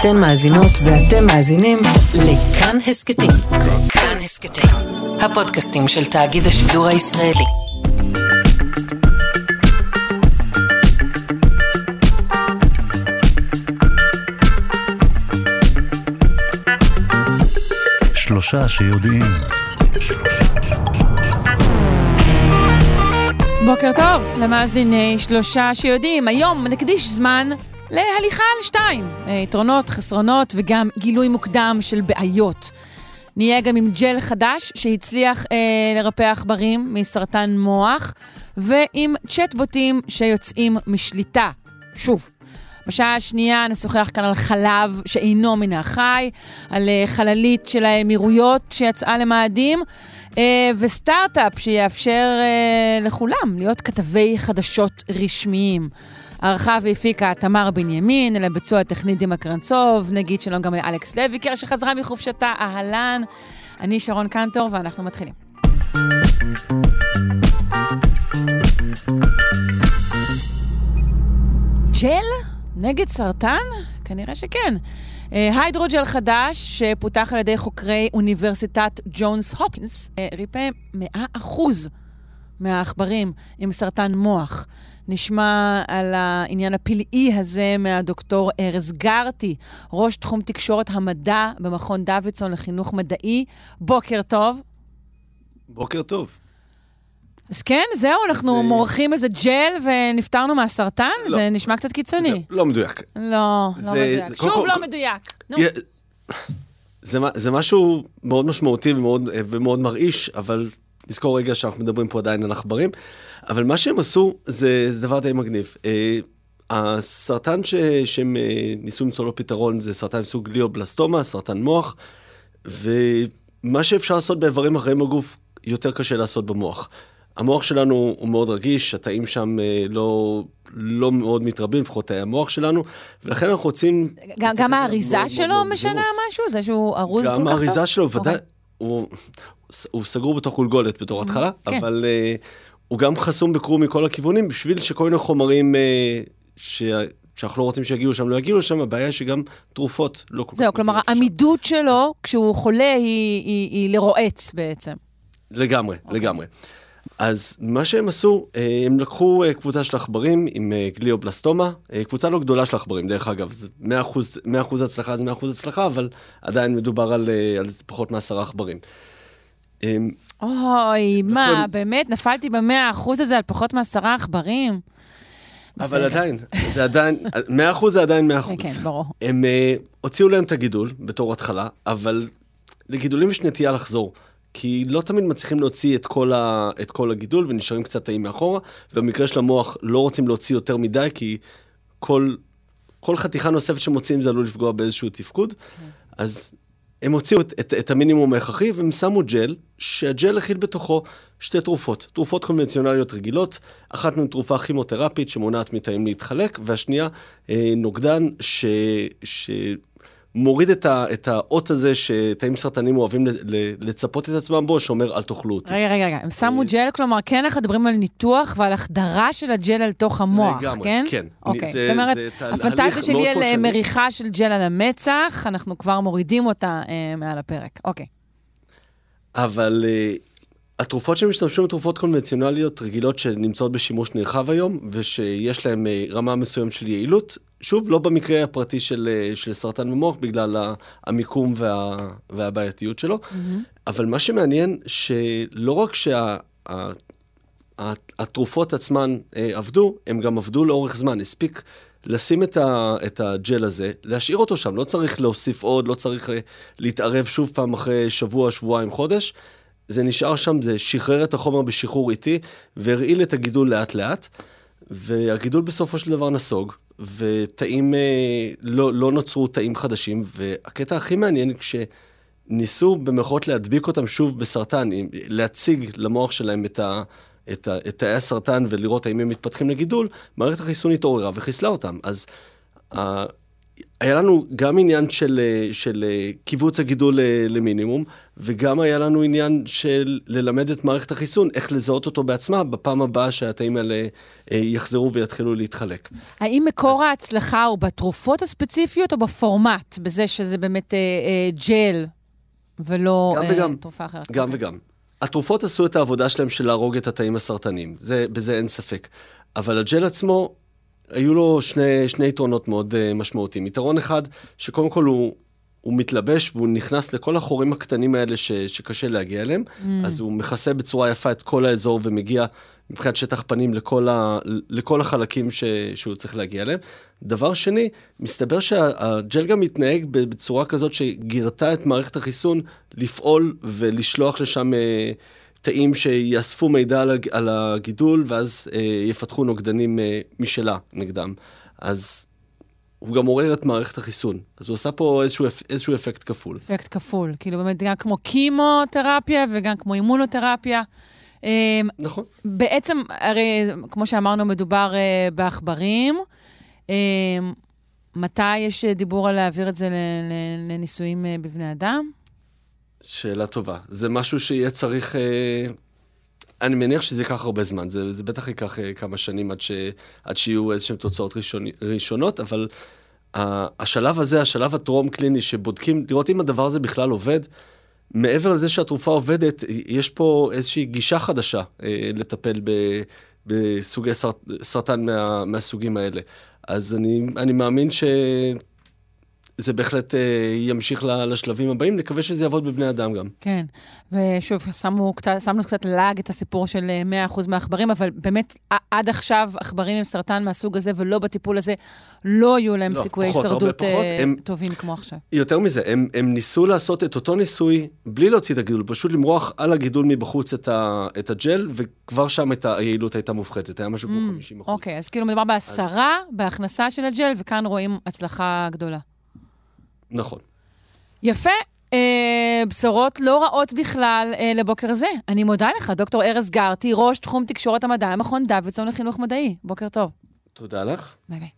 אתן מאזינות ואתם מאזינים לכאן הסכתים. כאן הסכתים, הפודקאסטים של תאגיד השידור הישראלי. שלושה שיודעים. בוקר טוב למאזיני שלושה שיודעים. היום נקדיש זמן להליכה על שתיים. אה, יתרונות, חסרונות וגם גילוי מוקדם של בעיות. נהיה גם עם ג'ל חדש שהצליח אה, לרפא עכברים מסרטן מוח, ועם צ'טבוטים שיוצאים משליטה. שוב, בשעה השנייה נשוחח כאן על חלב שאינו מן החי, על uh, חללית של האמירויות שיצאה למאדים, uh, וסטארט-אפ שיאפשר uh, לכולם להיות כתבי חדשות רשמיים. ערכה והפיקה תמר בנימין, לביצוע הטכנית דימה קרנצוב, נגיד שלום גם לאלכס לויקר שחזרה מחופשתה, אהלן. אני שרון קנטור ואנחנו מתחילים. ג'ל? נגד סרטן? כנראה שכן. אה, היידרוג'ל חדש, שפותח על ידי חוקרי אוניברסיטת ג'ונס הופקינס, אה, ריפא 100% מהעכברים עם סרטן מוח. נשמע על העניין הפלאי הזה מהדוקטור ארז גרטי, ראש תחום תקשורת המדע במכון דוידסון לחינוך מדעי. בוקר טוב. בוקר טוב. אז כן, זהו, אנחנו זה... מורחים איזה ג'ל ונפטרנו מהסרטן? לא. זה נשמע קצת קיצוני. זה לא מדויק. לא, לא מדויק. שוב כל, לא. מדויק. נו. זה, זה משהו מאוד משמעותי ומאוד, ומאוד מרעיש, אבל נזכור רגע שאנחנו מדברים פה עדיין על עכברים. אבל מה שהם עשו זה, זה דבר די מגניב. Uh, הסרטן ש, שהם uh, ניסו למצוא לו פתרון זה סרטן מסוג גליובלסטומה, סרטן מוח, ומה שאפשר לעשות באיברים אחרים בגוף, יותר קשה לעשות במוח. המוח שלנו הוא מאוד רגיש, התאים שם אה, לא, לא מאוד מתרבים, לפחות תאי המוח שלנו, ולכן אנחנו רוצים... גם, גם האריזה מאוד, שלו מאוד משנה מאוד משהו? זה שהוא ארוז כל כך טוב? גם האריזה שלו, ודאי, okay. אוקיי. הוא, הוא סגור בתוך גולגולת בתור mm-hmm. התחלה, כן. אבל uh, הוא גם חסום בקרום מכל הכיוונים, בשביל שכל מיני חומרים uh, ש... שאנחנו לא רוצים שיגיעו שם, לא יגיעו לשם, הבעיה היא שגם תרופות לא כל כך... זהו, כלומר, העמידות שלו, כשהוא חולה, היא, היא, היא לרועץ בעצם. לגמרי, okay. אוקיי. לגמרי. אז מה שהם עשו, אה, הם לקחו אה, קבוצה של עכברים עם אה, גליובלסטומה, קבוצצה לא גדולה של עכברים, דרך אגב, 100%, 100% הצלחה זה 100% הצלחה, אבל עדיין מדובר על, על פחות מעשרה עכברים. אוי, מה. באמת? נפלתי במאה אחוז הזה על פחות מעשרה עכברים? אבל עדיין, זה עדיין, 100% זה עדיין 100%. כן, ברור. הם uh, הוציאו להם את הגידול בתור התחלה, אבל לגידולים יש נטייה לחזור. כי לא תמיד מצליחים להוציא את כל, ה, את כל הגידול ונשארים קצת טעים מאחורה, ובמקרה של המוח לא רוצים להוציא יותר מדי, כי כל, כל חתיכה נוספת שמוציאים זה עלול לפגוע באיזשהו תפקוד. כן. אז הם הוציאו את, את, את המינימום ההכרחי, והם שמו ג'ל, שהג'ל הכיל בתוכו שתי תרופות. תרופות קונבנציונליות רגילות, אחת מהן תרופה כימותרפית שמונעת מתאים להתחלק, והשנייה אה, נוגדן ש... ש מוריד את, ה, את האות הזה שתאים סרטנים אוהבים לצפות את עצמם בו, שאומר אל תאכלו אותי. רגע, רגע, רגע, הם שמו אה, ג'ל, כלומר, כן אנחנו מדברים על ניתוח ועל החדרה של הג'ל על תוך המוח, לגמרי, כן? כן. אוקיי, זאת אומרת, הפנטזיה שלי על מריחה של ג'ל על המצח, אנחנו כבר מורידים אותה אה, מעל הפרק. אוקיי. אבל אה, התרופות שהם משתמשים הן תרופות קונבנציונליות רגילות שנמצאות בשימוש נרחב היום, ושיש להן אה, רמה מסוימת של יעילות. שוב, לא במקרה הפרטי של, אה, של סרטן במוח, בגלל המיקום וה, והבעייתיות שלו. Mm-hmm. אבל מה שמעניין, שלא רק שהתרופות שה, עצמן אה, עבדו, הם גם עבדו לאורך זמן. הספיק לשים את, ה, את הג'ל הזה, להשאיר אותו שם, לא צריך להוסיף עוד, לא צריך להתערב שוב פעם אחרי שבוע, שבועיים, חודש. זה נשאר שם, זה שחרר את החומר בשחרור איטי, והרעיל את הגידול לאט-לאט, והגידול בסופו של דבר נסוג, ותאים, אה, לא, לא נוצרו תאים חדשים, והקטע הכי מעניין, כשניסו במרכאות להדביק אותם שוב בסרטן, להציג למוח שלהם את ה... את תאי הסרטן ולראות האם הם מתפתחים לגידול, מערכת החיסון התעוררה וחיסלה אותם. אז היה לנו גם עניין של, אה, של אה, קיבוץ הגידול אה, למינימום, וגם היה לנו עניין של ללמד את מערכת החיסון איך לזהות אותו בעצמה בפעם הבאה שהתאים האלה יחזרו ויתחילו להתחלק. האם מקור אז... ההצלחה הוא בתרופות הספציפיות או בפורמט, בזה שזה באמת אה, אה, ג'ל ולא גם אה, וגם, תרופה אחרת? גם. אוקיי. וגם. התרופות עשו את העבודה שלהם של להרוג את התאים הסרטניים, זה, בזה אין ספק. אבל הג'ל עצמו, היו לו שני, שני יתרונות מאוד uh, משמעותיים. יתרון אחד, שקודם כל הוא, הוא מתלבש והוא נכנס לכל החורים הקטנים האלה ש, שקשה להגיע אליהם, mm. אז הוא מכסה בצורה יפה את כל האזור ומגיע מבחינת שטח פנים לכל, ה, לכל החלקים ש, שהוא צריך להגיע אליהם. דבר שני, מסתבר שהג'ל גם מתנהג בצורה כזאת שגירתה את מערכת החיסון לפעול ולשלוח לשם... Uh, תאים שיאספו מידע על הגידול, ואז אה, יפתחו נוגדנים אה, משלה נגדם. אז הוא גם עורר את מערכת החיסון. אז הוא עשה פה איזשהו, איזשהו אפקט כפול. אפקט כפול. כאילו באמת גם כמו קימותרפיה וגם כמו אימונותרפיה. אה, נכון. בעצם, הרי כמו שאמרנו, מדובר אה, בעכברים. אה, מתי יש דיבור על להעביר את זה לניסויים בבני אדם? שאלה טובה. זה משהו שיהיה צריך... אה, אני מניח שזה ייקח הרבה זמן, זה, זה בטח ייקח אה, כמה שנים עד, ש, עד שיהיו איזשהן תוצאות ראשון, ראשונות, אבל השלב הזה, השלב הטרום-קליני, שבודקים, לראות אם הדבר הזה בכלל עובד, מעבר לזה שהתרופה עובדת, יש פה איזושהי גישה חדשה אה, לטפל ב, בסוגי סרט, סרטן מה, מהסוגים האלה. אז אני, אני מאמין ש... זה בהחלט uh, ימשיך לשלבים הבאים, נקווה שזה יעבוד בבני אדם גם. כן, ושוב, שמו קצת, שמנו קצת לעג את הסיפור של 100% אה, מהעכברים, אבל באמת, עד עכשיו עכברים עם סרטן מהסוג הזה ולא בטיפול הזה, לא יהיו להם לא, סיכויי הישרדות uh, הם, טובים כמו עכשיו. יותר מזה, הם, הם ניסו לעשות את אותו ניסוי בלי להוציא את הגידול, פשוט למרוח על הגידול מבחוץ את, ה, את הג'ל, וכבר שם את היעילות הייתה מופחתת, היה משהו כמו mm, 50%. אוקיי, אז כאילו מדובר בהסרה, אז... בהכנסה של הג'ל, וכאן רואים הצלחה גדולה. נכון. יפה. אה, בשורות לא רעות בכלל אה, לבוקר זה. אני מודה לך, דוקטור ארז גרטי, ראש תחום תקשורת המדע, מכון דוידסון לחינוך מדעי. בוקר טוב. תודה לך. ביי ביי.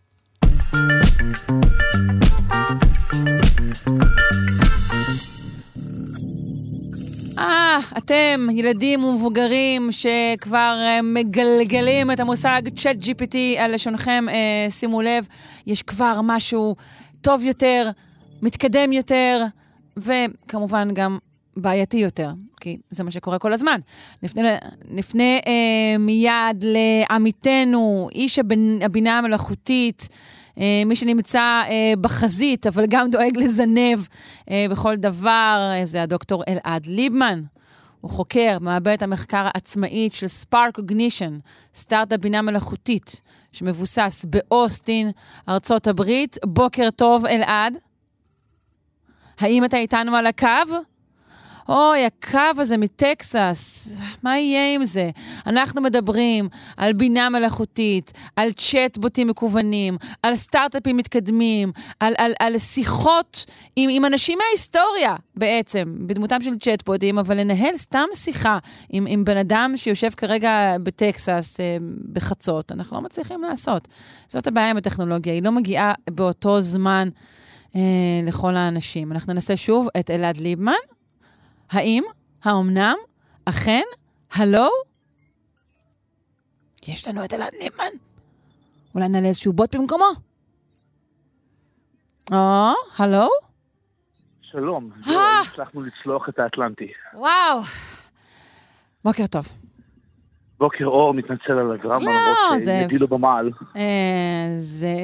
אה, אתם, ילדים ומבוגרים שכבר אה, מגלגלים את המושג צ'אט GPT על לשונכם, אה, שימו לב, יש כבר משהו טוב יותר, מתקדם יותר, וכמובן גם בעייתי יותר, כי זה מה שקורה כל הזמן. נפנה, נפנה אה, מיד לעמיתנו, איש הבינה המלאכותית, אה, מי שנמצא אה, בחזית, אבל גם דואג לזנב אה, בכל דבר, אה, זה הדוקטור אלעד ליבמן. הוא חוקר מעבדת המחקר העצמאית של ספארק קוגנישן, סטארט-אפ בינה מלאכותית, שמבוסס באוסטין, ארצות הברית. בוקר טוב, אלעד. האם אתה איתנו על הקו? אוי, הקו הזה מטקסס, מה יהיה עם זה? אנחנו מדברים על בינה מלאכותית, על צ'טבוטים מקוונים, על סטארט-אפים מתקדמים, על, על, על שיחות עם, עם אנשים מההיסטוריה בעצם, בדמותם של צ'טבוטים, אבל לנהל סתם שיחה עם, עם בן אדם שיושב כרגע בטקסס אה, בחצות, אנחנו לא מצליחים לעשות. זאת הבעיה עם הטכנולוגיה, היא לא מגיעה באותו זמן. אה, לכל האנשים. אנחנו ננסה שוב את אלעד ליבמן. האם, האומנם, אכן, הלו? יש לנו את אלעד ליבמן. אולי נעלה איזשהו בוט במקומו? או, הלו? שלום, אה! הצלחנו לצלוח את האטלנטי. וואו. בוקר טוב. בוקר אור, מתנצל על הדרמה, לא, למרות שידי לו במעל. אה, זה...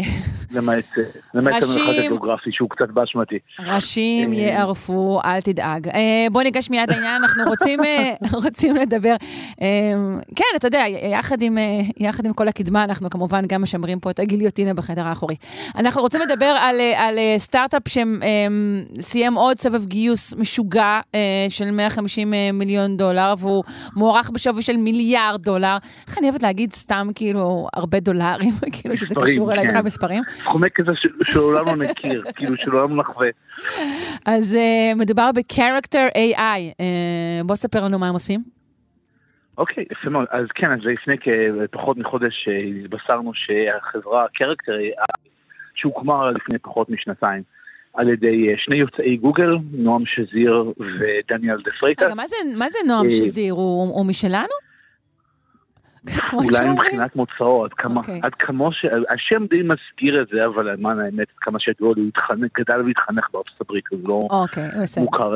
למעט המרחק הגיאוגרפי שהוא קצת באשמתי. ראשים אה, יערפו, אל תדאג. אה, בוא ניגש מיד לעניין, אנחנו רוצים, רוצים לדבר. כן, אתה יודע, יחד עם, כל הקדמה, אנחנו כמובן גם משמרים פה את הגיליוטינה בחדר האחורי. אנחנו רוצים לדבר על, על סטארט-אפ שסיים עוד סבב גיוס משוגע של 150 מיליון דולר, והוא מוערך בשווי של מיליארד דולר. איך אני אוהבת להגיד סתם כאילו הרבה דולרים, כאילו שזה קשור אליי בכלל מספרים. סכומי כזה שלעולם לא נכיר, כאילו שלעולם לא נחווה. אז uh, מדובר ב-Character AI. אה, בוא ספר לנו מה הם עושים. אוקיי, יפה מאוד. אז כן, אז לפני פחות מחודש אה, התבשרנו שהחברה Character AI שהוקמה לפני פחות משנתיים. על ידי שני יוצאי גוגל, נועם שזיר ודניאל דה פרייטה. רגע, מה זה נועם שזיר? הוא משלנו? אולי מבחינת מוצאו, עד כמה, okay. אוקיי. עד כמה ש... השם די מסגיר את זה, אבל למען האמת, כמה שידוע לי, הוא התחנך, גדל והתחנך בארצות הברית, אז לא okay, אוקיי, מוכר.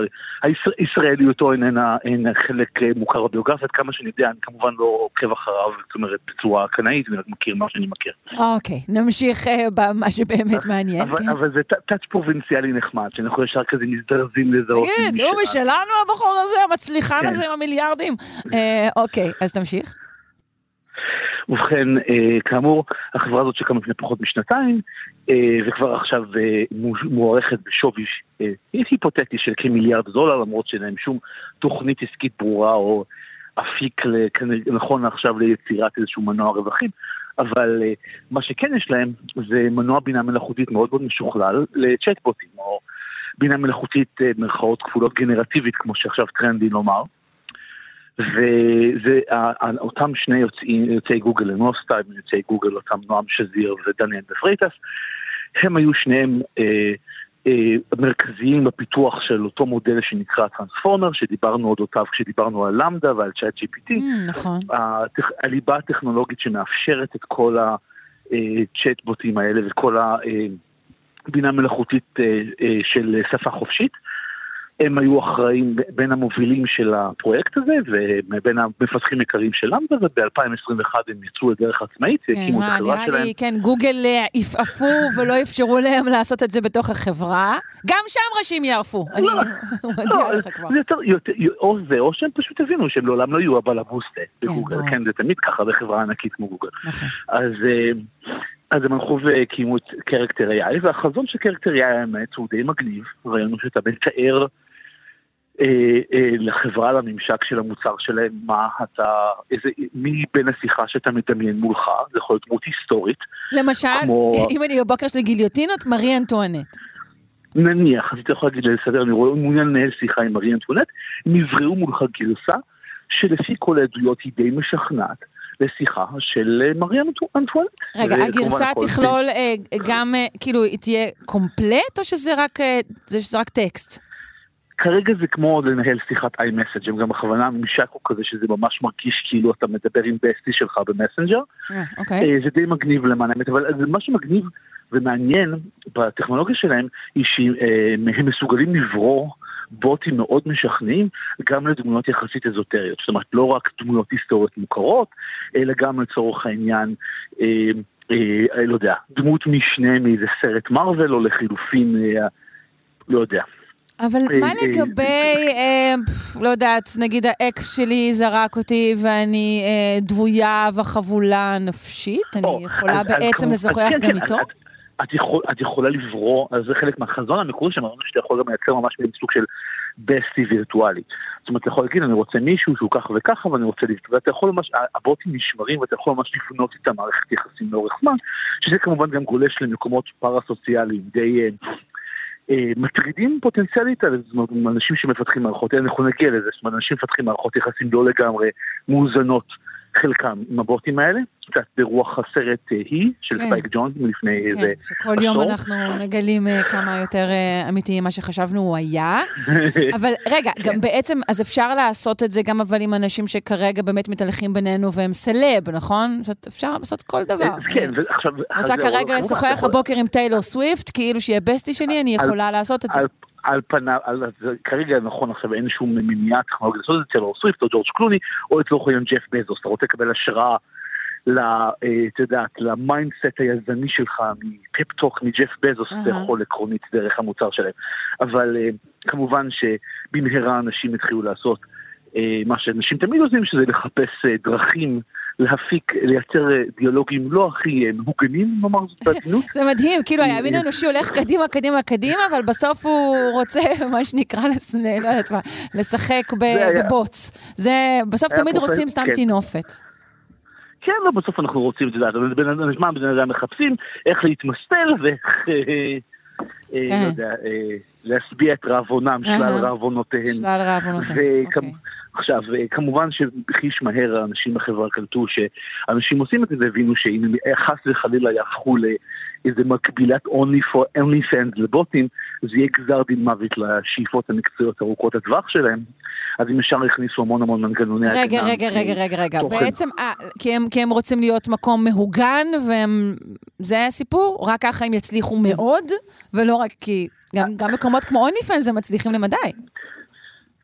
הישראליותו איננה, אין חלק אה, מוכר בביוגרפיה, כמה שאני יודע, אני כמובן לא עוקב אחריו, זאת אומרת, בצורה קנאית, אני רק מכיר מה שאני מכיר. אוקיי, okay, נמשיך uh, במה שבאמת מעניין. אבל, כן. אבל זה טאץ' פרובינציאלי נחמד, שאנחנו ישר כזה מזדרזים לזהות. תגיד, הוא משלנו הבחור הזה, המצליחן כן. הזה עם המיליארדים. אה, אוקיי, אז תמשיך. ובכן, אה, כאמור, החברה הזאת שקמה לפני פחות משנתיים, אה, וכבר עכשיו אה, מוערכת בשווי היפותטי של כמיליארד דולר, למרות שאין להם שום תוכנית עסקית ברורה או אפיק נכון עכשיו ליצירת איזשהו מנוע רווחים. אבל מה שכן יש להם זה מנוע בינה מלאכותית מאוד מאוד משוכלל לצ'טבוטים, או בינה מלאכותית במרכאות כפולות גנרטיבית, כמו שעכשיו טרנדי לומר. וזה אותם שני יוצאי, יוצאי גוגל, נוסטייב, יוצאי גוגל, אותם נועם שזיר ודניאל דה פרייטס, הם היו שניהם אה, אה, מרכזיים בפיתוח של אותו מודל שנקרא transformer, שדיברנו אודותיו כשדיברנו על LaMDA ועל ChatGPT. Mm, נכון. הליבה הטכנולוגית שמאפשרת את כל הצ'אטבוטים אה, האלה וכל הבינה אה, מלאכותית אה, של שפה חופשית. הם היו אחראים בין המובילים של הפרויקט הזה ובין המפתחים עיקריים של למדה, וב-2021 הם יצאו לדרך עצמאית, כן, הקימו את החברה שלהם. לי, כן, גוגל אה, עפעפו ולא אפשרו להם לעשות את זה בתוך החברה. גם שם ראשים יערפו, אני לא, מודיע לא, לך כבר. או זה, או שהם פשוט הבינו שהם לעולם לא יהיו הבעל הבוסטה בגוגל, כן, זה תמיד ככה בחברה ענקית כמו גוגל. נכון. אז... אה, אז הם הלכו והקימו את קרקטר AI, והחזון של קרקטר AI האמת הוא די מגניב, ראינו שאתה מתאר אה, אה, לחברה, לממשק של המוצר שלהם, מה אתה, איזה, מי בין השיחה שאתה מדמיין מולך, זה יכול להיות דמות היסטורית. למשל, כמו... אם אני בבוקר של גיליוטינות, מרי אנטואנט. נניח, אז אתה יכול להגיד לסדר, אני רואה מעוניין לנהל שיחה עם מרי אנטואנט, הם יבראו מולך גרסה שלפי כל העדויות היא די משכנעת. לשיחה של אה, מרי אנטואנט. רגע, הגרסה תכלול גם, כאילו, היא תהיה קומפלט, או שזה רק טקסט? כרגע זה כמו לנהל שיחת איי-מסאג', הם גם בכוונה ממשק הוא כזה שזה ממש מרגיש כאילו אתה מדבר עם בסטי שלך במסנג'ר. אה, אוקיי. זה די מגניב למען האמת, אבל מה שמגניב ומעניין בטכנולוגיה שלהם, היא שהם מסוגלים לברור בוטים מאוד משכנעים גם לדמויות יחסית אזוטריות. זאת אומרת, לא רק דמויות היסטוריות מוכרות, אלא גם לצורך העניין... אה, אה, לא יודע, דמות משנה מאיזה סרט מרוויל, או לחילופין, אה, לא יודע, אבל אה, מה אה, לגבי, אה, לא יודעת, נגיד האקס שלי זרק אותי ואני דבויה וחבולה נפשית? אני יכולה בעצם לשוחח כן, גם כן, איתו? את יכולה לברוא, אז זה חלק מהחזון המקורי שלנו, שאתה יכול גם לייצר ממש סוג של בסטי וירטואלי. זאת אומרת, אתה יכול להגיד, אני רוצה מישהו שהוא ככה וככה, ואני רוצה לבדוק, ואתה יכול ממש, הבוטים נשמרים, ואתה יכול ממש לפנות איתם מערכת יחסים לאורך זמן, שזה כמובן גם גולש למקומות פארה-סוציאליים די אה, מטרידים פוטנציאלית על אנשים שמפתחים מערכות, אנחנו נגיע לזה, זאת אומרת, אנשים מפתחים מערכות יחסים לא לגמרי מאוזנות, חלקם עם הבוטים האלה, קצת ברוח הסרט אה, היא, של כן. ספייק ג'ון מלפני כן, איזה עשור. שכל יום אנחנו מגלים אה, כמה יותר אמיתי ממה שחשבנו הוא היה. אבל רגע, כן. גם בעצם, אז אפשר לעשות את זה גם אבל עם אנשים שכרגע באמת מתהלכים בינינו והם סלב, נכון? זאת אפשר לעשות כל דבר. כן, ועכשיו... רוצה כרגע לשוחח הבוקר עם טיילור סוויפט, כאילו שיהיה בסטי שלי, אני יכולה לעשות את זה. על פניו, כרגע נכון עכשיו אין שום מניעה טכנולוגית לעשות את זה אצל סוויפט או ג'ורג' קלוני או לצורך העניין ג'ף בזוס, אתה רוצה לקבל השראה, אה, את יודעת, ל mindset היזמי שלך מ pep talk מג'ף בזוס, אתה יכול עקרונית דרך המוצר שלהם. אבל אה, כמובן שבמהרה אנשים התחילו לעשות אה, מה שאנשים תמיד עושים, שזה לחפש דרכים להפיק, לייצר אה, דיאלוגים לא הכי אה, מהוגנים, נאמר זאת בעדינות. זה מדהים, כאילו המין האנושי הולך קדימה, קדימה, קדימה, אבל בסוף הוא רוצה, מה שנקרא, לא יודעת מה, לשחק בבוץ. זה, בסוף תמיד רוצים סתם כן. טינופת. כן, אבל בסוף אנחנו רוצים, את יודעת, בן אדם מחפשים איך להתמסטל ואיך... אה, כן. לא יודע, אה, להשביע את רעבונם, שלל. רעבונותיהם. שלל רעבונותיהם. אוקיי. עכשיו, אה, כמובן שחיש מהר האנשים בחברה קלטו שאנשים עושים את זה והבינו שאם חס וחלילה יהפכו לאיזה מקבילת only for only fans לבוטים, זה יהיה גזר דין מוות לשאיפות המקצועיות ארוכות הטווח שלהם. אז הם ישר הכניסו המון המון מנגנוני הגנה. רגע, רגע, רגע, רגע, רגע. בעצם, אה, כי הם- כי הם רוצים להיות מקום מהוגן, והם... זה הסיפור? רק ככה הם יצליחו מאוד, ולא רק כי... גם, גם מקומות כמו אוני פנס הם מצליחים למדי.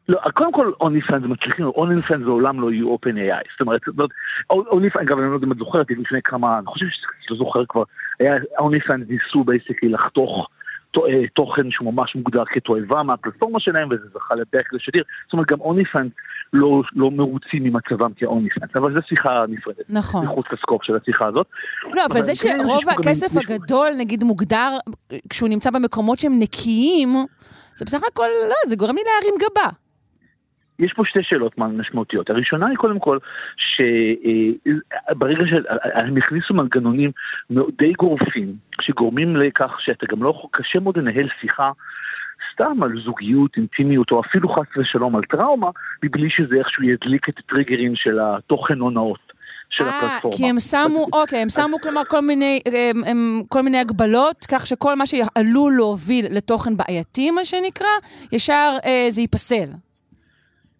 לא, קודם כל אוני פאנס מצליחים, אוני פאנס לעולם לא יהיו אופן AI, זאת אומרת, אוני פאנס, אגב אני לא יודע אם את זוכרת, לפני כמה, אני חושב שלא זוכר כבר, היה OnlyFans ניסו basically לחתוך תו- אה, תוכן שהוא ממש מוגדר כתועבה מהפלטפורמה שלהם וזה זכה ל backlash אדיר, זאת אומרת גם OnlyFans לא, לא מרוצים ממצבם כ OnlyFans, אבל זו שיחה נפרדת, נכון. מחוץ ל scope של השיחה הזאת. לא, אבל זה כן, שרוב גם הכסף הגדול, נגיד, מוגדר, כשהוא נמצא במקומות שהם נקיים, זה בסך הכל, לא, זה גורם לי להרים גבה. יש פה שתי שאלות משמעותיות. הראשונה היא קודם כל, שברגע שהם הכניסו מנגנונים די גורפים, שגורמים לכך שאתה גם לא יכול, קשה מאוד לנהל שיחה סתם על זוגיות, אינטימיות, או אפילו חס ושלום על טראומה, מבלי שזה איכשהו ידליק את הטריגרים של התוכן הונאות של אה, הפלטפורמה. כי הם שמו, אוקיי, הם שמו כלומר כל מיני, הם, הם, כל מיני הגבלות, כך שכל מה שעלול להוביל לתוכן בעייתי, מה שנקרא, ישר אה, זה ייפסל.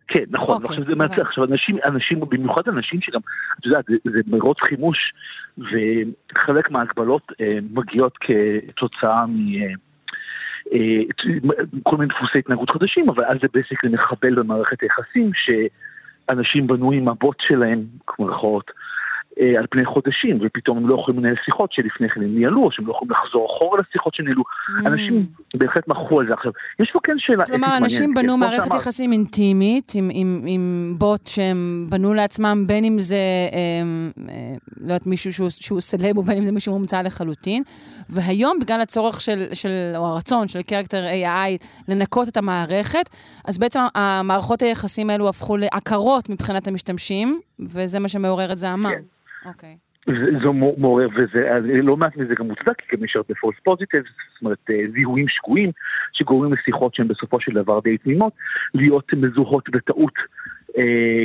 כן, נכון, אוקיי, עכשיו זה. מעצר, עכשיו אנשים, אנשים, במיוחד אנשים שגם, את יודעת, זה, זה מרוץ חימוש, וחלק מההגבלות אה, מגיעות כתוצאה מ... אה, אה, כל מיני דפוסי התנהגות חדשים, אבל אז זה בעצם מחבל במערכת היחסים שאנשים בנו עם הבוט שלהם, כמו רחובות, על פני חודשים, ופתאום הם לא יכולים לנהל שיחות שלפני כן הם ניהלו, או שהם לא יכולים לחזור אחורה לשיחות שניהלו. אנשים בהחלט מחו על זה עכשיו. יש פה כן שאלה Mm. כלומר, מעניינת, אנשים כי בנו מערכת שאמרת, יחסים אינטימית עם, עם, עם בוט שהם בנו לעצמם, בין אם זה, אה, אה, לא יודעת, מישהו שהוא, שהוא סלב, ובין אם זה מישהו מומצא לחלוטין. והיום, בגלל הצורך של, של, או הרצון של קרקטר AI לנקות את המערכת, אז בעצם המערכות היחסים האלו הפכו לעקרות מבחינת המשתמשים, וזה מה שמעורר את זעמם. כן. אוקיי. זה- מעורר, וזה לא מעט מזה גם מוצדק, כי גם יש הרבה false positives, זאת אומרת אה, זיהויים שגויים, שגורמים לשיחות שהן בסופו של דבר די תמימות, להיות מזוהות בטעות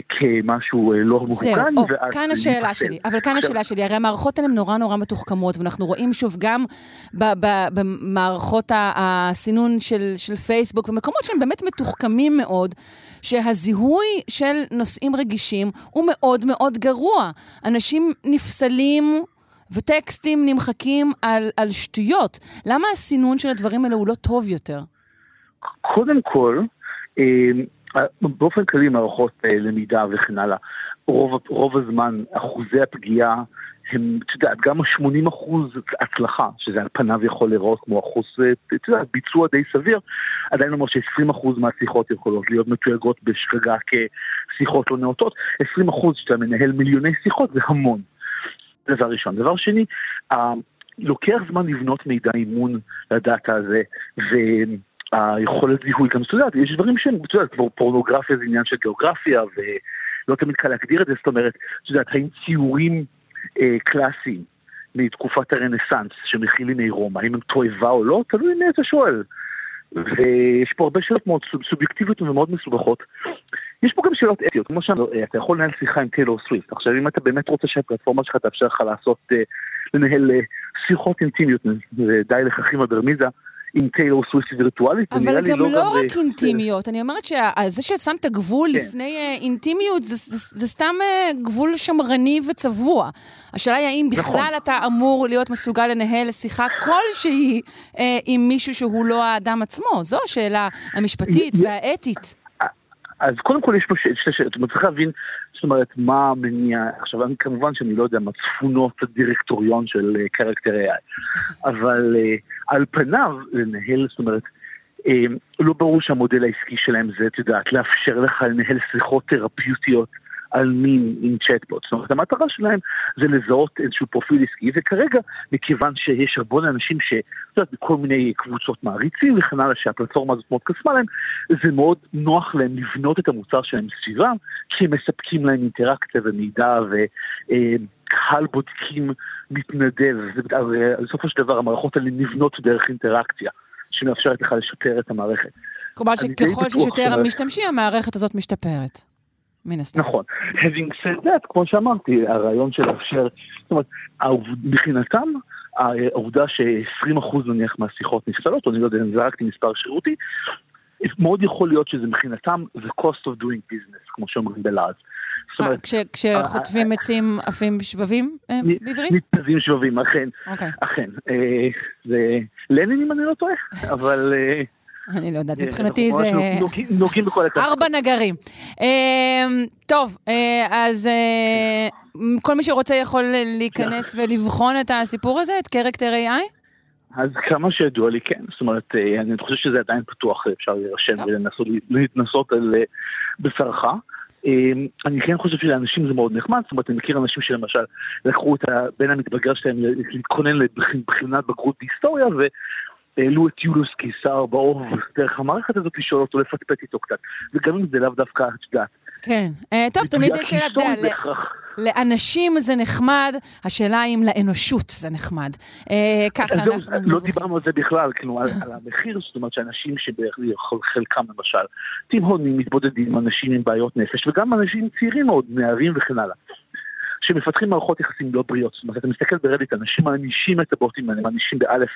כמשהו אה, לא זהו, או, ואז כאן השאלה. שלי. אבל כאן השאלה שלי, הרי המערכות האלה הן נורא נורא מתוחכמות, ואנחנו רואים שוב גם במערכות הסינון של, של פייסבוק, ומקומות שהם באמת מתוחכמים מאוד, שהזיהוי של נושאים רגישים הוא מאוד מאוד גרוע. אנשים נפסלים... וטקסטים נמחקים על, על שטויות. למה הסינון של הדברים האלה הוא לא טוב יותר? קודם כל, אה, באופן כללי מערכות אה, למידה וכן הלאה, רוב, רוב הזמן אחוזי הפגיעה הם, את יודעת, גם ה-80 אחוז הצלחה, שזה על פניו יכול להיראות כמו אחוז, אה, את יודעת, ביצוע די סביר, עדיין אומר ש-20 אחוז מהשיחות יכולות להיות מתויגות בשגגה כשיחות לא נאותות, 20 אחוז שאתה מנהל מיליוני שיחות זה המון. דבר ראשון. דבר שני, לוקח זמן לבנות מידע אימון לדאטה הזה, והיכולת זיהוי גם, יודע, יש דברים שהם, אתה יודע, כבר פורנוגרפיה זה עניין של גיאוגרפיה, ולא תמיד קל להגדיר את זה, זאת אומרת, אתה יודע, האם ציורים אה, קלאסיים מתקופת הרנסאנס שמכילים עירום, האם הם תועבה או לא, תלוי מי אתה שואל. ויש פה הרבה שאלות מאוד סוב- סובייקטיביות ומאוד מסובכות. יש פה גם שאלות אתיות, כמו שאתה יכול לנהל שיחה עם טיילור סוויפט. עכשיו, אם אתה באמת רוצה שהפלטפורמה שלך תאפשר לך לעשות, אה, לנהל אה, שיחות אינטימיות, ודי לככים ברמיזה, עם טיילור סוויפט וירטואלית, אבל גם לא גם, רק אה, אינטימיות. אני אומרת שזה ששמת גבול כן. לפני אה, אינטימיות, זה- זה זה סתם אה, גבול שמרני וצבוע. השאלה היא האם נכון. בכלל אתה אמור להיות מסוגל לנהל שיחה כלשהי אה, עם מישהו שהוא לא האדם עצמו. זו השאלה המשפטית והאתית. אז קודם כל יש פה שתי שאלות, צריך להבין, זאת אומרת, מה המניע, עכשיו אני כמובן שאני לא יודע מה צפונות הדירקטוריון של קרקטר AI, אבל אה, על פניו לנהל, זאת אומרת, אה, לא ברור שהמודל העסקי שלהם זה, את יודעת, לאפשר לך לנהל שיחות תרפיוטיות על מין עם צ'טבוט. זאת אומרת, המטרה שלהם זה לזהות איזשהו פרופיל עסקי, וכרגע, מכיוון שיש הרבה אנשים ש... את יודעת, בכל מיני קבוצות מעריצים וכן הלאה, שהפלטפורמה הזאת מאוד קסמה להם, זה מאוד נוח להם לבנות את המוצר שלהם סביבם, כי הם מספקים להם אינטראקציה ומידע וקהל בודקים מתנדב. זה, הרי בסופו של דבר המערכות האלה נבנות דרך אינטראקציה שמאפשרת לך לשפר את המערכת. כלומר שככל שיש יותר ש- משתמשים, המערכת הזאת משתפרת. מן הסתם. נכון. having said that, כמו שאמרתי, הרעיון של לאפשר, זאת אומרת, מבחינתם, העובדה ש-20% נניח מהשיחות נפסלות, או אני לא יודע אם זרקתי מספר שירותי, מאוד יכול להיות שזה מבחינתם, זה cost of doing business, כמו שאומרים בלעז. אה, אומרת, כש- כשחוטפים עצים עפים שבבים אה, בעברית? מתנדבים שבבים, אכן, אוקיי. אכן. אה, זה לנין אם אני לא טועה, אבל... אני לא יודעת, אה, מבחינתי זה... נוגעים- בכל הקו. ארבע נגרים. אמ, טוב, אה, אז אה, כל מי שרוצה יכול להיכנס ולבחון את הסיפור הזה, את קרקטר AI? אז כמה שידוע לי כן, זאת אומרת, אני חושב שזה עדיין פתוח, אפשר להירשם טוב. ולנסות להתנסות על בשרך. אה, אני כן חושב שלאנשים זה מאוד נחמד, זאת אומרת, אני מכיר אנשים שלמשל לקחו את הבן המתבגר שלהם להתכונן לבחינת בגרות בהיסטוריה, והעלו את יולוס קיסר באוב דרך המערכת הזאת לשאול אותו לפטפט איתו קצת. וגם אם זה לאו דווקא, את יודעת, כן. אה, טוב, תמיד יש שאלה, אתה יודע. לאנשים זה נחמד, השאלה אם לאנושות זה נחמד. אה, ככה זהו, אנחנו... לא. דיברנו על זה בכלל, כאילו, על, המחיר, זאת אומרת שאנשים שחלקם למשל, תימהונים, מתבודדים, אנשים עם בעיות נפש, וגם אנשים צעירים מאוד, נערים וכן הלאה. שמפתחים מערכות יחסים לא בריאות. זאת אומרת, אתה מסתכל ברדיט, אנשים מענישים את הבוטים האלה, מענישים באלף,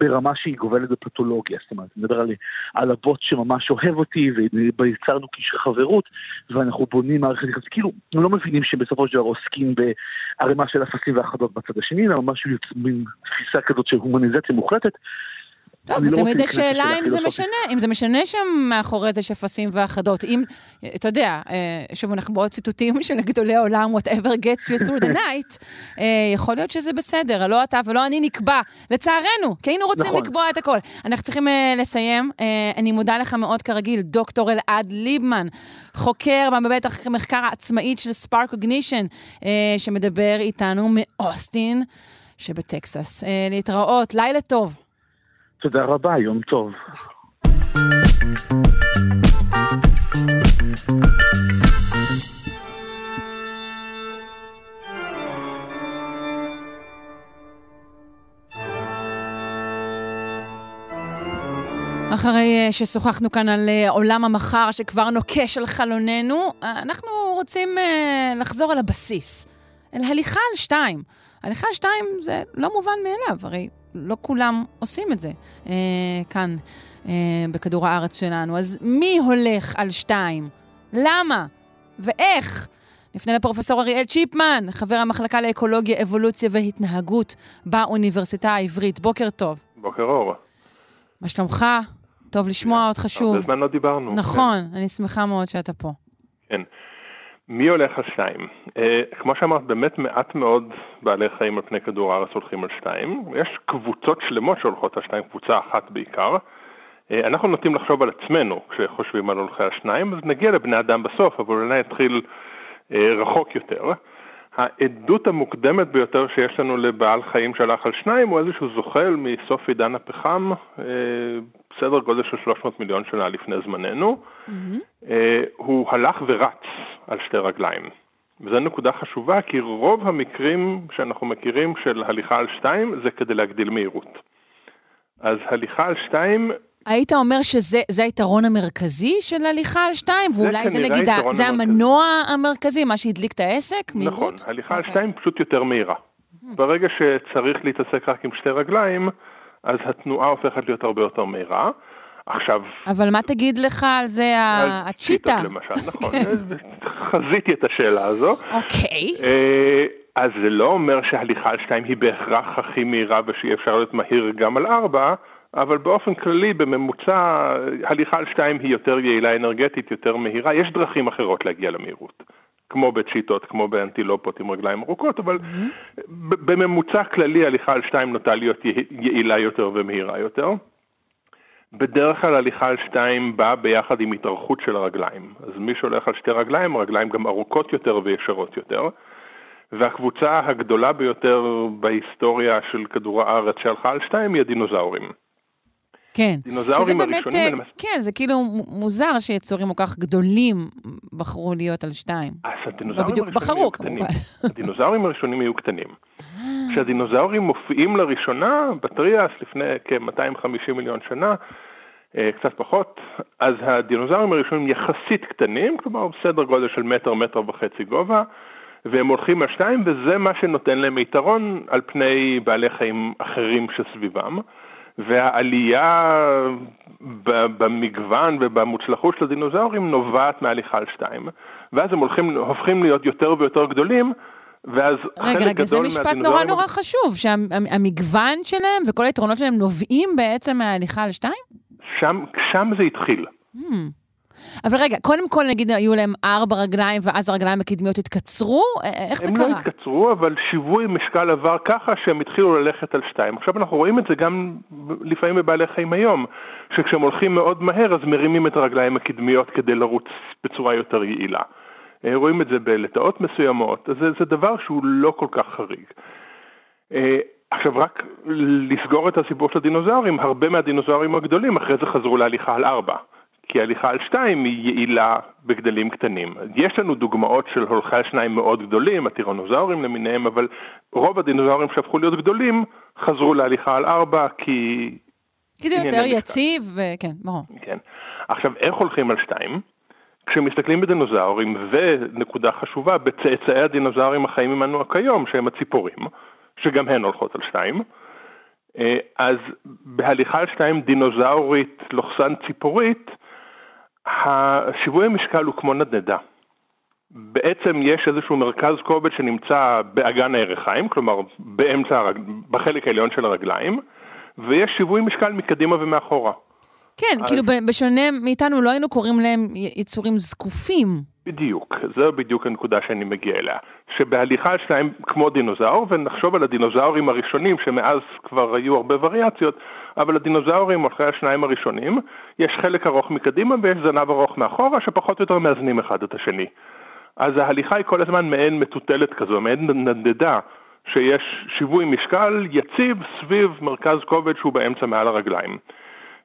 ברמה שהיא גובלת בפתולוגיה. זאת אומרת, אני מדבר על, על הבוט שממש אוהב אותי, ויצרנו קשר חברות, ואנחנו בונים מערכת יחסים. כאילו, הם לא מבינים שבסופו של דבר עוסקים בערימה של אפסים ואחדות בצד השני, אלא ממש יוצ- מין תפיסה כזאת של הומניזציה מוחלטת. טוב, לא ותמיד להיכנס השאלה לשאלה אם זה פילוסופית. משנה, אם זה משנה שם מאחורי זה שפסים ואחדות. אם, אתה יודע, אה, שוב, אנחנו בעוד ציטוטים של גדולי העולם, whatever gets you through the night, אה, יכול להיות שזה בסדר, לא אתה ולא אני נקבע, לצערנו, כי היינו רוצים נכון. לקבוע את הכל. אנחנו צריכים אה, לסיים. אני מודה לך מאוד כרגיל, דוקטור אלעד ליבמן, חוקר במעבדת המחקר העצמאית של ספארק קוגנישן, שמדבר איתנו מאוסטין שבטקסס. להתראות, לילה טוב. תודה רבה, יום טוב. אחרי אה, ששוחחנו כאן על אה, עולם המחר שכבר נוקש על חלוננו, אה, אנחנו רוצים לחזור על הבסיס, אל הליכה על שתיים. הליכה על שתיים זה לא מובן מאליו, הרי לא כולם עושים את זה אה, כאן אה, בכדור הארץ שלנו. אז מי הולך על שתיים? למה? ואיך? נפנה לפרופסור אריאל צ'יפמן, חבר המחלקה לאקולוגיה, אבולוציה והתנהגות באוניברסיטה העברית. בוקר טוב. בוקר אור. מה שלומך? טוב לשמוע אותך שוב. הרבה זמן לא דיברנו. נכון, אני שמחה מאוד שאתה פה. כן. מי הולך על שתיים? אה, כמו שאמרת, באמת מעט מאוד בעלי חיים על פני כדור הארץ הולכים על שתיים. יש קבוצות שלמות שהולכות על שתיים, קבוצה אחת בעיקר. אה, אנחנו נוטים לחשוב על עצמנו כשחושבים על הולכי על אז נגיע לבני אדם בסוף, אבל אולי נתחיל אה, רחוק יותר. העדות המוקדמת ביותר שיש לנו לבעל חיים שהלך על שניים הוא איזשהו זוחל מסוף עידן הפחם, סדר גודל של 300 מיליון שנה לפני זמננו. אה, הוא הלך ורץ על שתי רגליים. וזו נקודה חשובה כי רוב המקרים שאנחנו מכירים של הליכה על שתיים זה כדי להגדיל מהירות. אז הליכה על שתיים היית אומר שזה זה היתרון המרכזי של הליכה על שתיים, ואולי זה כנראה נגיד, ה- זה המרכזי. המנוע המרכזי, מה שהדליק את העסק? נכון, מהירות? הליכה על אוקיי. שתיים פשוט יותר מהירה. ברגע שצריך להתעסק רק עם שתי רגליים, אז התנועה הופכת להיות הרבה יותר מהירה. עכשיו, אבל מה תגיד לך על זה הצ'יטה? למשל, נכון, חזיתי את השאלה הזו. אוקיי. אה, אז זה לא אומר שההליכה על שתיים היא בהכרח הכי מהירה ושאי אפשר להיות מהיר גם על ארבע, אבל באופן כללי בממוצע הליכה על שתיים היא יותר יעילה אנרגטית, יותר מהירה, יש דרכים אחרות להגיע למהירות. כמו בצ'יטות, כמו באנטילופות עם רגליים ארוכות, אבל ב- בממוצע כללי הליכה על שתיים נוטה להיות יע- יעילה יותר ומהירה יותר. בדרך כלל הליכה על שתיים באה ביחד עם התארכות של הרגליים. אז מי שהולך על שתי רגליים, הרגליים גם ארוכות יותר וישרות יותר. והקבוצה הגדולה ביותר בהיסטוריה של כדור הארץ שהלכה על שתיים היא הדינוזאורים. כן. דינוזאורים שזה באמת, הראשונים, אה, ולמעשה- כן, זה כאילו מוזר שיצורים כל כך גדולים בחרו להיות על שתיים. אז לא הדינוזאורים בדיוק הראשונים בחרו, היו קטנים. כמובן. הדינוזאורים הראשונים היו קטנים. כשהדינוזאורים מופיעים לראשונה בטריאס לפני כ-250 מיליון שנה, אה, קצת פחות, אז הדינוזאורים הראשונים יחסית קטנים, כלומר בסדר גודל של מטר, מטר וחצי גובה, והם הולכים על שתיים, וזה מה שנותן להם יתרון על פני בעלי חיים אחרים שסביבם. והעלייה במגוון ובמוצלחות של הדינוזאורים נובעת מהליכה על שתיים. ואז הם הולכים, הופכים להיות יותר ויותר גדולים, ואז רגע, רגע, זה משפט נורא נורא חשוב, שהמגוון שלהם וכל היתרונות שלהם נובעים בעצם מההליכה על שתיים? שם, שם זה התחיל. Hmm. אבל רגע, קודם כל נגיד היו להם ארבע רגליים ואז הרגליים הקדמיות התקצרו? איך זה קרה? הם לא התקצרו, אבל שיווי משקל עבר ככה שהם התחילו ללכת על שתיים. עכשיו אנחנו רואים את זה גם לפעמים בבעלי חיים היום, שכשהם הולכים מאוד מהר אז מרימים את הרגליים הקדמיות כדי לרוץ בצורה יותר יעילה. אה, רואים את זה בלטאות מסוימות, אז זה, זה דבר שהוא לא כל כך חריג. אה, עכשיו רק לסגור את הסיפור של הדינוזאורים, הרבה מהדינוזאורים הגדולים אחרי זה חזרו להליכה על ארבע. כי הליכה על שתיים היא יעילה בגדלים קטנים. יש לנו דוגמאות של הולכי על שניים מאוד גדולים, הטירנוזאורים למיניהם, אבל רוב הדינוזאורים שהפכו להיות גדולים חזרו להליכה על ארבע כי... כי זה יותר יציב, וכן, ברור. כן. עכשיו, איך הולכים על שתיים? כשמסתכלים בדינוזאורים, ונקודה חשובה, בצאצאי הדינוזאורים החיים עמנו כיום, שהם הציפורים, שגם הן הולכות על שתיים, אה, אז בהליכה על שתיים דינוזאורית לוחסן ציפורית, השיווי המשקל הוא כמו נדנדה. בעצם יש איזשהו מרכז כובד שנמצא באגן הירכיים, כלומר באמצע, בחלק העליון של הרגליים, ויש שיווי משקל מקדימה ומאחורה. כן, אז... כאילו בשונה מאיתנו לא היינו קוראים להם יצורים זקופים. בדיוק, זו בדיוק הנקודה שאני מגיע אליה. שבהליכה שלהם כמו דינוזאור, ונחשוב על הדינוזאורים הראשונים, שמאז כבר היו הרבה וריאציות, אבל הדינוזאורים אחרי השניים הראשונים, יש חלק ארוך מקדימה ויש זנב ארוך מאחורה, שפחות או יותר מאזנים אחד את השני. אז ההליכה היא כל הזמן מעין מטוטלת כזו, מעין נדדה, שיש שיווי משקל יציב סביב מרכז כובד שהוא באמצע מעל הרגליים.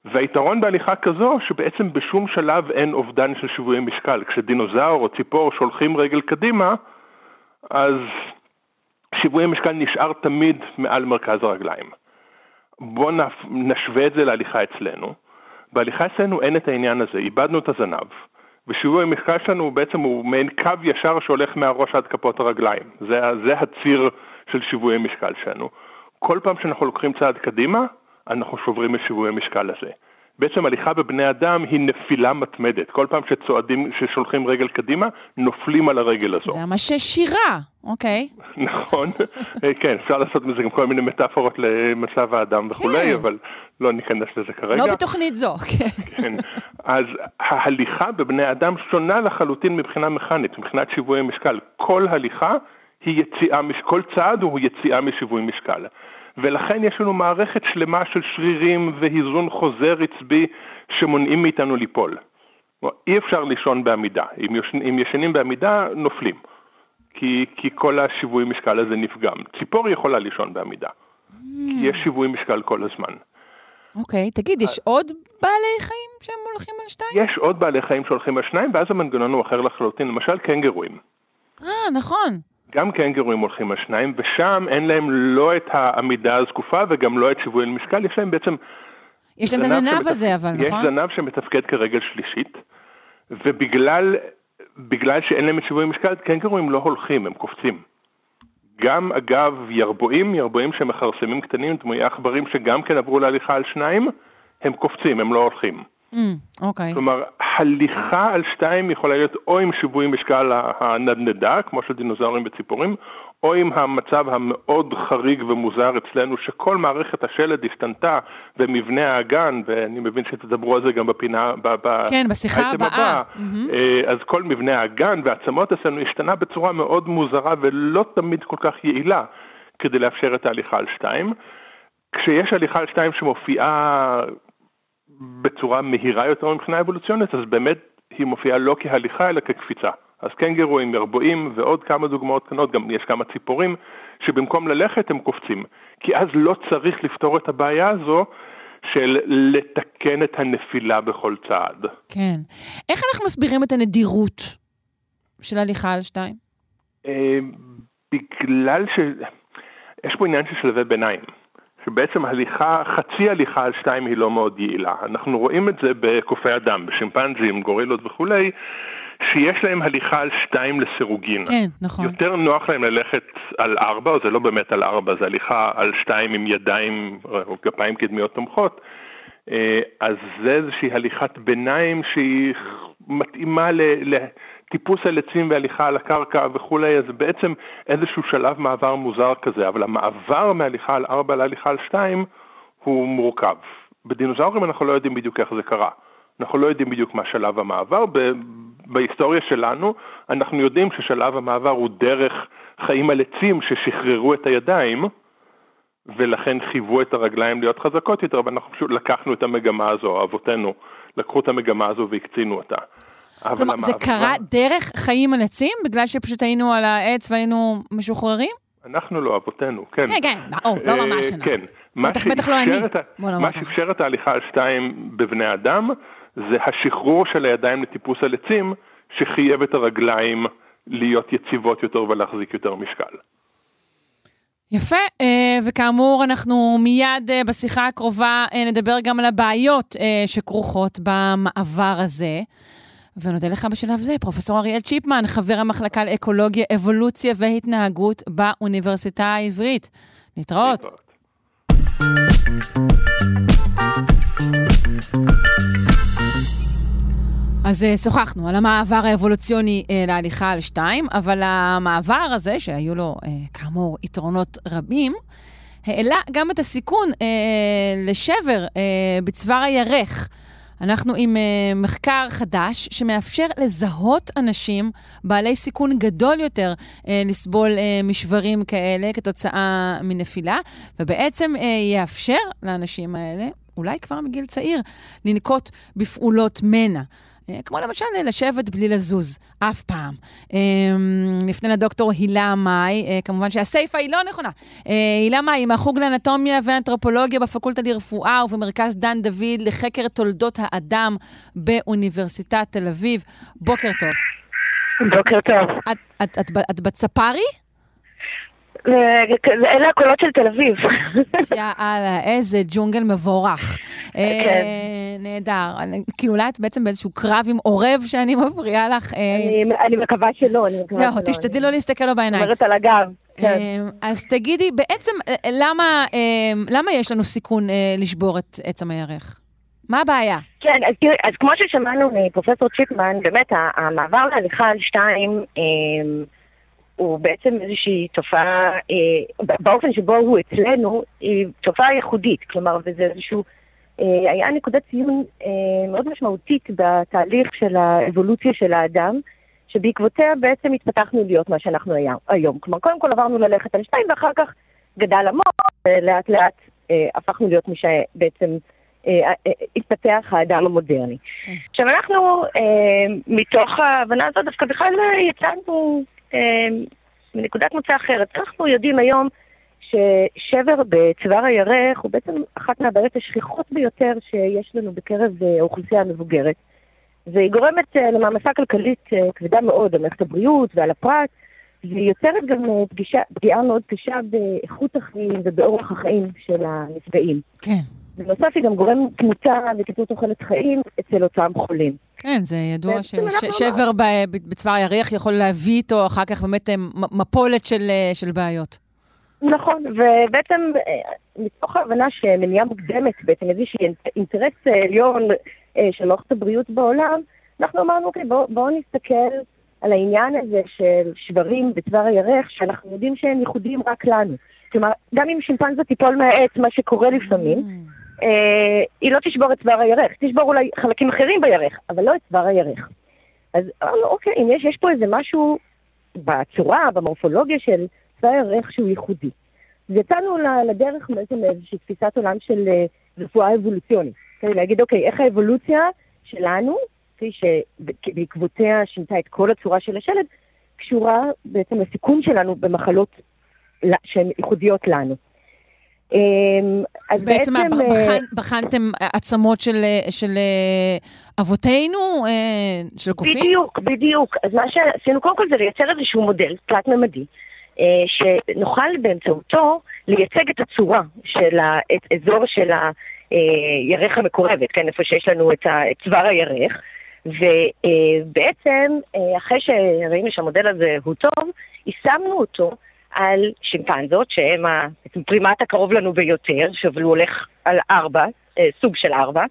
והיתרון בהליכה כזו, שבעצם בשום שלב אין אובדן של שיווי משקל. כשדינוזאור או ציפור שולחים רגל קדימה, אז שיווי המשקל נשאר תמיד מעל מרכז הרגליים. בואו נשווה את זה להליכה אצלנו. בהליכה אצלנו אין את העניין הזה, איבדנו את הזנב. ושיווי המשקל שלנו בעצם הוא מעין קו ישר שהולך מהראש עד כפות הרגליים. זה, זה הציר של שיווי המשקל שלנו. כל פעם שאנחנו לוקחים צעד קדימה, אנחנו שוברים את שיווי המשקל הזה. בעצם הליכה בבני אדם היא נפילה מתמדת. כל פעם שצועדים, ששולחים רגל קדימה, נופלים על הרגל הזו. זה ממש שירה, אוקיי. נכון, אה, כן, אפשר לעשות מזה גם כל מיני מטאפורות למצב האדם וכולי, כן. אבל לא ניכנס לזה כרגע. לא בתוכנית זו, כן. כן. אז ההליכה בבני אדם שונה לחלוטין מבחינה מכנית, מבחינת שיווי משקל. כל הליכה היא יציאה, כל צעד הוא יציאה משיווי משקל. ולכן יש לנו מערכת שלמה של שרירים והיזון חוזר עצבי שמונעים מאיתנו ליפול. אי אפשר לישון בעמידה, אם, ישנ, אם ישנים בעמידה נופלים, כי, כי כל השיווי משקל הזה נפגם. ציפור יכולה לישון בעמידה, mm. כי יש שיווי משקל כל הזמן. אוקיי, okay, תגיד, יש עוד בעלי חיים שהם הולכים על שתיים? יש עוד בעלי חיים שהולכים על שניים, ואז המנגנון הוא אחר לחלוטין, למשל קנגרואים. אה, נכון. גם קנגורים הולכים על שניים, ושם אין להם לא את העמידה הזקופה וגם לא את שיווי המשקל, יש להם בעצם... יש להם את הזנב שמתפ... הזה, אבל, יש נכון? יש זנב שמתפקד כרגל שלישית, ובגלל בגלל שאין להם את שיווי משקל, קנגורים לא הולכים, הם קופצים. גם אגב ירבועים, ירבועים שמכרסמים קטנים, דמויי עכברים שגם כן עברו להליכה על שניים, הם קופצים, הם לא הולכים. אוקיי. Mm, okay. כלומר, הליכה על שתיים יכולה להיות או עם שיווי משקל הנדנדה, כמו של דינוזאורים וציפורים, או עם המצב המאוד חריג ומוזר אצלנו, שכל מערכת השלד השתנתה ומבנה האגן, ואני מבין שתדברו על זה גם בפינה, כן, בשיחה הבאה. הבא, mm-hmm. אז כל מבנה האגן והעצמות אצלנו השתנה בצורה מאוד מוזרה ולא תמיד כל כך יעילה כדי לאפשר את ההליכה על שתיים. כשיש הליכה על שתיים שמופיעה בצורה מהירה יותר מבחינה אבולוציונית, אז באמת היא מופיעה לא כהליכה אלא כקפיצה. אז קנגרואים, ירבועים ועוד כמה דוגמאות קטנות, גם יש כמה ציפורים, שבמקום ללכת הם קופצים. כי אז לא צריך לפתור את הבעיה הזו של לתקן את הנפילה בכל צעד. כן. איך אנחנו מסבירים את הנדירות של הליכה על שתיים? אה, בגלל ש... יש פה עניין של שלבי ביניים. שבעצם הליכה, חצי הליכה על שתיים היא לא מאוד יעילה. אנחנו רואים את זה בקופי אדם, בשימפנזים, גורילות וכולי, שיש להם הליכה על שתיים לסירוגין. כן, נכון. יותר נוח להם ללכת על ארבע, או זה לא באמת על ארבע, זה הליכה על שתיים עם ידיים או גפיים קדמיות תומכות. אה, אז זה איזושהי הליכת ביניים שהיא מתאימה לטיפוס על עצים והליכה על הקרקע וכולי, אז בעצם איזשהו שלב מעבר מוזר כזה, אבל המעבר מהליכה על ארבע להליכה על שתיים הוא מורכב. בדינוזאורים אנחנו לא יודעים בדיוק איך זה קרה. אנחנו לא יודעים בדיוק מה שלב המעבר. בהיסטוריה שלנו אנחנו יודעים ששלב המעבר הוא דרך חיים על עצים ששחררו את הידיים, ולכן חייבו את הרגליים להיות חזקות יותר, ואנחנו פשוט לקחנו את המגמה הזו, אבותינו לקחו את המגמה הזו והקצינו אותה. כלומר, זה קרה דרך חיים על עצים? בגלל שפשוט היינו על העץ והיינו משוחררים? אנחנו לא, אבותינו, כן. כן, כן, או, לא אה, ממש אנחנו. כן. בטח, בטח לא אני. מה שאפשר את ההליכה על שתיים בבני אדם, זה השחרור של הידיים לטיפוס על עצים, שחייב את הרגליים להיות יציבות יותר ולהחזיק יותר משקל. יפה, אה, וכאמור, אנחנו מיד אה, בשיחה הקרובה נדבר גם על הבעיות שכרוכות במעבר הזה. ונודה לך בשלב זה, פרופ' אריאל צ'יפמן, חבר המחלקה לאקולוגיה, אבולוציה והתנהגות באוניברסיטה העברית. להתראות. אז uh, שוחחנו על המעבר האבולוציוני uh, להליכה על שתיים, אבל המעבר הזה, שהיו לו uh, כאמור יתרונות רבים, העלה גם את הסיכון לשבר בצוואר הירך. אנחנו עם uh, מחקר חדש שמאפשר לזהות אנשים בעלי סיכון גדול יותר uh, לסבול uh, משברים כאלה כתוצאה מנפילה, ובעצם uh, יאפשר לאנשים האלה, אולי כבר מגיל צעיר, לנקוט בפעולות מנע. אה, כמו למשל לשבת בלי לזוז, אף פעם. אה, נפנה לדוקטור הילה מאי, אה, כמובן שהסיפה היא לא נכונה. הילה מאי מהחוג לאנטומיה ואנתרופולוגיה בפקולטה לרפואה ובמרכז דן דוד לחקר תולדות האדם באוניברסיטת תל אביב. בוקר טוב. בוקר טוב. את, את, את, את בצפרי? אלה הקולות של תל אביב. יאללה, איזה ג'ונגל מבורך. כן. אה, נהדר. כאילו, אולי את בעצם באיזשהו קרב עם עורב שאני מפריעה לך. אה, אני מקווה שלא, אני מקווה שלא. זהו, תשתדלי לא להסתכל לו בעיניים. אומרת על הגב. כן. אה, אז תגידי, בעצם, למה יש לנו סיכון לשבור את עצם הירך? מה הבעיה? כן, אז תראי, אז כמו ששמענו מפרופסור צ'יפמן, באמת המעבר להליכה על שתיים, הוא בעצם איזושהי תופעה, אה, באופן שבו הוא אצלנו, היא תופעה ייחודית, כלומר, וזה איזשהו, אה, היה נקודת ציון אה, מאוד משמעותית בתהליך של האבולוציה של האדם, שבעקבותיה בעצם התפתחנו להיות מה שאנחנו היום. כלומר, קודם כל עברנו ללכת על שתיים, ואחר כך גדל המוח, ולאט לאט אה, הפכנו להיות מי שבעצם... אה, אה, התפתח האדם המודרני. כן. עכשיו אנחנו, אה, מתוך ההבנה הזאת, דווקא בכלל יצאנו מנקודת מוצא אחרת. אנחנו יודעים היום ששבר בצוואר הירך הוא בעצם אחת מהבעיות השכיחות ביותר שיש לנו בקרב אה, האוכלוסייה המבוגרת. והיא גורמת אה, למעמסה כלכלית אה, כבדה מאוד על מערכת הבריאות ועל הפרט, והיא יוצרת גם פגישה, פגיעה מאוד קשה באיכות החיים ובאורח החיים של הנפגעים. כן. בנוסף היא גם גורם תמותה וקיצור תוחלת חיים אצל אותם חולים. כן, זה ידוע ששבר בצוואר הירח יכול להביא איתו אחר כך באמת אה, מפולת של, אה, של בעיות. נכון, ובעצם אה, מתוך ההבנה שמניעה מוקדמת, בעצם איזושהי אינטרס עליון של מערכת הבריאות בעולם, אנחנו אמרנו, אוקיי, בואו בוא נסתכל על העניין הזה של שברים בצוואר הירך, שאנחנו יודעים שהם ייחודיים רק לנו. כלומר, גם אם שימפנזה תיפול מהעץ, מה שקורה לפעמים, mm. היא לא תשבור את צוואר הירך, תשבור אולי חלקים אחרים בירך, אבל לא את צוואר הירך. אז אמרנו, אוקיי, אם יש, יש פה איזה משהו בצורה, במורפולוגיה של צוואר הירך שהוא ייחודי. אז יצאנו לדרך בעצם לאיזושהי תפיסת עולם של אה, רפואה אבולוציונית. כדי להגיד, אוקיי, איך האבולוציה שלנו, כפי שבעקבותיה שינתה את כל הצורה של השלד, קשורה בעצם לסיכון שלנו במחלות שהן ייחודיות לנו. אמ, אז, אז בעצם, בעצם אה, בחן, בחנתם עצמות של, של אה, אבותינו, אה, של קופים? בדיוק, בדיוק. אז מה שעשינו קודם כל זה לייצר איזשהו מודל תלת-ממדי, שנוכל באמצעותו לייצג את הצורה של ה, את אזור של הירך המקורבת, כן, איפה שיש לנו את, צוואר הירך. ובעצם, אחרי שראינו שהמודל הזה הוא טוב, יישמנו אותו על שימפנזות, שהם הפרימט הקרוב לנו ביותר, אבל הוא הולך על ארבע, אה, סוג של ארבע,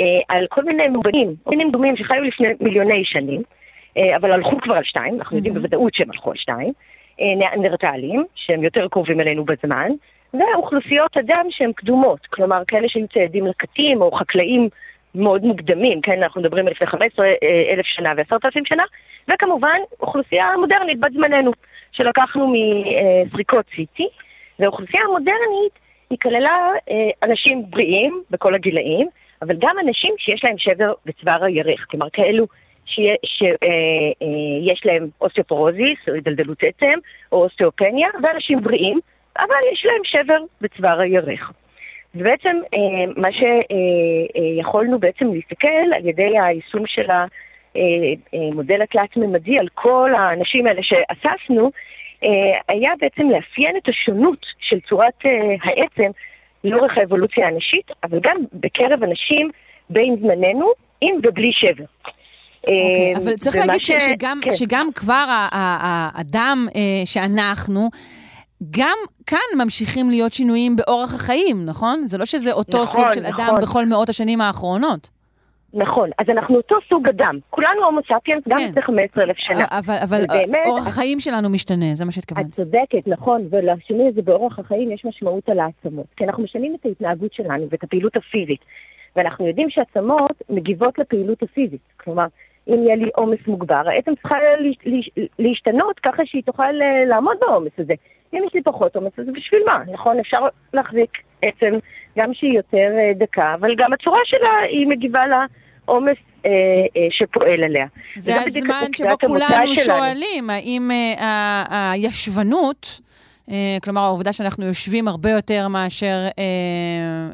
אה, על כל מיני מובנים, כל מיני דומים שחיו לפני מיליוני שנים, אבל הלכו כבר על שתיים, אנחנו יודעים בוודאות שהם הלכו על שתיים, נאנדרטלים, שהם יותר קרובים אלינו בזמן, ואוכלוסיות אדם שהן קדומות, כלומר כאלה שהיו ציידים לקטים או חקלאים מאוד מוקדמים, כן, אנחנו מדברים על לפני 15 אה, אלף שנה ועשרת אלפים שנה, וכמובן אוכלוסייה מודרנית בת זמננו, שלקחנו מסריקות CT, והאוכלוסייה המודרנית היא כללה אה, אנשים בריאים בכל הגילאים, אבל גם אנשים שיש להם שבר בצוואר הירך, כלומר כאלו שיש אה, להם אוסטאופורוזיס, או הידלדלות עצם, או אוסטאופניה, ואנשים בריאים, אבל יש להם שבר בצוואר הירך. ובעצם אה, מה שיכולנו בעצם להסתכל על ידי היישום של המודל אה, אה, התלת-ממדי על כל האנשים האלה שאספנו, היה בעצם לאפיין את השונות של צורת העצם לאורך האבולוציה הנשית, אבל גם בקרב אנשים בין זמננו, עם ובלי שבר. Okay, אוקיי, אבל צריך להגיד ש... שגם, כן. שגם כבר האדם שאנחנו, גם כאן ממשיכים להיות שינויים באורח החיים, נכון? זה לא שזה אותו נכון, סוג של נכון. אדם בכל מאות השנים האחרונות. נכון, אז אנחנו אותו סוג אדם. כולנו הומו ספיאנס גם כן. לפני 15 אלף שנה. אבל, אבל באמת, אורח החיים שלנו משתנה, זה מה שהתכוונת. את צודקת, נכון, ולשינוי הזה באורח החיים יש משמעות על העצמות. כי אנחנו משנים את ההתנהגות שלנו ואת הפעילות הפיזית. ואנחנו יודעים שעצמות מגיבות לפעילות הפיזית. כלומר, אם יהיה לי עומס מוגבר, העצם צריכה להשתנות ככה שהיא תוכל אה, לעמוד בעומס הזה. אם יש לי פחות עומס, אז בשביל מה? נכון, אפשר להחזיק עצם גם שהיא יותר אה, דקה, אבל גם הצורה שלה היא מגיבה לעומס אה, אה, שפועל עליה. זה הזמן שבו כולנו שואלים, האם אה, הישבנות... אה, כלומר, העובדה שאנחנו יושבים הרבה יותר מאשר אה,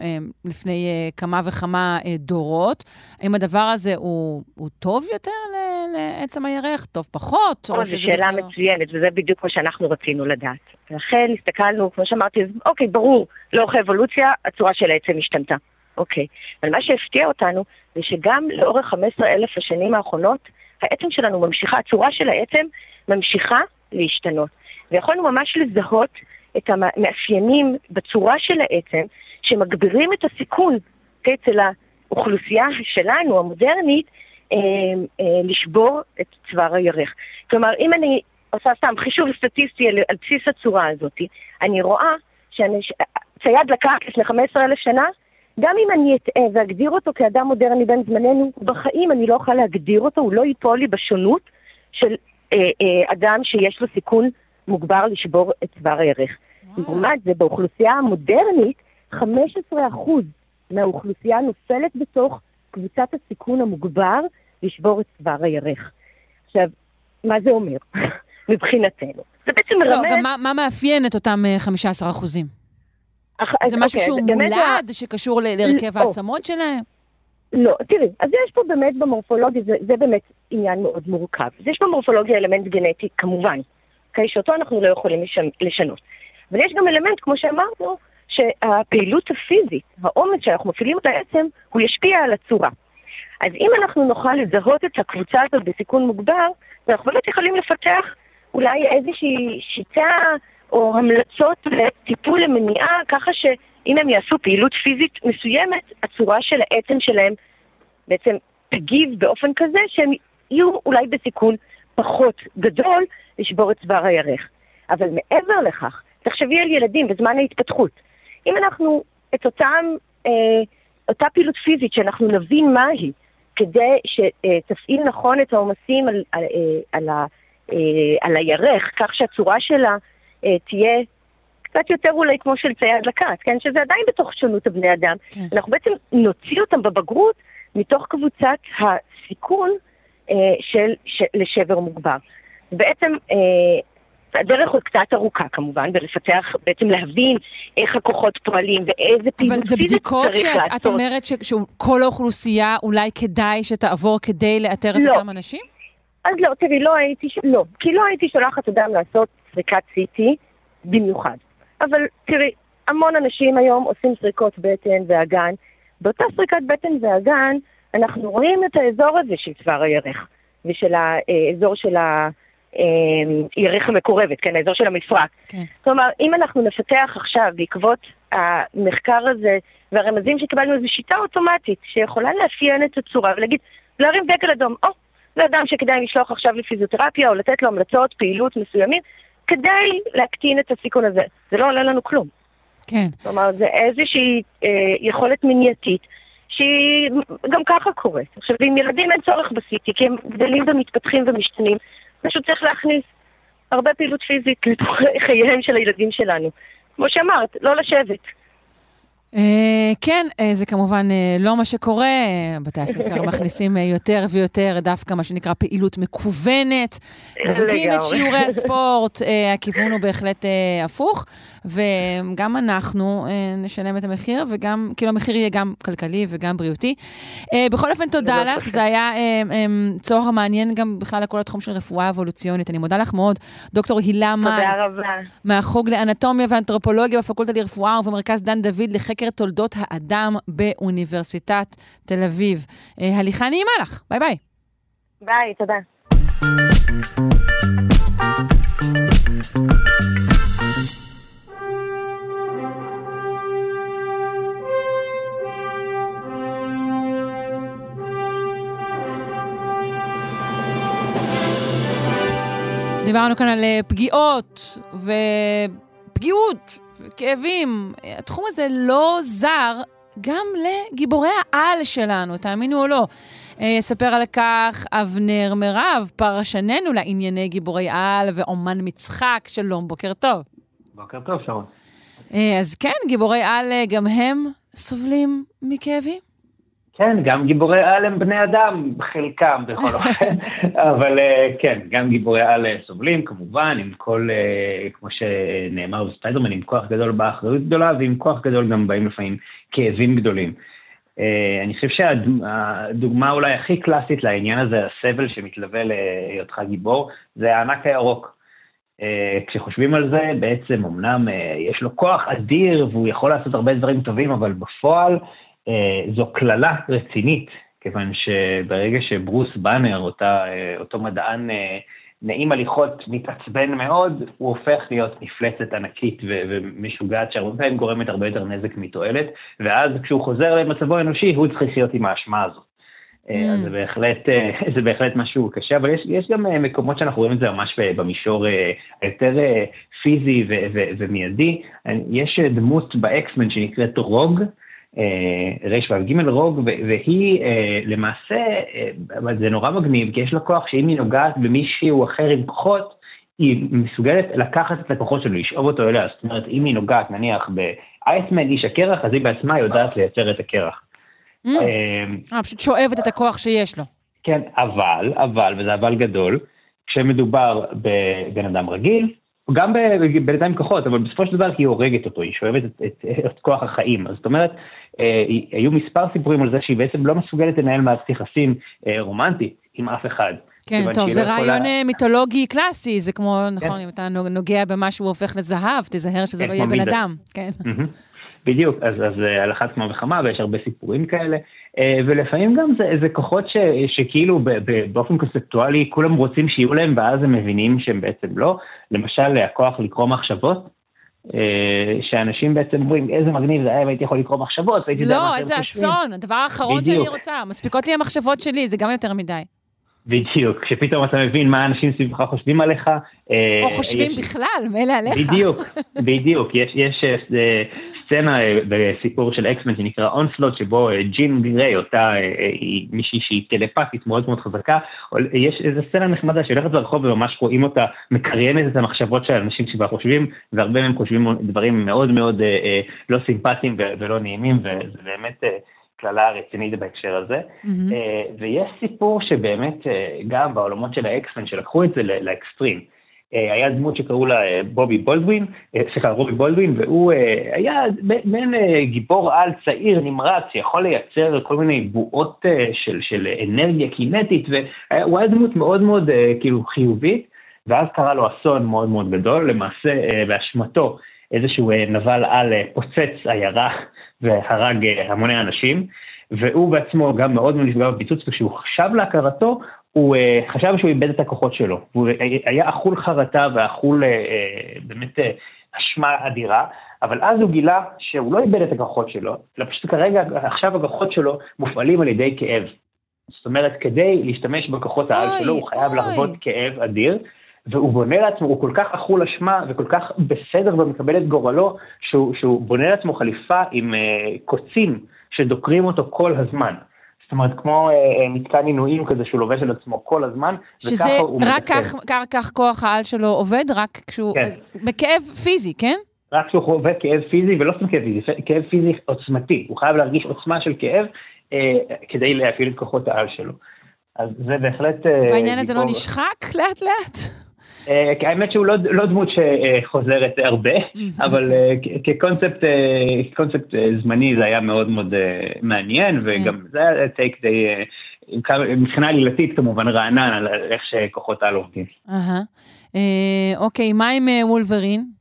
אה, לפני כמה וכמה דורות, האם הדבר הזה הוא, הוא טוב יותר לעצם הירח? טוב פחות? או זו שאלה בכלל... מצוינת, וזה בדיוק מה שאנחנו רצינו לדעת. לכן הסתכלנו, כמו שאמרתי, אוקיי, ברור, לאורך האבולוציה הצורה של העצם השתנתה. אוקיי. אבל מה שהפתיע אותנו זה שגם לאורך 15 אלף השנים האחרונות, העצם שלנו ממשיכה, הצורה של העצם ממשיכה להשתנות. ויכולנו ממש לזהות את המאפיינים בצורה של העצם שמגבירים את הסיכון אצל האוכלוסייה שלנו, המודרנית, אה, אה, לשבור את צוואר הירך. כלומר, אם אני עושה סתם חישוב סטטיסטי על, על בסיס הצורה הזאת, אני רואה שצייד לקח לפני 15 אלף שנה, גם אם אני אטעה ואגדיר אותו כאדם מודרני בן זמננו, בחיים אני לא אוכל להגדיר אותו, הוא לא ייפול לי בשונות של אה, אה, אדם שיש לו סיכון מוגבר לשבור את צוואר הירך. לעומת זה, באוכלוסייה המודרנית, 15% מהאוכלוסייה נופלת בתוך קבוצת הסיכון המוגבר לשבור את צוואר הירך. עכשיו, מה זה אומר מבחינתנו? זה בעצם מרמז... לא, גם מה, מה מאפיין את אותם 15 אה, אחוזים? אח... זה משהו אוקיי, שהוא מולד, ה... שקשור להרכב העצמות שלהם? לא, תראי, אז יש פה באמת במורפולוגיה, זה, זה באמת עניין מאוד מורכב. אז יש במורפולוגיה אלמנט גנטי, כמובן, אוקיי? שאותו אנחנו לא יכולים לשנות. אבל יש גם אלמנט, כמו שאמרנו, שהפעילות הפיזית, העומס שאנחנו מפעילים בעצם, הוא ישפיע על הצורה. אז אם אנחנו נוכל לזהות את הקבוצה הזאת בסיכון מוגבר, אנחנו באמת יכולים לפתח אולי איזושהי שיטה או המלצות לטיפול למניעה, ככה שאם הם יעשו פעילות פיזית מסוימת, הצורה של העצם שלהם בעצם תגיב באופן כזה שהם יהיו אולי בסיכון פחות גדול לשבור את צוואר הירך. אבל מעבר לכך, תחשבי על ילדים בזמן ההתפתחות. אם אנחנו את אותם, אה, אותה פעילות פיזית שאנחנו נבין מה היא, כדי שתפעיל נכון את העומסים על, על, אה, על, על, אה, על הירך, כך שהצורה שלה אה, תהיה קצת יותר אולי כמו של צייד לקט, כן? שזה עדיין בתוך שונות הבני אדם. כן. אנחנו בעצם נוציא אותם בבגרות מתוך קבוצת הסיכון של, של, לשבר מוגבר. בעצם אה, הדרך עוד קצת ארוכה כמובן, ולפתח, בעצם להבין איך הכוחות פועלים ואיזה פעילות פיזית צריך לעשות. אבל זה בדיקות שאת אומרת שכל האוכלוסייה אולי כדאי שתעבור כדי לאתר את לא. אותם אנשים? אז לא, תראי, לא הייתי, לא, כי לא הייתי שולחת אדם לעשות סריקת CT במיוחד. אבל תראי, המון אנשים היום עושים סריקות בטן ואגן. באותה סריקת בטן ואגן, אנחנו רואים את האזור הזה של צוואר הירך, ושל האזור של הירך המקורבת, כן, האזור של המפרק. כן. כלומר, אם אנחנו נפתח עכשיו בעקבות המחקר הזה והרמזים שקיבלנו איזו שיטה אוטומטית שיכולה לאפיין את הצורה ולהגיד, להרים דגל אדום, או, זה אדם שכדאי לשלוח עכשיו לפיזיותרפיה או לתת לו המלצות, פעילות מסוימים, כדי להקטין את הסיכון הזה. זה לא עולה לנו כלום. כן. כלומר, זה איזושהי אה, יכולת מניעתית שהיא גם ככה קורית. עכשיו, עם ילדים אין צורך בסיטי, כי הם גדלים ומתפתחים ומשתנים. פשוט צריך להכניס הרבה פעילות פיזית לתוך חייהם של הילדים שלנו. כמו שאמרת, לא לשבת. אה, כן, אה, זה כמובן אה, לא מה שקורה. בתי הספר מכניסים יותר ויותר דווקא מה שנקרא פעילות מקוונת. מורידים את. שיעורי הספורט, הכיוון הוא בהחלט הפוך, וגם אנחנו נשלם את המחיר, וגם, כאילו המחיר יהיה גם כלכלי וגם בריאותי. בכל אופן, תודה ללא לך. זה היה צוהר מעניין גם בכלל לכל התחום של רפואה אבולוציונית. אני מודה לך מאוד, דוקטור הילה מאי. תודה רבה. מהחוג לאנטומיה ואנתרופולוגיה בפקולטה לרפואה ובמרכז דן דוד לחקר תולדות האדם באוניברסיטת תל אביב. אה, הליכה נעימה לך, ביי ביי. ביי, תודה. דיברנו כאן על אה, פגיעות ופגיעות, כאבים. התחום הזה לא זר גם לגיבורי העל שלנו, תאמינו או לא. אה, אספר על כך אבנר מירב, פרשננו לענייני גיבורי על ואומן מצחק. שלום, בוקר טוב. בוקר טוב, שרון. אה, אז כן, גיבורי על אה, גם הם סובלים מכאבים? כן, גם גיבורי על הם בני אדם, חלקם בכל אופן, אבל אה, כן, גם גיבורי על אה, סובלים, כמובן, עם כל, אה, כמו שנאמר בספיידרמן, עם כוח גדול באה אחריות גדולה, ועם כוח גדול גם באים לפעמים כאבים גדולים. אני חושב שהדוגמה אולי הכי קלאסית לעניין הזה, הסבל שמתלווה להיותך גיבור, זה הענק הירוק. כשחושבים על זה, בעצם אמנם יש לו כוח אדיר והוא יכול לעשות הרבה דברים טובים, אבל בפועל זו קללה רצינית, כיוון שברגע שברוס באנר, אותה, אה, אותו מדען אה, נעים הליכות, מתעצבן מאוד, הוא הופך להיות מפלצת ענקית ו- ומשוגעת שהרבה פעמים גורמת הרבה יותר נזק מתועלת, ואז כשהוא חוזר למצבו האנושי, הוא צריך לחיות עם האשמה הזאת. אה, Mm. אז זה בהחלט, אה, זה בהחלט משהו קשה, אבל יש, יש גם אה, מקומות שאנחנו רואים את זה ממש במישור אה, היותר אה, פיזי ו- ו- ומיידי. אה, יש אה, דמות באקסמן שנקראת רוג, אה, ר"ג רוג, ו- והיא אה, למעשה, אה, זה נורא מגניב, כי יש לה כוח שאם היא נוגעת במישהו אחר עם כוחות, היא מסוגלת לקחת את הכוחות שלו, לשאוב אותו אליה. זאת אומרת, אם היא נוגעת נניח באייסמן, איש הקרח, אז היא בעצמה יודעת לייצר את הקרח. Mm, אה, פשוט שואבת את הכוח שיש לו. כן, אבל, אבל, וזה אבל גדול, כשמדובר בבן אדם רגיל, גם עם כוחות, אבל בסופו של דבר היא הורגת אותו, היא שואבת את, את, את כוח החיים. אז זאת אומרת, אה, היו מספר סיפורים על זה שהיא בעצם לא מסוגלת לנהל מערכת יחסים אה, רומנטית עם אף אחד. כן, טוב, זה לא יכולה- רעיון אה, מיתולוגי קלאסי, זה כמו, כן. נכון, אם אתה נוגע במשהו הוא הופך לזהב, תיזהר שזה כן, לא יהיה בן מידה. אדם. כן. בדיוק, אז, אז אה, על אחת כמה וכמה, ויש הרבה סיפורים כאלה, אה, ולפעמים גם זה, זה כוחות ש, שכאילו ב, ב, באופן קונספטואלי כולם רוצים שיהיו להם, ואז הם מבינים שהם בעצם לא. למשל, הכוח לקרוא מחשבות, אה, שאנשים בעצם אומרים, איזה מגניב זה היה אם הייתי יכול לקרוא מחשבות, והייתי יודע מה לא, שהם איזה חושבים." אסון, הדבר האחרון שאני בדיוק. רוצה. מספיקות לי המחשבות שלי, זה גם יותר מדי. בדיוק, כשפתאום אתה מבין מה האנשים סביבך חושבים עליך. אה, או חושבים יש- בכלל, מילא עליך. בדיוק, בדיוק. יש, יש אה, סצנה אה, בסיפור של אקסמן שנקרא אונסלוט, שבו ג'ין גריי, אותה מישהי שהיא טלפתית מאוד מאוד חזקה, יש איזו סצנה נחמדה שהולכת ברחוב וממש רואים אותה מקריינת את המחשבות של האנשים שבה חושבים, והרבה מהם חושבים דברים מאוד מאוד לא סימפטיים ולא נעימים, וזה באמת קללה רצינית בהקשר הזה. מהמם. אה, ויש סיפור שבאמת אה, גם בעולמות של האקסמן, שלקחו את זה לאקסטרים. אה, היה דמות שקראו לה בובי בולדווין, סליחה, רובי בולדווין, והוא אה, היה מעין אה, גיבור על צעיר נמרץ, שיכול לייצר כל מיני בועות אה, של, של אנרגיה קינטית, והוא היה דמות מאוד מאוד אה, כאילו חיובית. ואז קרה לו אסון מאוד מאוד גדול, למעשה באשמתו איזשהו נבל על פוצץ עיירה והרג המוני אנשים, והוא בעצמו גם מאוד מאוד נפגע בפיצוץ, וכשהוא חשב להכרתו, הוא uh, חשב שהוא איבד את הכוחות שלו. הוא היה אכול חרטה ואכול uh, באמת uh, אשמה אדירה, אבל אז הוא גילה שהוא לא איבד את הכוחות שלו, אלא פשוט כרגע, עכשיו הכוחות שלו מופעלים על ידי כאב. זאת אומרת, כדי להשתמש בכוחות העל שלו, הוא חייב. לחוות כאב אדיר, והוא בונה לעצמו, הוא כל כך אכול אשמה וכל כך בסדר ומקבל את גורלו, שהוא, שהוא בונה לעצמו חליפה עם uh, קוצים שדוקרים אותו כל הזמן. זאת אומרת, כמו אה, אה, מתקן עינויים כזה שהוא לובש על עצמו כל הזמן, שזה רק כך, כך, כך כוח העל שלו עובד? רק כשהוא... כן. בכאב פיזי, כן? רק כשהוא חווה כאב פיזי, ולא סתם כאב פיזי, כאב פיזי עוצמתי. הוא חייב להרגיש עוצמה של כאב אה, כדי להפעיל את כוחות העל שלו. אז זה בהחלט... אה, והעניין הזה לא נשחק לאט-לאט? אה, האמת שהוא לא, לא דמות שחוזרת הרבה, אבל אוקיי. אה, כקונספט אה, זמני זה היה מאוד מאוד מעניין, כן. וגם זה היה טייק די, מבחינה עלילתית כמובן רענן על איך שכוחות העל עובדים. אוקיי, מה עם וולברין?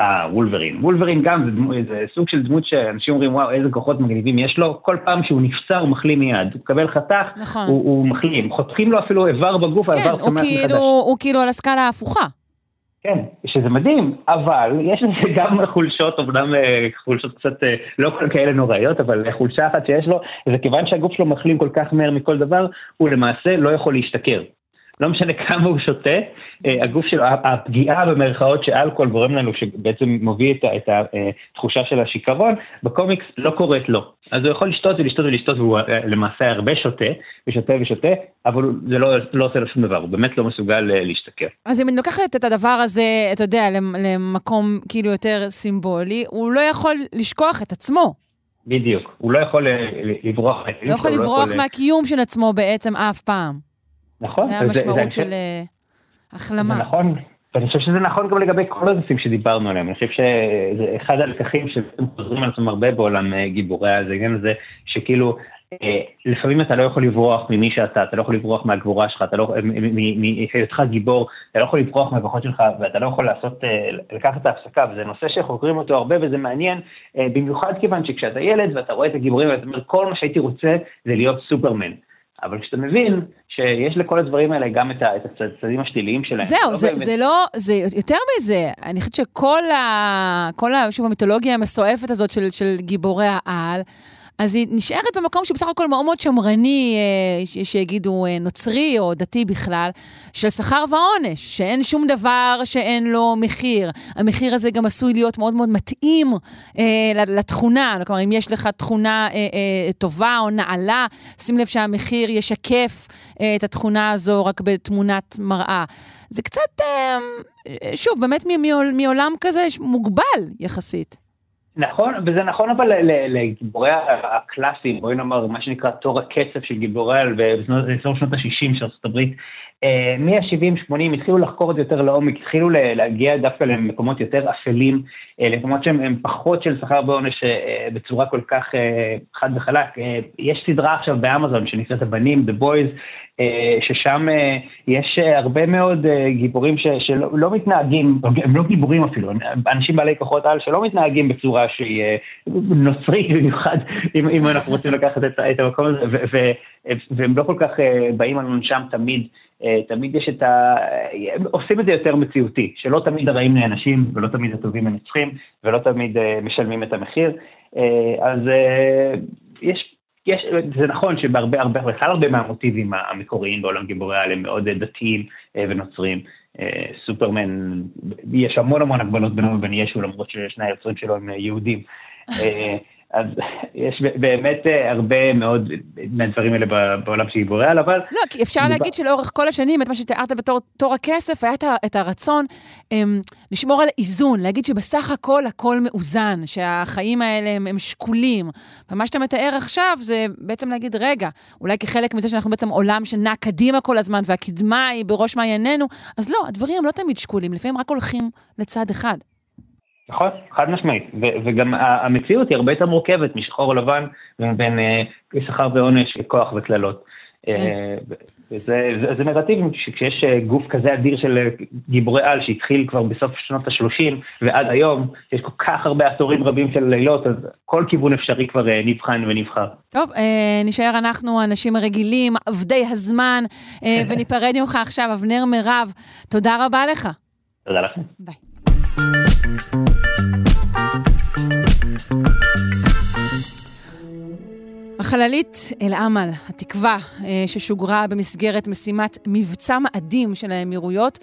אה, וולברין. גם זה, דמו, זה סוג של דמות שאנשים אומרים, וואו, איזה כוחות מגניבים יש לו. כל פעם שהוא נפצע הוא מחלים מיד. הוא מקבל חתך, נכון. הוא, הוא מחלים. חותכים לו אפילו איבר בגוף, כן, האיבר צומח כאילו, מחדש. הוא כאילו על הסקאלה ההפוכה. כן, שזה מדהים, אבל יש לזה גם חולשות, אמנם אה, חולשות קצת אה, לא כל כאלה נוראיות, אבל חולשה אחת שיש לו, זה כיוון שהגוף שלו מחלים כל כך מהר מכל דבר, הוא למעשה לא יכול להשתכר. לא משנה כמה הוא שותה, אה, הגוף שלו, הפגיעה במרכאות שאלכוהול גורם לנו, שבעצם מביא את, את התחושה של השיכרון, בקומיקס לא קורית לו. אז הוא יכול לשתות ולשתות ולשתות, והוא אה, למעשה הרבה שותה, ושותה ושותה, אבל זה לא, לא עושה לו שום דבר, הוא באמת לא מסוגל אה, להשתכר. אז אם אני לוקחת את הדבר הזה, אתה יודע, למקום כאילו יותר סימבולי, הוא לא יכול לשכוח את עצמו. בדיוק, הוא לא יכול לברוח לא יכול לא לברוח מהקיום של עצמו בעצם אף פעם. נכון. זה המשמעות של אה, החלמה. זה נכון, ואני חושב שזה נכון גם לגבי כל הנושאים שדיברנו עליהם. אני חושב שזה אחד הלקחים שחוזרים על עצמם הרבה בעולם אה, גיבורי על זה, העניין הזה שכאילו אה, לפעמים אתה לא יכול לברוח ממי שאתה, אתה לא יכול לברוח מהגבורה שלך, אתה לא, מהיותך גיבור, אתה לא יכול לברוח מהכוחות שלך, ואתה לא יכול לעשות, לקחת את ההפסקה, וזה נושא שחוקרים אותו הרבה וזה מעניין, במיוחד כיוון שכשאתה ילד ואתה רואה את הגיבורים, ואתה אומר, כל מה שהייתי רוצה זה להיות סופרמן. אבל כשאתה מבין שיש לכל הדברים האלה גם את, הצדדים השליליים שלהם. זהו, לא זה, באמת... זה לא, זה יותר מזה, אני חושבת שכל ה... כל ה... שוב, המיתולוגיה המסועפת הזאת של, של גיבורי העל, אז היא נשארת במקום שבסך הכל מאוד מאוד שמרני, אה, שיגידו אה, נוצרי או דתי בכלל, של שכר ועונש, שאין שום דבר שאין לו מחיר. המחיר הזה גם עשוי להיות מאוד מאוד מתאים אה, לתכונה. כלומר, אם יש לך תכונה אה, אה, טובה או נעלה, שים לב שהמחיר ישקף אה, את התכונה הזו רק בתמונת מראה. זה קצת, אה, שוב, באמת מעולם כזה מוגבל יחסית. נכון, וזה נכון אבל לגיבורי הקלאסיים, בואי נאמר, מה שנקרא תור הקצב של גיבורי על באזור שנות ה-60 של ארה"ב, אה, מ-70-80 התחילו לחקור את זה יותר לעומק, התחילו להגיע דווקא למקומות יותר אפלים, אה, למקומות שהם פחות של שכר בעונש אה, בצורה כל כך חד וחלק. יש סדרה עכשיו באמזון שנקראת הבנים, The Boys, ששם יש הרבה מאוד גיבורים ש, שלא לא מתנהגים, הם לא גיבורים אפילו, אנשים בעלי כוחות על שלא מתנהגים בצורה שהיא נוצרית במיוחד, אם, אם אנחנו רוצים לקחת את, את המקום הזה, ו, ו, והם לא כל כך באים על עונשם תמיד. אה, תמיד יש את ה... עושים את זה יותר מציאותי, שלא תמיד הרעים נענשים ולא תמיד הטובים מנצחים ולא תמיד אה, משלמים את המחיר. אה, אז יש, יש, זה נכון שבהרבה, הרבה, בכלל הרבה מהמוטיבים המקוריים בעולם גיבורי העל הם מאוד דתיים ונוצרים. סופרמן, יש המון המון הגבלות בינו ובין ישו, למרות ששני היוצרים שלו הם יהודים. אז יש באמת אה, הרבה מאוד מהדברים האלה בעולם של גיבורי על, אבל... לא, כי אפשר להגיד שלאורך כל השנים, את מה שתיארת בתור תור הכסף, היה את הרצון הם, אמ, לשמור על איזון, להגיד שבסך הכל הכל מאוזן, שהחיים האלה הם, הם שקולים. ומה שאתה מתאר עכשיו זה בעצם להגיד, רגע, אולי כחלק מזה שאנחנו בעצם עולם שנע קדימה כל הזמן, והקדמה היא בראש מעיינינו, אז לא, הדברים הם לא תמיד שקולים, לפעמים רק הולכים לצד אחד. נכון, חד משמעית, ו- וגם המציאות היא הרבה יותר מורכבת משחור לבן ובין אה, שכר ועונש, כוח וקללות. אה, וזה זה, זה נרטיב שכשיש אה, גוף כזה אדיר של גיבורי על שהתחיל כבר בסוף שנות ה-30 ועד היום, יש כל כך הרבה עשורים רבים של לילות, אז כל כיוון אפשרי כבר נבחן ונבחר. טוב, נשאר אנחנו אנשים רגילים, עבדי הזמן, וניפרד ממך עכשיו, אבנר מירב, תודה רבה לך. תודה לכם. ביי. החללית אל-עמל, התקווה אה, ששוגרה במסגרת משימת מבצע מאדים של האמירויות,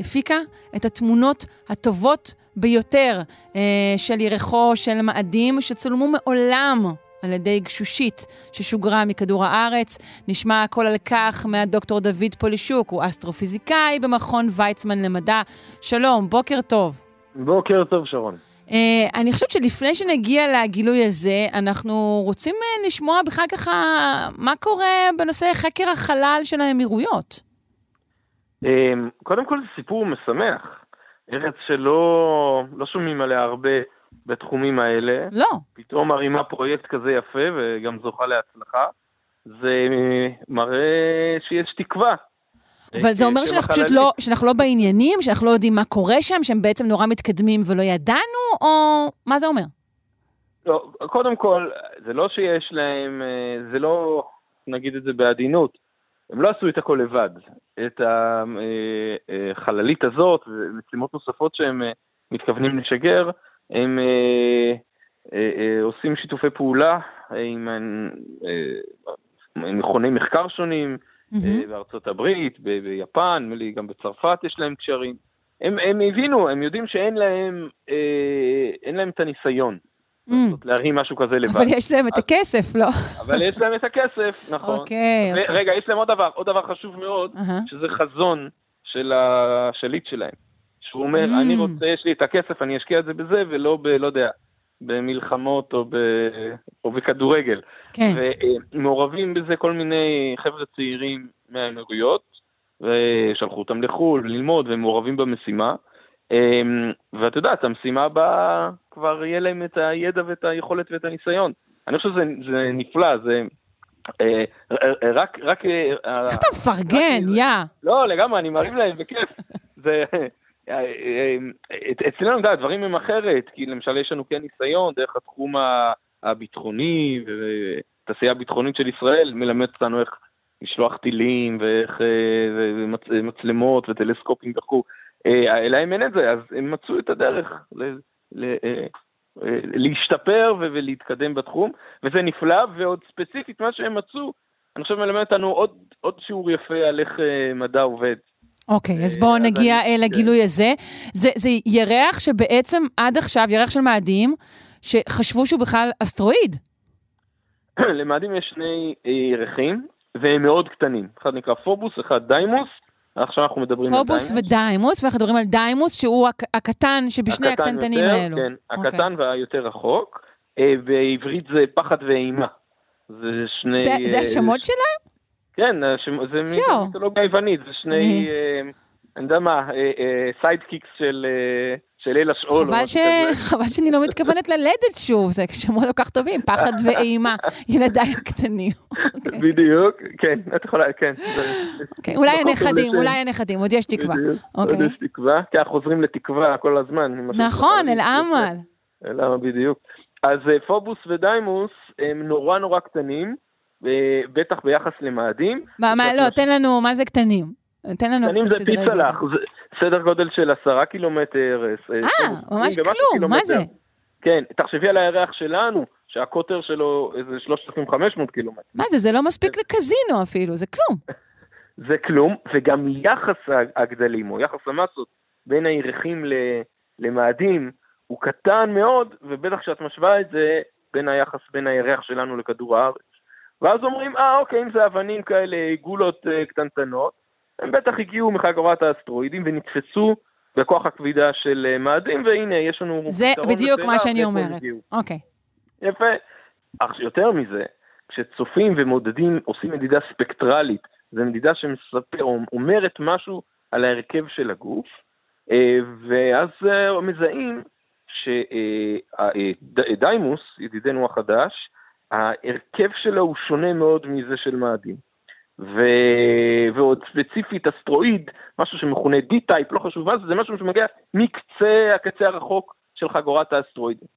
הפיקה את התמונות הטובות ביותר אה, של ירחו של מאדים שצולמו מעולם על ידי גשושית ששוגרה מכדור הארץ. נשמע הכל על כך מהדוקטור דוד פולישוק, הוא אסטרופיזיקאי במכון ויצמן למדע. שלום, בוקר טוב. בוקר טוב, שרון. Uh, אני חושבת שלפני שנגיע לגילוי הזה, אנחנו רוצים uh, לשמוע בכלל ככה מה קורה בנושא חקר החלל של האמירויות. Um, קודם כל זה סיפור משמח. ארץ שלא לא שומעים עליה הרבה בתחומים האלה. לא. פתאום מרימה פרויקט כזה יפה וגם זוכה להצלחה. זה מראה שיש תקווה. אבל זה אומר שאנחנו פשוט לא, שאנחנו לא בעניינים, שאנחנו לא יודעים מה קורה שם, שהם בעצם נורא מתקדמים ולא ידענו, או מה זה אומר? לא, קודם כל, זה לא שיש להם, אה, זה לא, נגיד את זה בעדינות, הם לא עשו את הכל לבד. את החללית הזאת ומשימות נוספות שהם אה, מתכוונים לשגר, הם אה, עושים שיתופי פעולה עם מכוני מחקר שונים, mm-hmm. בארצות הברית, ביפן, גם בצרפת יש להם קשרים. הם, הם הבינו, הם יודעים שאין להם, אה, אין להם את הניסיון. Mm. להרים משהו כזה לבד. אבל יש להם את הכסף, לא? אבל יש להם את הכסף, נכון. אוקיי, אוקיי. רגע, יש להם עוד דבר, עוד דבר חשוב מאוד, שזה חזון של השליט שלהם. שהוא אומר, mm. אני רוצה, יש לי את הכסף, אני אשקיע את זה בזה, ולא ב... לא יודע, במלחמות או, ב, או בכדורגל. כן. ומעורבים בזה כל מיני חבר'ה צעירים מהאמירויות, ושלחו אותם לחו"ל ללמוד, והם מעורבים במשימה. אמ, ואת יודעת, המשימה הבאה, כבר יהיה להם את הידע ואת היכולת ואת הניסיון. אני חושב שזה נפלא, זה... אה, רק, רק... אה, איך אתה מפרגן, יא? לא, לגמרי, אני מרים להם בכיף. זה... אה, אה, אה, אצלנו, אתה יודע, הדברים הם אחרת, כי למשל יש לנו כן ניסיון דרך התחום הביטחוני, ותעשייה הביטחונית של ישראל מלמד אותנו איך לשלוח טילים, ואיך מצלמות וטלסקופים וכו', להם אין את זה, אז הם מצאו את הדרך להשתפר ולהתקדם בתחום, וזה נפלא, ועוד ספציפית מה שהם מצאו, אני חושב מלמד אותנו עוד, עוד שיעור יפה על איך מדע עובד. אוקיי, אז בואו נגיע אני, לגילוי כן. הזה. זה, זה ירח שבעצם עד עכשיו, ירח של מאדים, שחשבו שהוא בכלל אסטרואיד. למאדים יש שני אה, ירחים, והם מאוד קטנים. אחד נקרא פובוס, אחד דיימוס. עכשיו אנחנו מדברים על דיימוס. פובוס ודיימוס, ואנחנו מדברים על דיימוס, שהוא הק, הקטן שבשני הקטן הקטנטנים יותר, האלו. כן, אוקיי. הקטן okay. והיותר רחוק. אה, בעברית זה פחד ואימה. זה שני... זה, זה אה, השמות שלהם? כן, אה, זה מיתולוגיה יוונית, זה שני, אה, אני יודע מה, sidekicks אה, של... של השאול. חבל, ש... חבל שאני לא מתכוונת ללדת שוב, זה שמות כל כך טובים, פחד ואימה, ילדיי הקטנים. אוקיי. בדיוק, כן, את יכולה, כן. אוקיי, אולי הנכדים, אולי הנכדים, עוד יש תקווה. עוד אוקיי. יש תקווה, כי אנחנו חוזרים לתקווה כל הזמן. נכון, אל-עמל. אל-עמל, בדיוק. אז פובוס ודיימוס הם נורא נורא קטנים. בטח ביחס למאדים. מה, מה, לא, תן לנו, מה זה קטנים? תן לנו קטנים זה פיצה לך, סדר גודל של עשרה קילומטר. אה, אה ממש כלום, מה זה? כן, תחשבי על הירח שלנו, שהקוטר שלו איזה 3,500 קילומטר. מה זה, זה לא מספיק לקזינו אפילו, זה כלום. זה כלום, וגם יחס הגדלים, או יחס המסות בין הירחים למאדים, הוא קטן מאוד, ובטח כשאת משווה את זה בין היחס בין הירח שלנו לכדור הארץ. ואז אומרים, אה, אוקיי, אם זה אבנים כאלה, עיגולות אה, קטנטנות, הם בטח הגיעו מחגורת האסטרואידים ונתפסו בכוח הכבידה של אה, מאדים, והנה, יש לנו... זה בדיוק מה שאני אומרת. אוקיי. יפה. אך יותר מזה, כשצופים ומודדים, עושים מדידה ספקטרלית, זו מדידה שמספר, אומרת משהו על ההרכב של הגוף, אה, ואז מזהים שדיימוס, ידידנו החדש, ההרכב שלו הוא שונה מאוד מזה של מאדים. ו... ועוד ספציפית אסטרואיד, משהו שמכונה D-Type, לא חשוב מה זה, זה משהו שמגיע מקצה הקצה הרחוק של חגורת האסטרואידים.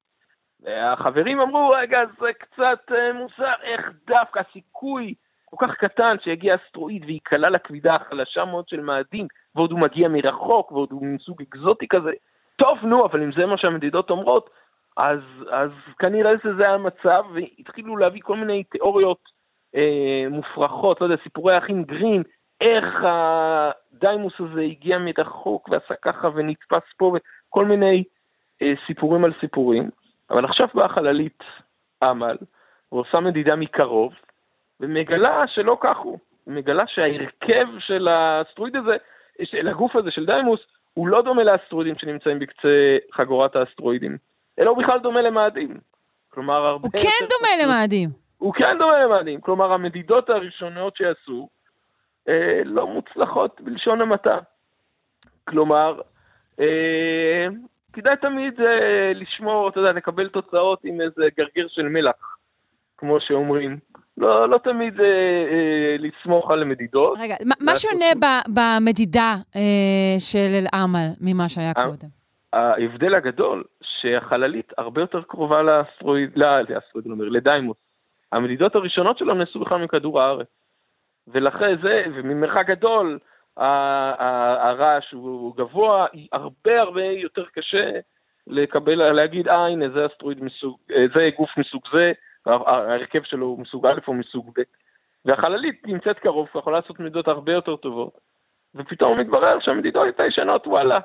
החברים אמרו, רגע, זה קצת אה, מוזר, איך דווקא הסיכוי כל כך קטן שיגיע אסטרואיד וייקלע לכבידה החלשה מאוד של מאדים, ועוד הוא מגיע מרחוק, ועוד הוא מסוג אקזוטי כזה. טוב, נו, אבל אם זה מה שהמדידות אומרות, אז, אז כנראה שזה המצב, והתחילו להביא כל מיני תיאוריות אה, מופרכות, לא יודע, סיפורי האחים גרים, איך הדיימוס הזה הגיע מרחוק ועשה ככה ונתפס פה, וכל מיני אה, סיפורים על סיפורים. אבל עכשיו באה חללית אמל, ועושה מדידה מקרוב, ומגלה שלא כך הוא. מגלה שההרכב של האסטרואיד הזה, של הגוף הזה של דיימוס, הוא לא דומה לאסטרואידים שנמצאים בקצה חגורת האסטרואידים, אלא הוא בכלל דומה למאדים. כלומר, הרבה... הוא כן דומה למאדים. הוא כן דומה למאדים. כלומר, המדידות הראשונות שעשו אה, לא מוצלחות בלשון המעטה. כלומר, אה, כדאי תמיד אה, לשמור, אתה יודע, לקבל תוצאות עם איזה גרגר של מלח, כמו שאומרים. לא, לא תמיד אה, אה, לסמוך על המדידות. רגע, מה שונה ב, במדידה אה, של אל-עמל ממה שהיה קודם? ההבדל הגדול, שהחללית הרבה יותר קרובה לאסטרואיד, לא, לאסטרואיד, אומר, לדיימוס. המדידות הראשונות שלו נעשו בכלל מכדור הארץ. ולכן זה, וממרחק גדול, הרעש הוא גבוה, הרבה הרבה יותר קשה לקבל, להגיד, אה, הנה, זה אסטרואיד מסוג, אה, זה גוף מסוג זה, ההרכב שלו הוא מסוג א' או מסוג ב'. והחללית נמצאת קרוב, יכולה לעשות מדידות הרבה יותר טובות, ופתאום מתברר שהמדידות הישנות, וואלה,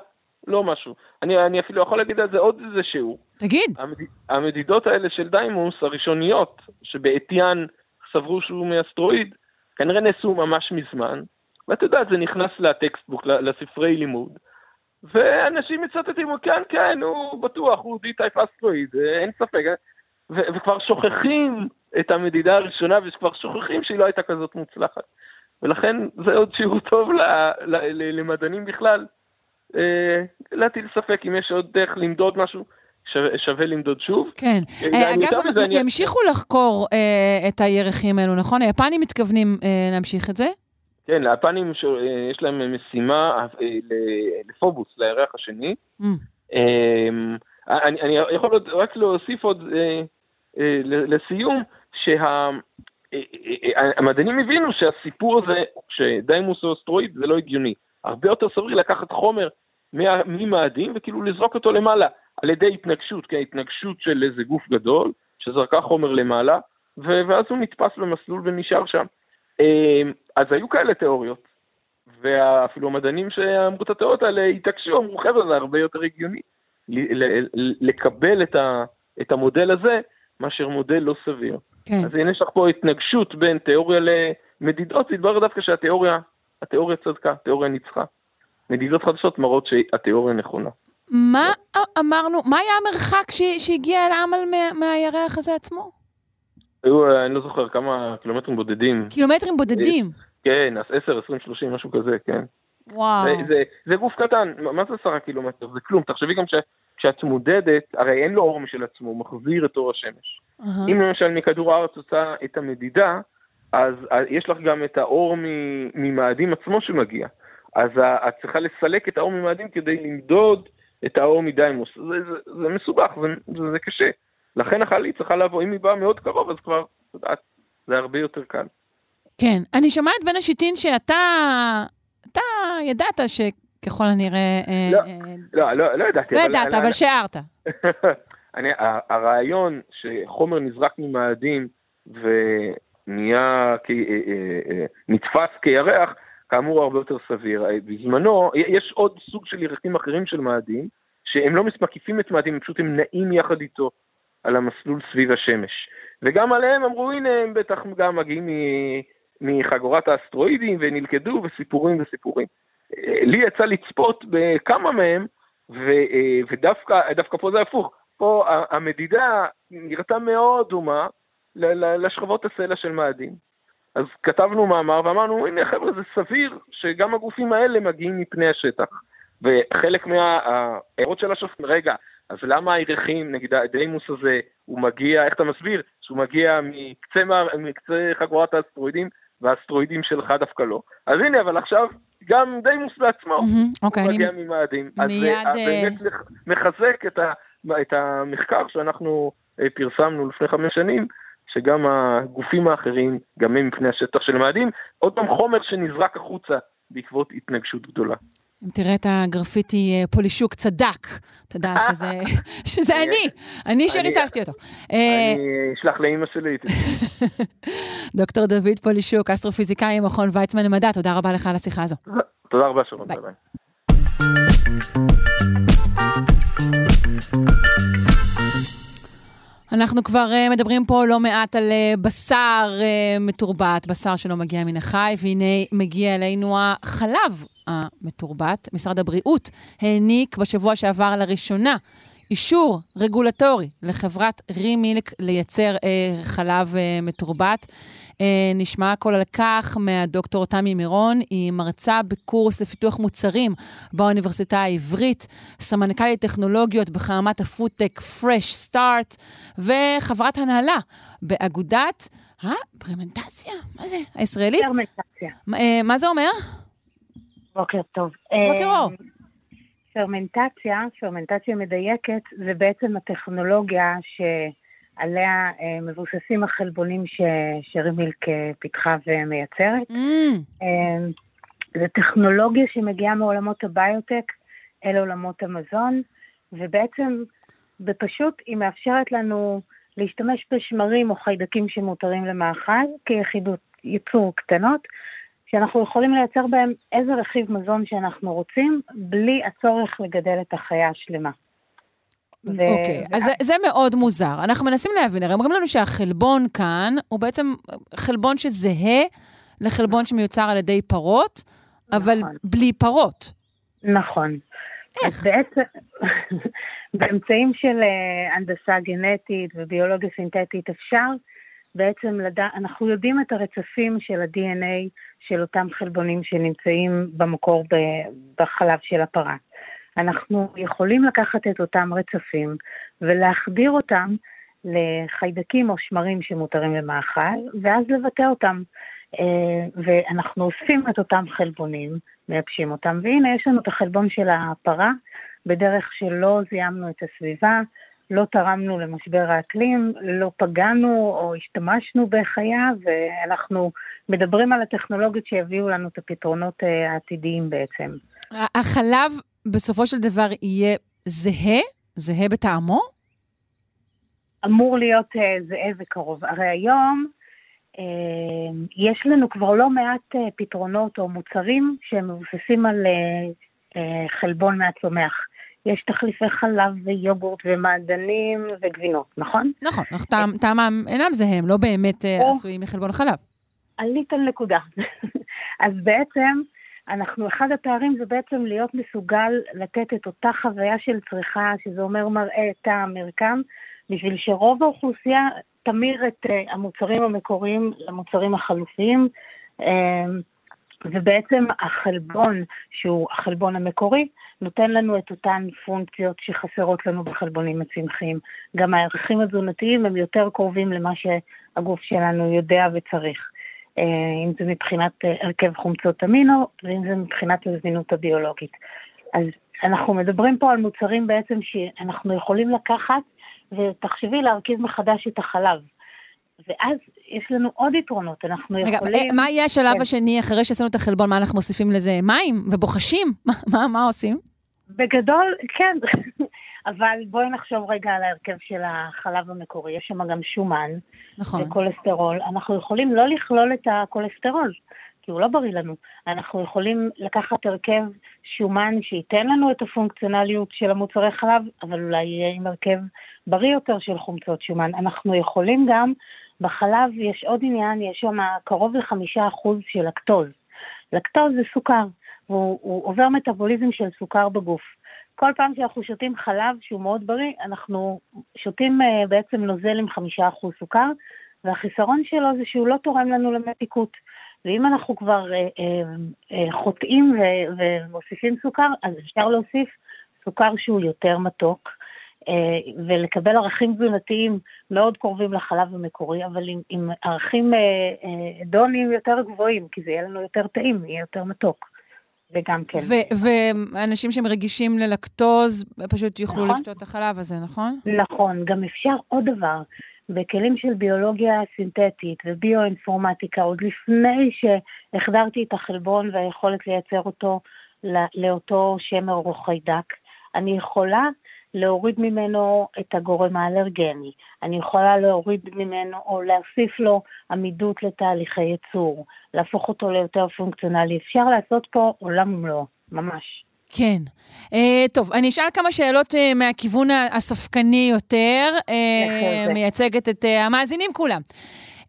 לא משהו. אני, אני אפילו יכול להגיד על זה עוד איזה שיעור. תגיד. המד... המדידות האלה של דיימוס, הראשוניות, שבעטיין סברו שהוא מאסטרואיד, כנראה נעשו ממש מזמן, ואת יודעת, זה נכנס ל textbook, לספרי לימוד, ואנשים מצטטים, כן, כן, הוא בטוח, הוא D-type asteroid, אין ספק, ו- וכבר שוכחים את המדידה הראשונה, וכבר שוכחים שהיא לא הייתה כזאת מוצלחת. ולכן זה עוד שיעור טוב ל- ל- למדענים בכלל, אה, להטיל ספק אם יש עוד דרך למדוד משהו. שווה, שווה למדוד שוב. כן. אה, אגב, הם אני... ימשיכו לחקור אה, את הירחים האלו, נכון? היפנים מתכוונים אה, להמשיך את זה? כן, ליפנים ש... אה, יש להם משימה אה, לפובוס, לירח השני. Mm. אה, אני, אני יכול עוד, רק להוסיף עוד אה, אה, לסיום, שהמדענים שה, הבינו שהסיפור הזה, שדיימוס הוא אסטרואיד, זה לא הגיוני. הרבה יותר סביר לקחת חומר ממאדים וכאילו לזרוק אותו למעלה, על ידי התנגשות, כן, התנגשות של איזה גוף גדול, שזרקה חומר למעלה, ואז הוא נתפס במסלול ונשאר שם. אז היו כאלה תיאוריות, ואפילו המדענים שאמרו את התיאוריות האלה התעקשו, אמרו חבר'ה זה הרבה יותר הגיוני לקבל את, ה, את המודל הזה מאשר מודל לא סביר. כן. אז הנה יש לך פה התנגשות בין תיאוריה למדידות, התברר דווקא שהתיאוריה, התיאוריה צדקה, התיאוריה ניצחה. מדידות חדשות מראות שהתיאוריה נכונה. מה אמרנו, מה היה המרחק שהגיע אל העמל מהירח הזה עצמו? היו, אני לא זוכר כמה קילומטרים בודדים. קילומטרים בודדים? כן, אז 10, 20, 30, משהו כזה, כן. וואו. זה, זה, זה גוף קטן, מה זה עשרה קילומטר? זה כלום. תחשבי גם כשאת מודדת, הרי אין לו אור משל עצמו, הוא מחזיר את אור השמש. Uh-huh. אם למשל מכדור הארץ עושה את המדידה, אז יש לך גם את האור ממאדים עצמו שמגיע. אז את צריכה לסלק את האור ממאדים כדי למדוד את האור מדיימוס. זה, זה, זה מסובך, זה, זה, זה קשה. לכן החללית צריכה לבוא, אם היא באה מאוד קרוב, אז כבר, את יודעת, זה הרבה יותר קל. כן. אני שומעת בין השיטין שאתה, אתה ידעת שככל הנראה... אה, לא, אה, לא, לא, לא ידעתי. לא ידעת, אבל שיערת. אני, הרעיון שחומר נזרק ממאדים ונהיה, אה, נתפס כירח, כאמור הרבה יותר סביר. בזמנו, יש עוד סוג של ירחים אחרים של מאדים, שהם לא מקיפים את מאדים, פשוט הם נעים יחד איתו. על המסלול סביב השמש. וגם עליהם אמרו, הנה, הם בטח גם מגיעים מחגורת האסטרואידים ונלכדו וסיפורים וסיפורים. לי יצא לצפות בכמה מהם, ו, ודווקא פה זה הפוך. פה המדידה נראתה מאוד דומה לשכבות הסלע של מאדים. אז כתבנו מאמר ואמרנו, הנה חבר'ה, זה סביר שגם הגופים האלה מגיעים מפני השטח. וחלק מההערות של השופטים, רגע, אז למה הירחים, נגיד הדיימוס הזה, הוא מגיע, איך אתה מסביר? שהוא מגיע מקצה, מקצה חגורת האסטרואידים, והאסטרואידים שלך דווקא לא. אז הנה, אבל עכשיו גם דיימוס בעצמו, mm-hmm, הוא okay, מגיע אני... ממאדים. מיד... אז זה באמת מחזק את, ה, את המחקר שאנחנו פרסמנו לפני חמש שנים, שגם הגופים האחרים, גם הם מפני השטח של מאדים, עוד פעם חומר שנזרק החוצה בעקבות התנגשות גדולה. אם תראה את הגרפיטי פולישוק צדק, אתה יודע שזה, שזה אני, אני שריססתי אותו. אני אשלח לאימא שלי. דוקטור דוד פולישוק, אסטרופיזיקאי ממכון ויצמן למדע, תודה רבה לך על השיחה הזו. תודה רבה, שרון. ביי. אנחנו כבר אה, מדברים פה לא מעט על אה, בשר אה, מתורבת, בשר שלא מגיע מן החי, והנה מגיע אלינו החלב המתורבת. משרד הבריאות העניק בשבוע שעבר לראשונה אישור רגולטורי לחברת רימילק לייצר אה, חלב אה, מתורבת. אה, נשמע הכל על כך מהדוקטור תמי מירון, היא מרצה בקורס לפיתוח מוצרים באוניברסיטה העברית, סמנכ"לית טכנולוגיות בחממת הפודטק Fresh Start, וחברת הנהלה באגודת הפרמנטציה, מה זה? הישראלית? פרמנטציה. אה, מה זה אומר? בוקר טוב. בוקר אור. פרמנטציה, פרמנטציה מדייקת, זה בעצם הטכנולוגיה שעליה אה, מבוססים החלבונים שרימילק פיתחה ומייצרת. Mm. אה, זו טכנולוגיה שמגיעה מעולמות הביוטק אל עולמות המזון, ובעצם בפשוט היא מאפשרת לנו להשתמש בשמרים או חיידקים שמותרים למאכל כיחידות ייצור קטנות, שאנחנו יכולים לייצר בהם איזה רכיב מזון שאנחנו רוצים, בלי הצורך לגדל את החיה השלמה. אוקיי, ו... אז זה, זה מאוד מוזר. אנחנו מנסים להבין, הרי אומרים לנו שהחלבון כאן הוא בעצם חלבון שזהה לחלבון שמיוצר על ידי פרות, נכון. אבל בלי פרות. נכון. איך? בעצם, באמצעים של אה, הנדסה גנטית וביולוגיה סינתטית אפשר בעצם לדע... אנחנו יודעים את הרצפים של ה-DNA של אותם חלבונים שנמצאים במקור בחלב של הפרה. אנחנו יכולים לקחת את אותם רצפים ולהחדיר אותם לחיידקים או שמרים שמותרים למאכל, ואז לבטא אותם. אה, ואנחנו אוספים את אותם חלבונים, מייבשים אותם, והנה יש לנו את החלבון של הפרה, בדרך שלא זיהמנו את הסביבה, לא תרמנו למשבר האקלים, לא פגענו או השתמשנו בחיה, ואנחנו מדברים על הטכנולוגיות שיביאו לנו את הפתרונות אה, העתידיים בעצם. החלב בסופו של דבר יהיה זהה? זהה בטעמו? אמור להיות uh, זהה וקרוב. הרי היום uh, יש לנו כבר לא מעט פתרונות או מוצרים שהם מבוססים על חלבון מהצומח. יש תחליפי חלב ויוגורט ומעדנים וגבינות, נכון? נכון, טעמם אינם זהים, לא באמת עשויים מחלבון חלב. עלית על נקודה. אז בעצם, אנחנו, אחד הפערים זה בעצם להיות מסוגל לתת את אותה חוויה של צריכה, שזה אומר מראה טעם, מרקם, בשביל שרוב האוכלוסייה תמיר את uh, המוצרים המקוריים למוצרים החלופיים. Uh, ובעצם החלבון, שהוא החלבון המקורי, נותן לנו את אותן פונקציות שחסרות לנו בחלבונים הצמחיים. גם הערכים התזונתיים הם יותר קרובים למה שהגוף שלנו יודע וצריך. אה, אם זה מבחינת אה, הרכב חומצות אמינו, ואם זה מבחינת הזמינות הביולוגית. אז אנחנו מדברים פה על מוצרים בעצם שאנחנו יכולים לקחת, ותחשבי להרכיב מחדש את החלב. ואז יש לנו עוד יתרונות, אנחנו רגע, יכולים... רגע, מה יהיה השלב כן. השני, אחרי שעשינו את החלבון, מה אנחנו מוסיפים לזה? מים ובוחשים? מה, מה, מה עושים? בגדול, כן. אבל בואי נחשוב רגע על ההרכב של החלב המקורי, יש שם גם שומן. נכון. וכולסטרול. אנחנו יכולים לא לכלול את הכולסטרול, כי הוא לא בריא לנו. אנחנו יכולים לקחת הרכב שומן שייתן לנו את הפונקציונליות של המוצרי חלב, אבל אולי יהיה עם הרכב בריא יותר של חומצות שומן. אנחנו יכולים גם, בחלב יש עוד עניין, יש שם קרוב לחמישה אחוז של לקטוז. לקטוז זה סוכר, והוא עובר מטאבוליזם של סוכר בגוף. כל פעם שאנחנו שותים חלב שהוא מאוד בריא, אנחנו שותים uh, בעצם נוזל עם חמישה אחוז סוכר, והחיסרון שלו זה שהוא לא תורם לנו למתיקות. ואם אנחנו כבר uh, uh, uh, חוטאים ומוסיפים סוכר, אז אפשר להוסיף סוכר שהוא יותר מתוק, אה, ולקבל ערכים תזונתיים מאוד קרובים לחלב המקורי, אבל עם, עם ערכים דונים יותר גבוהים, כי זה יהיה לנו יותר טעים, יהיה יותר מתוק. וגם כן. ואנשים שהם רגישים ללקטוז, פשוט יוכלו נכון? לשתות את החלב הזה, נכון? נכון. גם אפשר עוד דבר. בכלים של ביולוגיה סינתטית וביואינפורמטיקה, עוד לפני שהחדרתי את החלבון והיכולת לייצר אותו לאותו שמר או חיידק, אני יכולה להוריד ממנו את הגורם האלרגני. אני יכולה להוריד ממנו או להוסיף לו עמידות לתהליכי ייצור, להפוך אותו ליותר פונקציונלי. אפשר לעשות פה עולם ומלואו, ממש. כן. Uh, טוב, אני אשאל כמה שאלות uh, מהכיוון הספקני יותר, uh, מייצגת את uh, המאזינים כולם.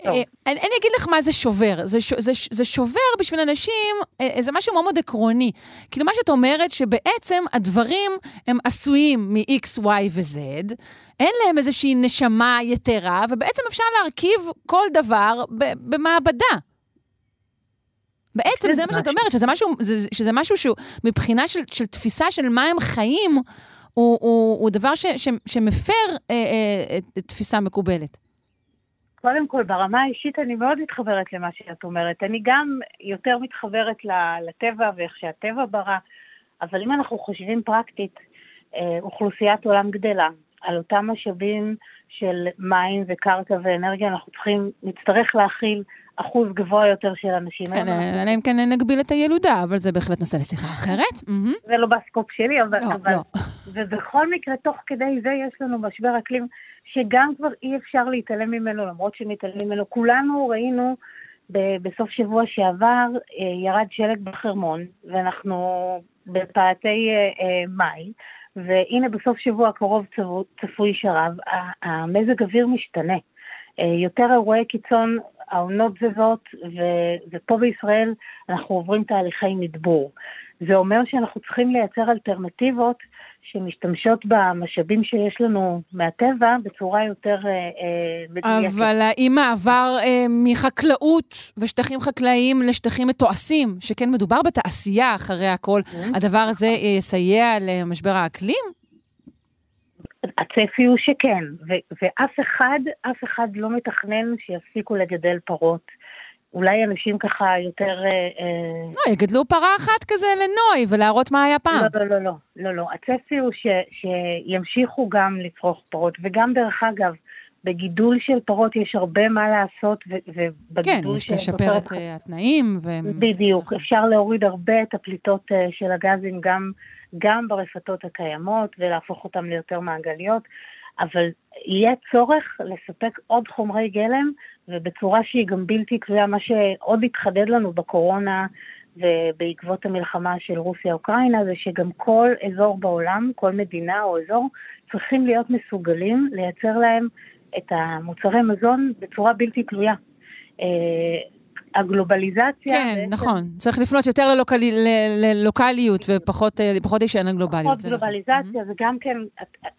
Uh, אני, אני אגיד לך מה זה שובר. זה, זה, זה שובר בשביל אנשים, uh, זה משהו מאוד מאוד עקרוני. כאילו, מה שאת אומרת, שבעצם הדברים הם עשויים מ-X, Y ו-Z, אין להם איזושהי נשמה יתרה, ובעצם אפשר להרכיב כל דבר במעבדה. בעצם זה מה שאת אומרת, שזה משהו, זה, שזה משהו שהוא, מבחינה של, של תפיסה של מה הם חיים, הוא, הוא, הוא דבר ש, ש, שמפר אה, אה, תפיסה מקובלת. קודם כל, ברמה האישית אני מאוד מתחברת למה שאת אומרת. אני גם יותר מתחברת לטבע ואיך שהטבע ברא, אבל אם אנחנו חושבים פרקטית, אה, אוכלוסיית עולם גדלה, על אותם משאבים של מים וקרקע ואנרגיה, אנחנו צריכים, נצטרך להכיל אחוז גבוה יותר של אנשים. כן, אלא אם כן נגביל את הילודה, אבל זה בהחלט נושא לשיחה אחרת. זה לא בסקופ שלי, אבל... לא, לא. ובכל מקרה, תוך כדי זה יש לנו משבר אקלים, שגם כבר אי אפשר להתעלם ממנו, למרות שמתעלמים ממנו. כולנו ראינו בסוף שבוע שעבר, אה, ירד שלג בחרמון, ואנחנו בפאתי אה, אה, מאי. והנה בסוף שבוע הקרוב צפוי שרב, המזג אוויר משתנה. יותר אירועי קיצון העונות זזות, ו- ופה בישראל אנחנו עוברים תהליכי מדבור. זה אומר שאנחנו צריכים לייצר אלטרנטיבות שמשתמשות במשאבים שיש לנו מהטבע בצורה יותר אה, אה, מדויקת. אבל האם מעבר אה, מחקלאות ושטחים חקלאיים לשטחים מתועשים, שכן מדובר בתעשייה אחרי הכל, mm-hmm. הדבר הזה יסייע למשבר האקלים? הצפי הוא שכן, ו- ואף אחד, אף אחד לא מתכנן שיפסיקו לגדל פרות. אולי אנשים ככה יותר... אה, אה, לא, יגדלו פרה אחת כזה לנוי ולהראות מה היה פעם. לא, לא, לא, לא, לא, לא. הצפי הוא ש, שימשיכו גם לצרוך פרות, וגם דרך אגב, בגידול של פרות יש הרבה מה לעשות, ובגידול כן, יש לשפר את uh, התנאים. ו... בדיוק, אפשר להוריד הרבה את הפליטות של הגזים גם גם ברפתות הקיימות ולהפוך אותן ליותר מעגליות, אבל יהיה צורך לספק עוד חומרי גלם ובצורה שהיא גם בלתי קביעה, מה שעוד התחדד לנו בקורונה ובעקבות המלחמה של רוסיה-אוקראינה, זה שגם כל אזור בעולם, כל מדינה או אזור, צריכים להיות מסוגלים לייצר להם את המוצרי מזון בצורה בלתי תלויה. אה, הגלובליזציה... כן, בעצם... נכון. צריך לפנות יותר ללוקלי, ללוקליות ופחות להישען על גלובליות. פחות גלובליזציה, נכון. וגם כן,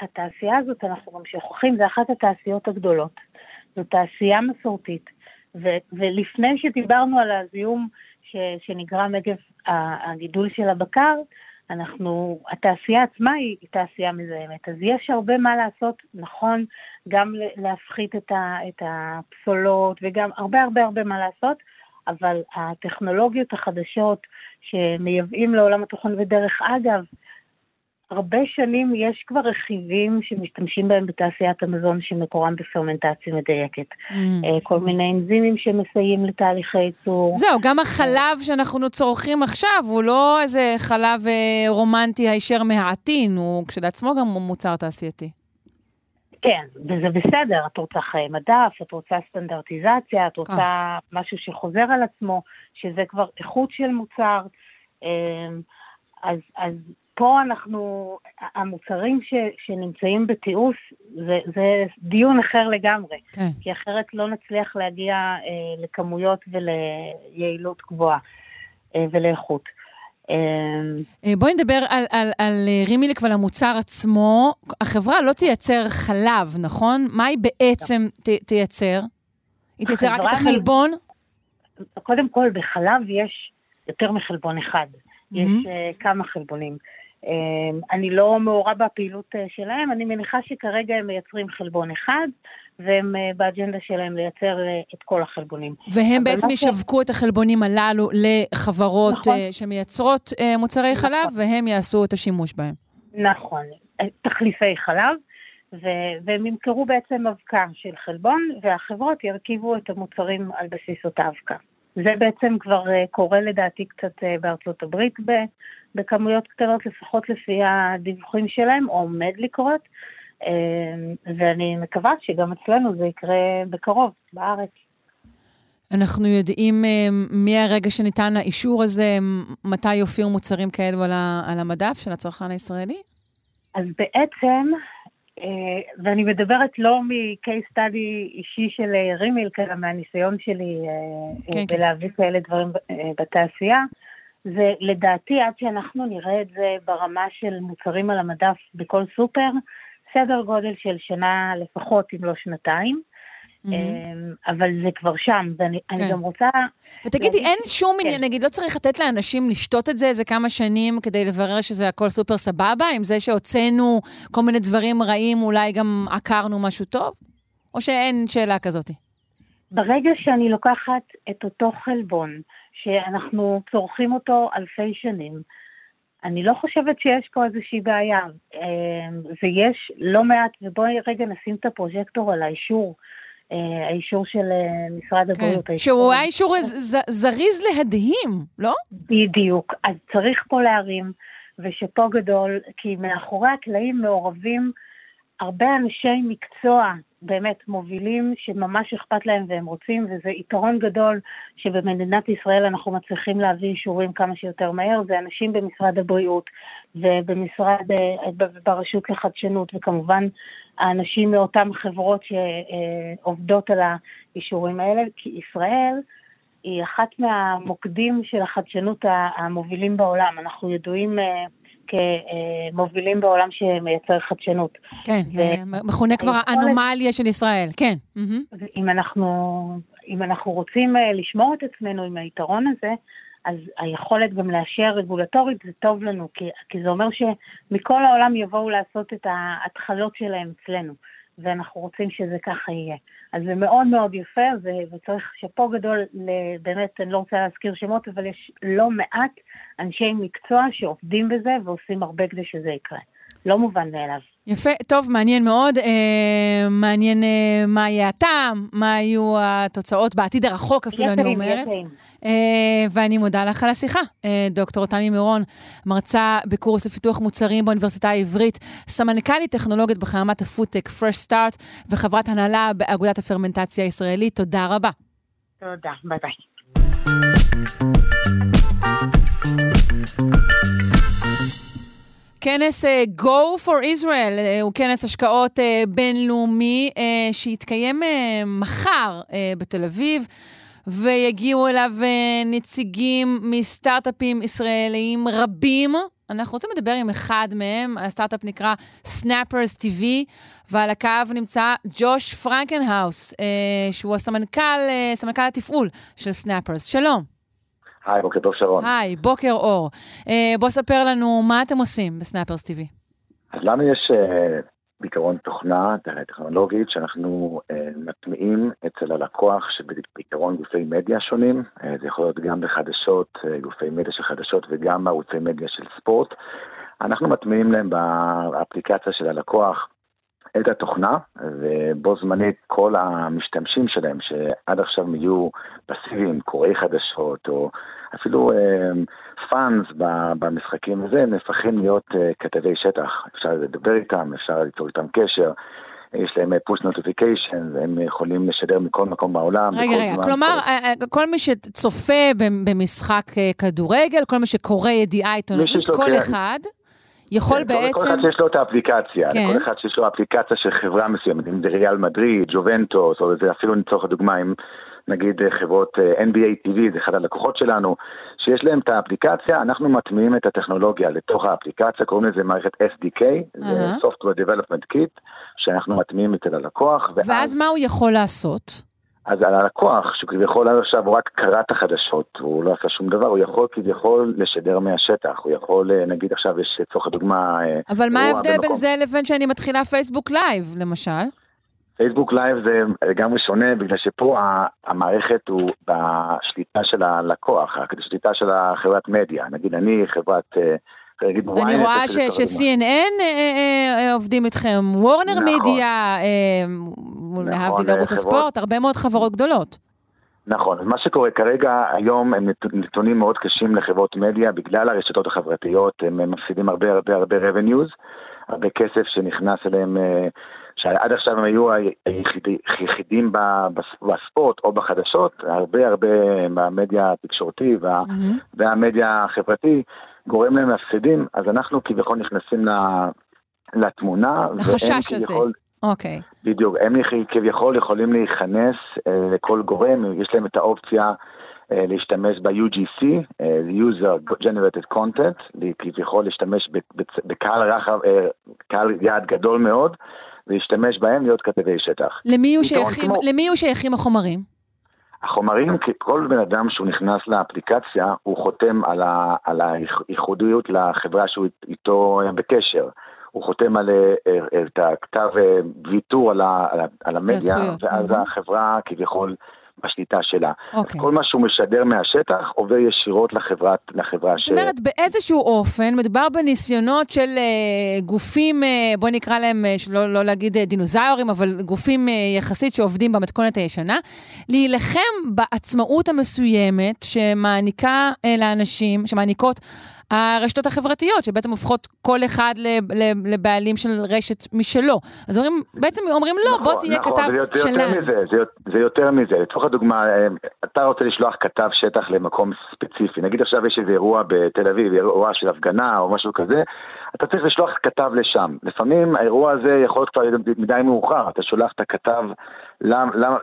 התעשייה הזאת, אנחנו גם שוכחים, זה אחת התעשיות הגדולות. זו תעשייה מסורתית. ו- ולפני שדיברנו על הזיהום ש- שנגרם עקב הגידול של הבקר, אנחנו, התעשייה עצמה היא, תעשייה מזהמת. אז יש הרבה מה לעשות, נכון, גם להפחית את, ה, את הפסולות וגם הרבה הרבה הרבה מה לעשות, אבל הטכנולוגיות החדשות שמייבאים לעולם התוכן, ודרך אגב, הרבה שנים יש כבר רכיבים שמשתמשים בהם בתעשיית המזון שמקורם בפרמנטציה מדייקת. Mm. אה, כל מיני אנזימים שמסייעים לתהליכי ייצור. זהו, גם החלב שאנחנו צורכים עכשיו הוא לא איזה חלב אה, רומנטי הישר מהעטין, הוא כשלעצמו גם מוצר תעשייתי. כן, וזה בסדר, את רוצה חיי מדף, את רוצה סטנדרטיזציה, את רוצה אה. משהו שחוזר על עצמו, שזה כבר איכות של מוצר. אמ, אז, אז פה אנחנו, המוצרים ש, שנמצאים בתיעוש, זה, זה דיון אחר לגמרי. כן. כי אחרת לא נצליח להגיע אה, לכמויות וליעילות גבוהה אה, ולאיכות. אה, בואי נדבר על, על, על אה, רימיליק ועל המוצר עצמו. החברה לא תייצר חלב, נכון? מה היא בעצם ת, תייצר? היא תייצר רק את החלבון? קודם כל, בחלב יש יותר מחלבון אחד. Mm-hmm. יש uh, כמה חלבונים. אני לא מעורה בפעילות שלהם, אני מניחה שכרגע הם מייצרים חלבון אחד, והם באג'נדה שלהם לייצר את כל החלבונים. והם בעצם ישווקו. את החלבונים הללו לחברות נכון. שמייצרות מוצרי נכון. חלב, והם יעשו את השימוש בהם. נכון, תחליפי חלב. ו- והם ימכרו בעצם אבקה של חלבון, והחברות ירכיבו את המוצרים על בסיס אותה אבקה. זה בעצם כבר uh, קורה לדעתי קצת uh, בארצות הברית בכמויות קטנות, לפחות לפי הדיווחים שלהם, או עומד לקרות, uh, ואני מקווה שגם אצלנו זה יקרה בקרוב, בארץ. אנחנו יודעים מהרגע שניתן האישור הזה, מתי יופיעו מוצרים כאלו על המדף של הצרכן הישראלי? אז בעצם אה, ואני מדברת לא מ-case study אישי של אה, רימיל, אלא מהניסיון שלי אה, כן, כן. בלהביא כן. כאלה דברים בתעשייה. זה לדעתי, עד שאנחנו נראה את זה ברמה של מוצרים על המדף בכל סופר, סדר גודל של שנה לפחות, אם לא שנתיים. Mm-hmm. אבל זה כבר שם, ואני כן. גם רוצה... ותגידי, להגיד... אין שום כן. עניין, נגיד, לא צריך לתת לאנשים לשתות את זה איזה כמה שנים כדי לברר שזה הכל סופר סבבה, עם זה שהוצאנו כל מיני דברים רעים, אולי גם עקרנו משהו טוב? או שאין שאלה כזאת? ברגע שאני לוקחת את אותו חלבון, שאנחנו צורכים אותו אלפי שנים, אני לא חושבת שיש פה איזושהי בעיה. אמ, ויש לא מעט, ובואי רגע נשים את הפרוז'קטור על האישור. אה, האישור של אה, משרד כן. הבריאות. כן, שהוא היה אישור זריז להדהים, לא? בדיוק. אז צריך פה להרים, ושפה גדול, כי מאחורי הקלעים מעורבים הרבה אנשי מקצוע באמת מובילים שממש אכפת להם והם רוצים, וזה יתרון גדול שבמדינת ישראל אנחנו מצליחים להביא אישורים כמה שיותר מהר, זה אנשים במשרד הבריאות ובמשרד, אה, ברשות לחדשנות, וכמובן האנשים מאותן חברות שעובדות על האישורים האלה, כי ישראל היא אחת מהמוקדים של החדשנות המובילים בעולם. אנחנו ידועים אה, כמובילים בעולם שמייצר חדשנות. כן, זה מכונה כבר האנומליה של ישראל, כן. אם אנחנו, אם אנחנו רוצים אה, לשמור את עצמנו עם היתרון הזה, אז היכולת גם לאשר רגולטורית זה טוב לנו, כי, כי זה אומר שמכל העולם יבואו לעשות את ההתחלות שלהם אצלנו, ואנחנו רוצים שזה ככה יהיה. אז זה מאוד מאוד יפה, ו, וצריך שאפו גדול, באמת, אני לא רוצה להזכיר שמות, אבל יש לא מעט אנשי מקצוע שעובדים בזה ועושים הרבה כדי שזה יקרה. לא מובן מאליו. יפה, טוב, מעניין מאוד. אה, מעניין אה, מה יהיה הטעם, מה יהיו התוצאות בעתיד הרחוק אפילו, אני אומרת. אה, ואני מודה לך על השיחה. אה, דוקטור תמי מירון, מרצה בקורס לפיתוח מוצרים באוניברסיטה העברית, סמנכ"לית טכנולוגית בחממת הפודטק Fresh Start, וחברת הנהלה באגודת הפרמנטציה הישראלית. תודה רבה. תודה, ביי ביי. כנס אה, Go for Israel אה, הוא כנס השקעות אה, בינלאומי אה, שיתקיים אה, מחר אה, בתל אביב. ויגיעו אליו אה, נציגים מסטארט-אפים ישראליים רבים. אנחנו רוצים לדבר עם אחד מהם, הסטארט-אפ נקרא Snappers TV, ועל הקו נמצא ג'וש פרנקנהאוס, אה, שהוא הסמנכ"ל, אה, סמנכ"ל התפעול של Snappers. שלום. היי, בוקר טוב שרון. היי, בוקר אור. אה, בוא ספר לנו מה אתם עושים ב-Snappers TV. אז לנו יש אה, בעיקרון תוכנה טכנולוגית שאנחנו אה, מטמיעים אצל הלקוח שבעיקרון גופי מדיה שונים, אה, זה יכול להיות גם בחדשות, אה, גופי מדיה של חדשות וגם בערוצי מדיה של ספורט. אנחנו מטמיעים להם באפליקציה של הלקוח את התוכנה, ובו זמנית כל המשתמשים שלהם, שעד עכשיו יהיו פסיביים, קוראי חדשות, או אפילו פאנס uh, במשחקים הזה, הם נהפכים להיות uh, כתבי שטח. אפשר לדבר איתם, אפשר ליצור איתם קשר. יש להם פוש נוטיפיקיישן, והם יכולים לשדר מכל מקום בעולם. רגע, רגע, כלומר, כל... אה, כל מי שצופה במשחק כדורגל, כל מי שקורא ידיעה עיתונאית, כל אחד... יכול כן, בעצם... כל אחד שיש לו את האפליקציה, כן. כל אחד שיש לו אפליקציה של חברה מסוימת, אם זה ריאל מדריד, ג'ובנטוס, או זה אפילו לצורך הדוגמה, אם נגיד אה, חברות אה, NBA TV, זה אחד הלקוחות שלנו, שיש להם את האפליקציה, אנחנו מטמיעים את הטכנולוגיה לתוך האפליקציה, קוראים לזה מערכת SDK, uh-huh. זה Software Development Kit, שאנחנו מטמיעים אצל הלקוח. ואז, ואז מה הוא יכול לעשות? אז על הלקוח, שכביכול עד עכשיו הוא רק קרא את החדשות, הוא לא עשה שום דבר, הוא יכול כביכול לשדר מהשטח, הוא יכול, אה, נגיד עכשיו יש לצורך הדוגמה... אבל מה ההבדל בין זה לבין שאני מתחילה פייסבוק לייב, למשל? פייסבוק לייב זה לגמרי שונה, בגלל שפה המערכת הוא בשליטה של הלקוח, השליטה של החברת מדיה. נגיד אני חברת... אה, אני רואה ש-CNN עובדים איתכם, וורנר מידיה, נכון. להבדיל ערוץ הספורט, הרבה מאוד חברות גדולות. נכון, אז מה שקורה כרגע, היום הם נתונים מאוד קשים לחברות מדיה בגלל הרשתות החברתיות, הם מפסידים הרבה הרבה הרבה revenues, הרבה כסף שנכנס אליהם, אה, שעד עכשיו הם היו היחידים בספורט או בחדשות, הרבה הרבה במדיה התקשורתי וה, mm-hmm. והמדיה החברתי, גורם להם להפסידים, אז אנחנו כביכול נכנסים לתמונה. לחשש הזה. כביכול, אוקיי. Okay. בדיוק, הם כביכול יכולים להיכנס אה, לכל גורם, יש להם את האופציה אה, להשתמש ב-UGC, אה, user generated content, כביכול להשתמש בקהל רחב, אה, קהל יעד גדול מאוד, ולהשתמש בהם להיות כתבי שטח. למי יהיו שייכים, כמו... למי שייכים החומרים? החומרים, כל בן אדם שהוא נכנס לאפליקציה, הוא חותם על, ה, על הייחודיות לחברה שהוא איתו בקשר. הוא חותם על אה, אה, את הכתב אה, ויתור על, ה, על המדיה, ואז mm-hmm. החברה כביכול בשליטה שלה. Okay. אז אוקיי. כל מה שהוא משדר מהשטח עובר ישירות לחברת, לחברה ש... זאת אומרת, באיזשהו אופן מדובר בניסיונות של uh, גופים, uh, בוא נקרא להם, uh, לא, לא להגיד uh, דינוזאורים, אבל גופים uh, יחסית שעובדים במתכונת הישנה, להילחם בעצמאות המסוימת שמעניקה uh, לאנשים, שמעניקות הרשתות החברתיות, שבעצם הופכות כל אחד לבעלים של רשת משלו. אז אומרים, בעצם אומרים, לא, נכון, בוא תהיה נכון, כתב זה שלנו. יותר מזה, זה, זה יותר מזה. לצורך הדוגמה, אה, אתה רוצה לשלוח כתב שטח למקום ספציפי. נגיד עכשיו יש איזה אירוע בתל אביב, אירוע של הפגנה או משהו כזה, אתה צריך לשלוח כתב לשם. לפעמים האירוע הזה יכול להיות כבר מדי מאוחר, אתה שולח את הכתב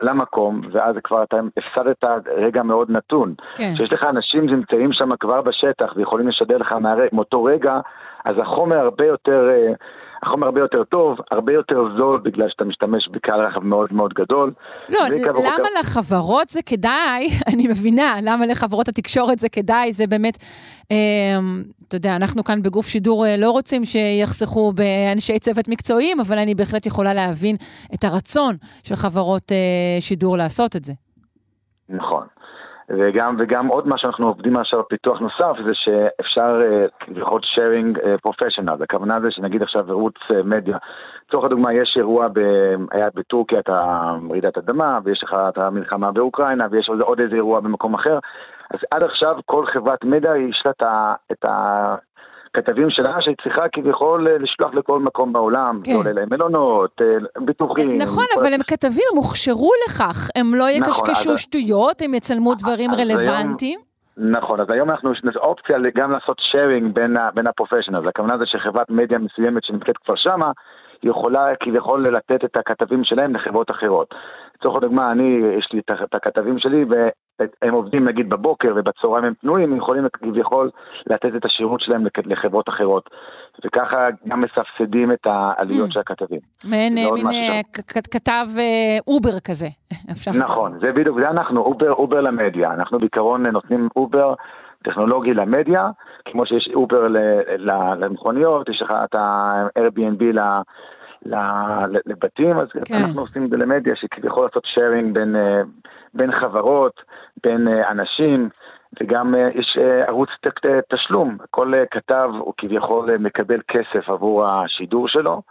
למקום, ואז כבר אתה הפסדת רגע מאוד נתון. כן. כשיש לך אנשים שנמצאים שם כבר בשטח ויכולים לשדר לך מאותו רגע, אז החומר הרבה יותר... אה, החומר הרבה יותר טוב, הרבה יותר זול, בגלל שאתה משתמש בקהל רכב מאוד מאוד גדול. לא, למה בוקר... לחברות זה כדאי, אני מבינה, למה לחברות התקשורת זה כדאי, זה באמת, אה, אתה יודע, אנחנו כאן בגוף שידור אה, לא רוצים שיחסכו באנשי צוות מקצועיים, אבל אני בהחלט יכולה להבין את הרצון של חברות אה, שידור לעשות את זה. נכון. וגם, וגם עוד מה שאנחנו עובדים עכשיו פיתוח נוסף זה שאפשר לראות uh, sharing uh, professional, הכוונה זה שנגיד עכשיו ערוץ uh, מדיה, לצורך הדוגמה יש אירוע, ב, היה בטורקיה את רעידת אדמה ויש לך את המלחמה באוקראינה ויש עוד איזה אירוע במקום אחר, אז עד עכשיו כל חברת מדיה יש לה את ה... כתבים שלה שהיא צריכה כביכול אה, לשלוח לכל מקום בעולם, כן. זה עולה להם מלונות, אה, ביטוחים. נכון, אבל הם כתבים, הם הוכשרו לכך, הם לא נכון, יקשקשו נכון, שטויות, הם יצלמו דברים רלוונטיים. היום... נכון, אז היום אנחנו, יש אופציה גם לעשות שיירינג בין, בין הפרופשיונל, הכוונה זה שחברת מדיה מסוימת שנמצאת כבר שמה, יכולה כביכול לתת את הכתבים שלהם לחברות אחרות. לצורך הדוגמה, אני, יש לי את הכתבים שלי, והם עובדים נגיד בבוקר ובצהריים הם פנויים, הם יכולים כביכול לתת את השירות שלהם לחברות אחרות. וככה גם מסבסדים את העלויות אממ. של הכתבים. מעין אה, כתב אה, אובר כזה, נכון, זה בדיוק, זה אנחנו, אובר, אובר למדיה. אנחנו בעיקרון נותנים אובר טכנולוגי למדיה, כמו שיש אובר למכוניות, יש לך את ה-Airbnb לבתים, אז כן. אנחנו עושים את זה למדיה שכביכול לעשות sharing בין, אה, בין חברות, בין אה, אנשים, וגם אה, יש ערוץ תשלום, כל כתב הוא כביכול מקבל כסף עבור השידור שלו.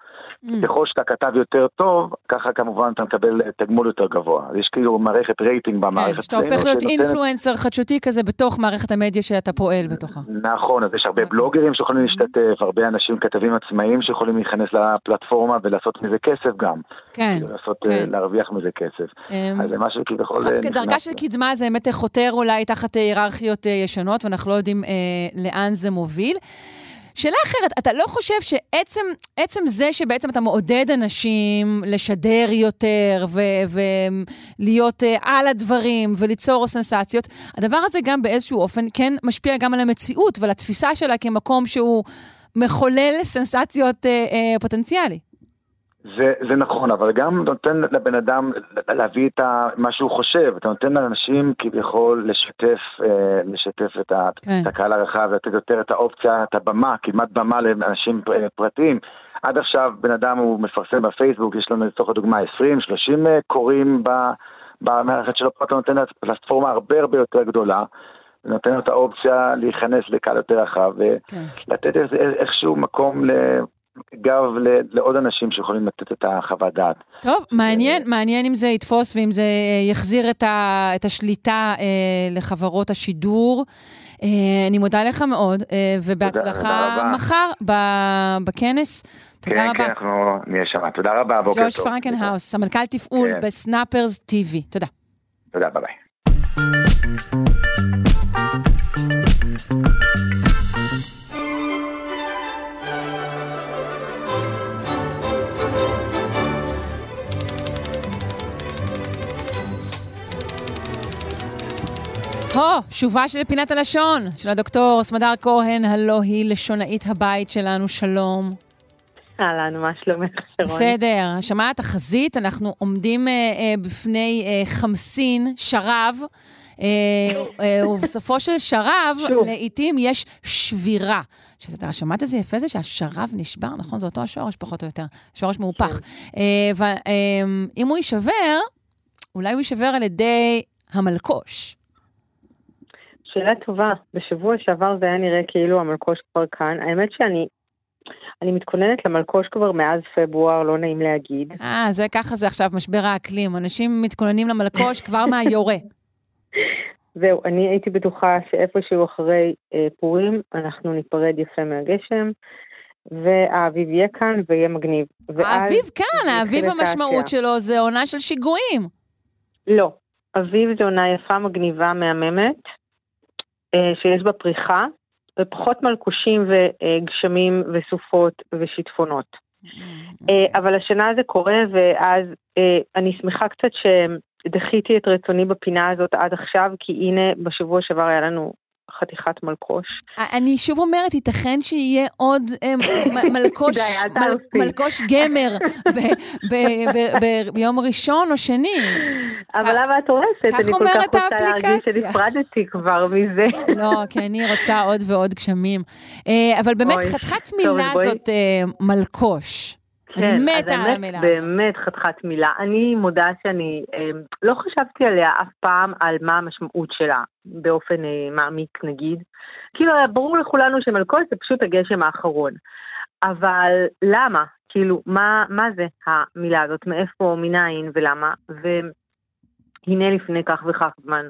Mm. ככל שאתה כתב יותר טוב, ככה כמובן אתה מקבל תגמול יותר גבוה. יש כאילו מערכת רייטינג במערכת. כן, שאתה הופך להיות אינפלואנסר חדשותי כזה בתוך מערכת המדיה שאתה פועל בתוכה. נכון, אז יש הרבה אוקיי. בלוגרים שיכולים mm-hmm. להשתתף, הרבה אנשים, כתבים עצמאיים שיכולים להיכנס לפלטפורמה ולעשות מזה כסף גם. כן, לעשות, אה, כן. להרוויח מזה כסף. אמ, אז זה משהו כביכול... דווקא דרגה של קדמה זה באמת חותר אולי תחת היררכיות אה, ישנות, ואנחנו לא יודעים אה, לאן זה מוביל. שאלה אחרת, אתה לא חושב שעצם זה שבעצם אתה מעודד אנשים לשדר יותר ולהיות uh, על הדברים וליצור סנסציות, הדבר הזה גם באיזשהו אופן כן משפיע גם על המציאות ועל התפיסה שלה כמקום שהוא מחולל סנסציות uh, uh, פוטנציאלי. זה, זה נכון, אבל גם נותן לבן אדם להביא את ה, מה שהוא חושב. אתה נותן לאנשים כביכול לשתף, אה, לשתף את, ה, כן. את הקהל הרחב, לתת יותר את האופציה, את הבמה, כמעט במה לאנשים פרטיים. עד עכשיו בן אדם הוא מפרסם בפייסבוק, יש לנו לצורך הדוגמה 20-30 אה, קוראים במערכת שלו, פה אתה נותן פלטפורמה הרבה הרבה יותר גדולה. ונותן לו את האופציה להיכנס לקהל יותר רחב, ולתת כן. איזשהו מקום גב לעוד אנשים שיכולים לתת את החוות דעת. טוב, מעניין, מעניין אם זה יתפוס ואם זה אה, יחזיר את, ה, את השליטה אה, לחברות השידור. אה, אני מודה לך מאוד, אה, ובהצלחה תודה, מחר ב, בכנס. תודה כן, רבה. כן, אנחנו נהיה שם. תודה רבה, בוקר טוב. ג'וש פרנקנהאוס, סמנכ"ל תפעול כן. ב-Snappers TV. תודה. תודה, ביי ביי. הו, שובה של פינת הלשון, של הדוקטור סמדר כהן, הלא היא לשונאית הבית שלנו, שלום. אהלן, מה שלומך, שרון? בסדר, שמעת החזית, אנחנו עומדים אה, אה, בפני אה, חמסין, שרב, אה, אה, ובסופו של שרב, לעיתים יש שבירה. שאתה שמעת איזה יפה זה שהשרב נשבר, נכון? זה אותו השורש פחות או יותר, שורש מהופך. אה, ואם אה, הוא יישבר, אולי הוא יישבר על ידי המלקוש. שאלה טובה. בשבוע שעבר זה היה נראה כאילו המלקוש כבר כאן. האמת שאני אני מתכוננת למלקוש כבר מאז פברואר, לא נעים להגיד. אה, זה ככה זה עכשיו, משבר האקלים. אנשים מתכוננים למלקוש כבר מהיורה. זהו, אני הייתי בטוחה שאיפשהו אחרי אה, פורים, אנחנו ניפרד יפה מהגשם, והאביב יהיה כאן ויהיה מגניב. האביב כאן, האביב המשמעות שלו זה עונה של שיגועים. לא, אביב זה עונה יפה, מגניבה, מהממת. אה, שיש בה פריחה, ופחות מלקושים וגשמים וסופות ושיטפונות. אה, אבל השנה זה קורה, ואז אה, אני שמחה קצת שדחיתי את רצוני בפינה הזאת עד עכשיו, כי הנה, בשבוע שעבר היה לנו חתיכת מלקוש. אני שוב אומרת, ייתכן שיהיה עוד מלקוש, מלקוש גמר ביום ראשון או שני. אבל למה את הורסת? אני כל כך רוצה להרגיש שנפרדתי כבר מזה. לא, כי אני רוצה עוד ועוד גשמים. אה, אבל באמת, חתיכת מילה זאת אה, מלקוש. כן, אני מתה על המילה הזאת. באמת חתיכת מילה. אני מודה שאני אה, לא חשבתי עליה אף פעם על מה המשמעות שלה, באופן אה, מעמיק נגיד. כאילו, ברור לכולנו שמלכודת זה פשוט הגשם האחרון. אבל למה? כאילו, מה, מה זה המילה הזאת? מאיפה, מניין ולמה? והנה לפני כך וכך זמן.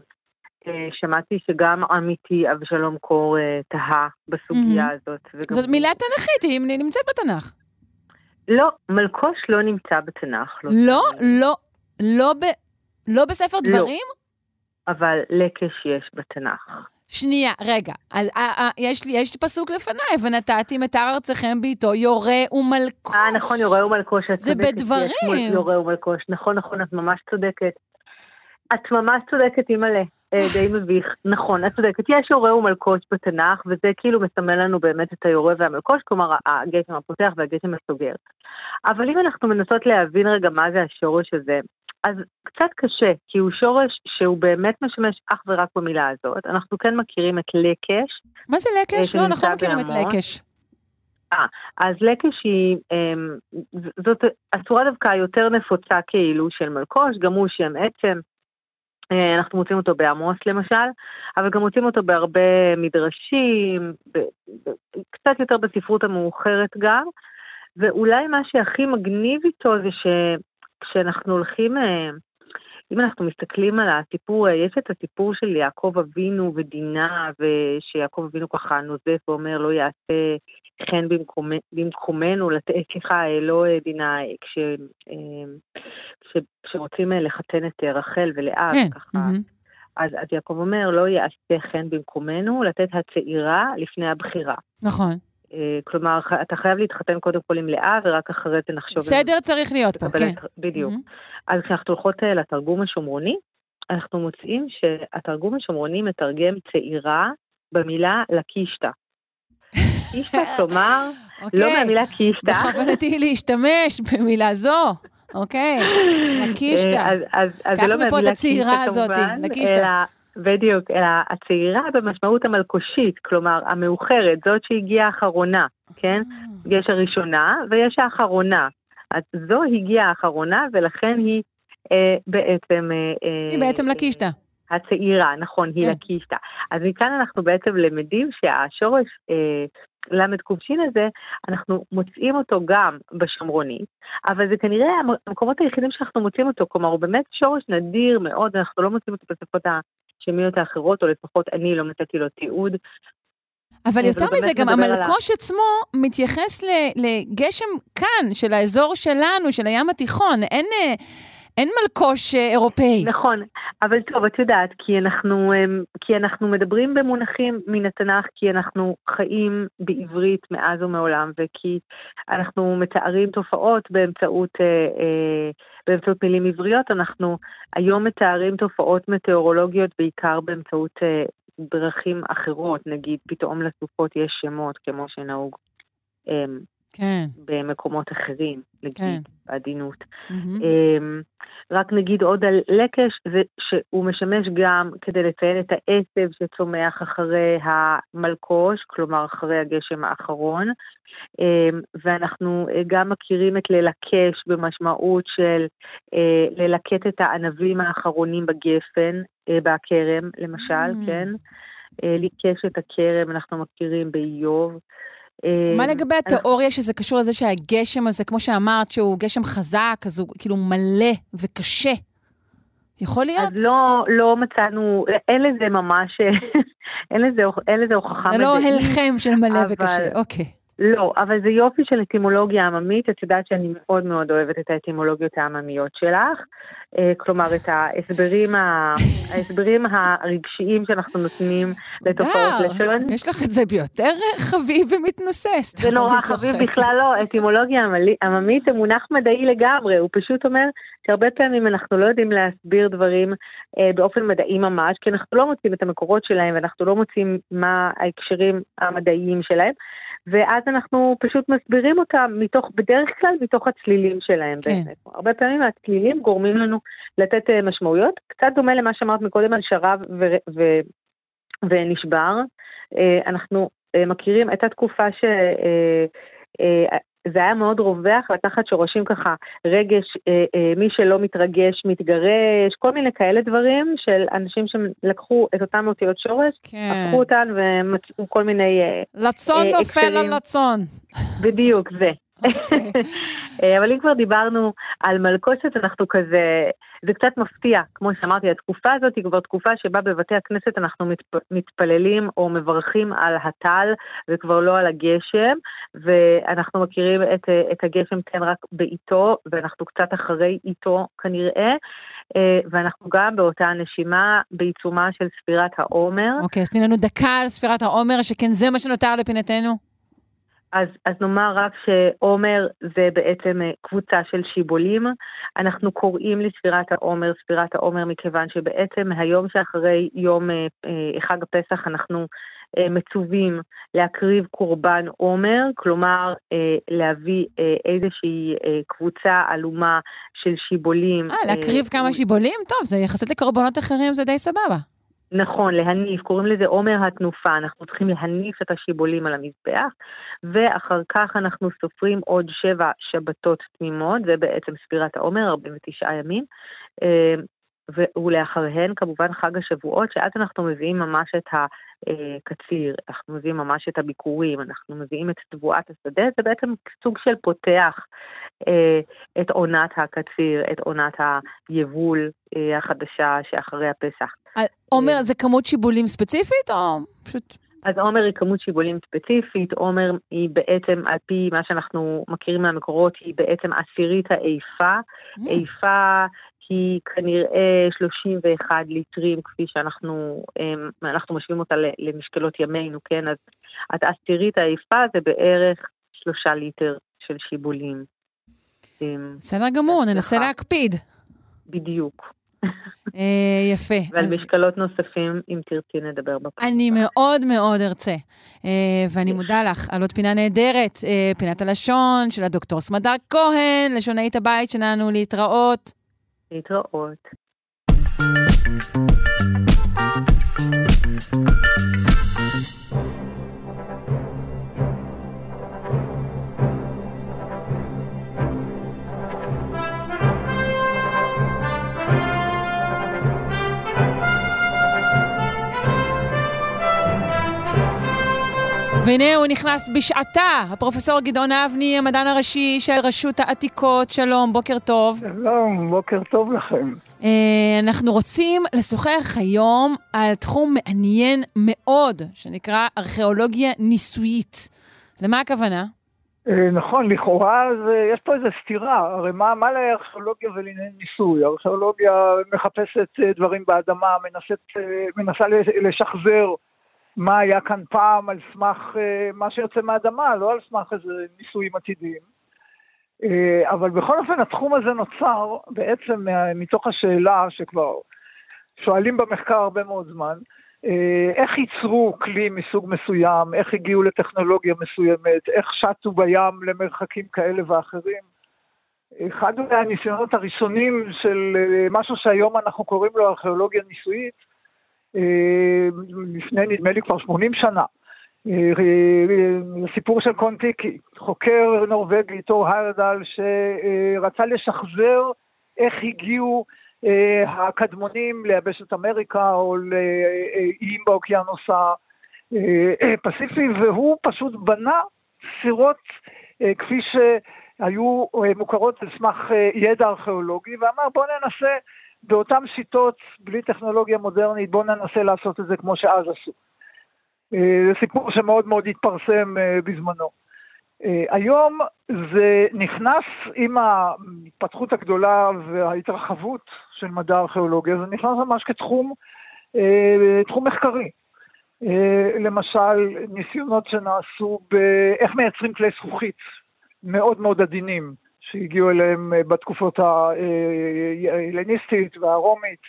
אה, שמעתי שגם עמיתי אבשלום קור אה, תהה בסוגיה mm-hmm. הזאת. זאת מילה תנכית, היא נמצאת בתנ"ך. לא, מלקוש לא נמצא בתנ"ך. לא, לא, לא, לא, ב, לא בספר לא. דברים? אבל לקש יש בתנ"ך. שנייה, רגע, אז, 아, 아, יש לי, יש לי פסוק לפניי, ונתתי מטר ארציכם בעיתו, יורה ומלקוש. אה, נכון, יורה ומלקוש, את צודקת. זה בדברים. יורה ומלקוש, נכון, נכון, את ממש צודקת. את ממש צודקת, אימא'לה. אה, די מביך. נכון, את צודקת. יש יורה ומלקוש בתנ"ך, וזה כאילו מסמל לנו באמת את היורה והמלקוש, כלומר הגשם הפותח והגשם הסוגר. אבל אם אנחנו מנסות להבין רגע מה זה השורש הזה, אז קצת קשה, כי הוא שורש שהוא באמת משמש אך ורק במילה הזאת. אנחנו כן מכירים את לקש. מה זה לקש? לא, אנחנו לא מכירים את לקש. אה, אז לקש היא, אמ, זאת הצורה דווקא היותר נפוצה כאילו של מלקוש, גם הוא שם עצם. אה, אנחנו מוצאים אותו בעמוס למשל, אבל גם מוצאים אותו בהרבה מדרשים, קצת יותר בספרות המאוחרת גם, ואולי מה שהכי מגניב איתו זה שכשאנחנו הולכים, אה, אם אנחנו מסתכלים על הסיפור, אה, יש את הסיפור של יעקב אבינו ודינה, ושיעקב אבינו ככה נוזף ואומר לא יעשה חן במקומנו, סליחה, לא דינה, כש... כשרוצים אה, לחתן את אה, רחל ולאה, כן. ככה. Mm-hmm. אז, אז יעקב אומר, לא יעשה חן במקומנו, לתת הצעירה לפני הבחירה. נכון. אה, כלומר, אתה חייב להתחתן קודם כל עם לאה, ורק אחרי זה נחשוב... סדר עם... צריך להיות פה, כן. בדיוק. Mm-hmm. אז כשאנחנו הולכות לתרגום השומרוני, אנחנו מוצאים שהתרגום השומרוני מתרגם צעירה במילה לקישתא. קישתא, כלומר, אוקיי. לא מהמילה קישטה. בכוונתי להשתמש במילה זו. אוקיי, לקישטה. אה, אז, אז זה לא קח מפה את מהמילה הצעירה קישטה הזאת, כמובן, לקישטה. אלא, בדיוק, אלא הצעירה במשמעות המלקושית, כלומר המאוחרת, זאת שהגיעה האחרונה, כן? אה. יש הראשונה ויש האחרונה. אז זו הגיעה האחרונה ולכן היא אה, בעצם... אה, היא בעצם לקישטה. הצעירה, נכון, היא כן. לקישטה. אז מכאן אנחנו בעצם למדים שהשורש אה, ל"ק הזה, אנחנו מוצאים אותו גם בשומרונית, אבל זה כנראה המ- המקומות היחידים שאנחנו מוצאים אותו, כלומר הוא באמת שורש נדיר מאוד, אנחנו לא מוצאים אותו בשפות השמיות האחרות, או לפחות אני לא מצאתי לו תיעוד. אבל יותר מזה, גם על המלקוש עצמו מתייחס לגשם כאן, של האזור שלנו, של הים התיכון. אין, אה, אין מלקוש אה, אירופאי. נכון, אבל טוב, את יודעת, כי אנחנו, אמ, כי אנחנו מדברים במונחים מן התנ"ך, כי אנחנו חיים בעברית מאז ומעולם, וכי אנחנו מתארים תופעות באמצעות, אה, אה, באמצעות מילים עבריות, אנחנו היום מתארים תופעות מטאורולוגיות בעיקר באמצעות דרכים אחרות, נגיד פתאום לסופות יש שמות, כמו שנהוג. כן. במקומות אחרים, נגיד, כן. בעדינות. אמ, רק נגיד עוד על לקש, זה שהוא משמש גם כדי לציין את העשב שצומח אחרי המלקוש, כלומר אחרי הגשם האחרון, אמ, ואנחנו אה, גם מכירים את ללקש במשמעות של אה, ללקט את הענבים האחרונים בגפן, אה, בכרם למשל, Mm. כן? ליקש את הכרם, אנחנו מכירים באיוב. מה אמ, לגבי התיאוריה שזה קשור לזה שהגשם הזה, כמו שאמרת, שהוא גשם חזק, אז הוא כאילו מלא וקשה? יכול להיות? אז לא, לא מצאנו, אין לזה ממש, אין לזה, אין לזה הוכחה זה לא הלחם של מלא אבל- וקשה, אוקיי. לא, אבל זה יופי של אטימולוגיה עממית, את יודעת שאני מאוד מאוד אוהבת את האטימולוגיות העממיות שלך, אה, כלומר את ההסברים, ה... ההסברים הרגשיים שאנחנו נותנים לתופעות לשון. יש לך את זה ביותר חביב ומתנשא. זה נורא חביב, בכלל לא, אטימולוגיה עממית זה מונח מדעי לגמרי, הוא פשוט אומר שהרבה פעמים אנחנו לא יודעים להסביר דברים אה, באופן מדעי ממש, כי אנחנו לא מוצאים את המקורות שלהם ואנחנו לא מוצאים מה ההקשרים המדעיים שלהם, ואז אנחנו פשוט מסבירים אותם מתוך, בדרך כלל מתוך הצלילים שלהם כן. באמת. הרבה פעמים הצלילים גורמים לנו לתת אה, משמעויות, קצת דומה למה שאמרת מקודם על שרב ו- ו- ונשבר. אה, אנחנו אה, מכירים, הייתה תקופה ש... זה היה מאוד רווח לקחת שורשים ככה, רגש, אה, אה, מי שלא מתרגש מתגרש, כל מיני כאלה דברים של אנשים שלקחו את אותן אותיות שורש, כן. הפכו אותן ומצאו כל מיני... אה, לצון אה, נופל. על לצון. בדיוק, זה. אה, אבל אם כבר דיברנו על מלקושת, אנחנו כזה, זה קצת מפתיע. כמו שאמרתי, התקופה הזאת היא כבר תקופה שבה בבתי הכנסת אנחנו מתפ... מתפללים או מברכים על הטל וכבר לא על הגשם, ואנחנו מכירים את, את הגשם כן רק בעיתו, ואנחנו קצת אחרי עיתו כנראה, אה, ואנחנו גם באותה נשימה בעיצומה של ספירת העומר. אוקיי, אז תני לנו דקה על ספירת העומר, שכן זה מה שנותר לפינתנו. אז, אז נאמר רק שעומר זה בעצם אה, קבוצה של שיבולים. אנחנו קוראים לספירת העומר ספירת העומר מכיוון שבעצם מהיום שאחרי יום אה, אה, חג הפסח אנחנו אה, מצווים להקריב קורבן עומר, כלומר אה, להביא אה, איזושהי אה, קבוצה עלומה של שיבולים. אה, להקריב אה, כמה שיבולים? טוב, זה יחסית לקורבנות אחרים, זה די סבבה. נכון, להניף, קוראים לזה עומר התנופה, אנחנו צריכים להניף את השיבולים על המזבח, ואחר כך אנחנו סופרים עוד שבע שבתות תמימות, זה בעצם ספירת העומר, 49 ימים, אה, ולאחריהן כמובן חג השבועות, שאז אנחנו מביאים ממש את הקציר, אנחנו מביאים ממש את הביקורים, אנחנו מביאים את תבואת השדה, זה בעצם סוג של פותח אה, את עונת הקציר, את עונת היבול אה, החדשה שאחרי הפסח. אה, עומר, זה כמות שיבולים ספציפית, או פשוט... אז עומר היא כמות שיבולים ספציפית, עומר היא בעצם, על פי מה שאנחנו מכירים מהמקורות, היא בעצם עשירית האיפה. איפה היא כנראה 31 ליטרים, כפי שאנחנו אמ, אנחנו משווים אותה למשקלות ימינו, כן? אז אז עשירית האיפה זה בערך שלושה ליטר של שיבולים. אמ, בסדר גמור, ננסה. להקפיד. בדיוק. אה, יפה. ועל אז... משקלות נוספים, אם תרצי, נדבר בפעם. אני מאוד מאוד ארצה. אה, ואני מודה לך על עוד פינה נהדרת, אה, פינת הלשון של הדוקטור סמדר כהן, לשונאית הבית שלנו, להתראות. להתראות. והנה הוא נכנס בשעתה, הפרופסור גדעון אבני, המדען הראשי של רשות העתיקות. שלום, בוקר טוב. שלום, בוקר טוב לכם. אה, אנחנו רוצים לשוחח היום על תחום מעניין מאוד, שנקרא ארכיאולוגיה ניסויית. למה הכוונה? אה, נכון, לכאורה יש פה איזו סתירה, הרי מה, מה לארכיאולוגיה ולעניין ניסוי? ארכיאולוגיה מחפשת אה, דברים באדמה, מנסת, מנסה לשחזר מה היה כאן פעם על סמך uh, מה שיוצא מהאדמה, לא על סמך איזה ניסויים עתידיים. Uh, אבל בכל אופן התחום הזה נוצר בעצם uh, מתוך השאלה שכבר שואלים במחקר הרבה מאוד זמן, איך ייצרו כלי מסוג מסוים, איך הגיעו לטכנולוגיה מסוימת, איך שטו בים למרחקים כאלה ואחרים. אחד מהניסיונות הראשונים של משהו שהיום אנחנו קוראים לו ארכיאולוגיה ניסויית, אה, לפני נדמה לי כבר 80 שנה. אה, סיפור של קונטיקי, חוקר נורבגי, תור היירדל, שרצה לשחזר איך הגיעו אה, הקדמונים ליבשת אמריקה או לאיים באוקיינוס הפסיפי, והוא פשוט בנה סירות כפי שהיו מוכרות על סמך ידע ארכיאולוגי, ואמר בואו ננסה באותן שיטות, בלי טכנולוגיה מודרנית, בואו ננסה לעשות את זה כמו שאז עשו. אה, זה סיפור שמאוד מאוד התפרסם אה, בזמנו. אה, היום זה נכנס עם ההתפתחות הגדולה וההתרחבות של מדע הארכיאולוגיה, זה נכנס ממש כתחום תחום מחקרי. למשל, ניסיונות שנעשו באיך מייצרים כלי זכוכית מאוד מאוד עדינים. שהגיעו אליהם אה, בתקופות ההלניסטית והרומית,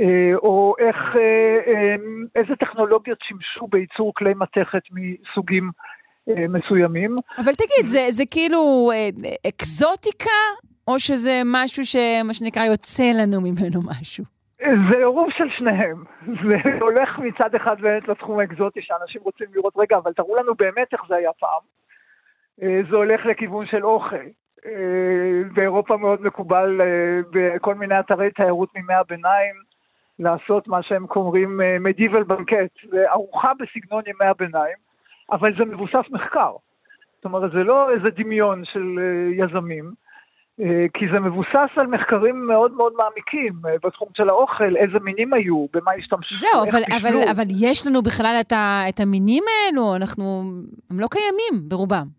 אה, או איך, אה, איזה טכנולוגיות שימשו בייצור כלי מתכת מסוגים מסוימים. אבל תגיד, זה, זה כאילו אקזוטיקה, או שזה משהו שמה שנקרא יוצא לנו ממנו משהו? זה עירוב של שניהם. זה הולך מצד אחד באמת לתחום האקזוטי, שאנשים רוצים לראות, רגע, אבל תראו לנו באמת איך זה היה פעם. זה הולך לכיוון של אוכל. אה, באירופה מאוד מקובל אה, בכל מיני אתרי תיירות מימי הביניים לעשות מה שהם קוראים מדיבל בנקט, זה ארוחה בסגנון ימי הביניים, אבל זה מבוסס מחקר. זאת אומרת, זה לא איזה דמיון של אה, יזמים, כי זה מבוסס על מחקרים מאוד מאוד מעמיקים בתחום של האוכל, איזה מינים היו, במה השתמשו, זהו, אבל, אבל, אבל יש לנו בכלל את, ה, את המינים האלו, אנחנו, הם לא קיימים ברובם.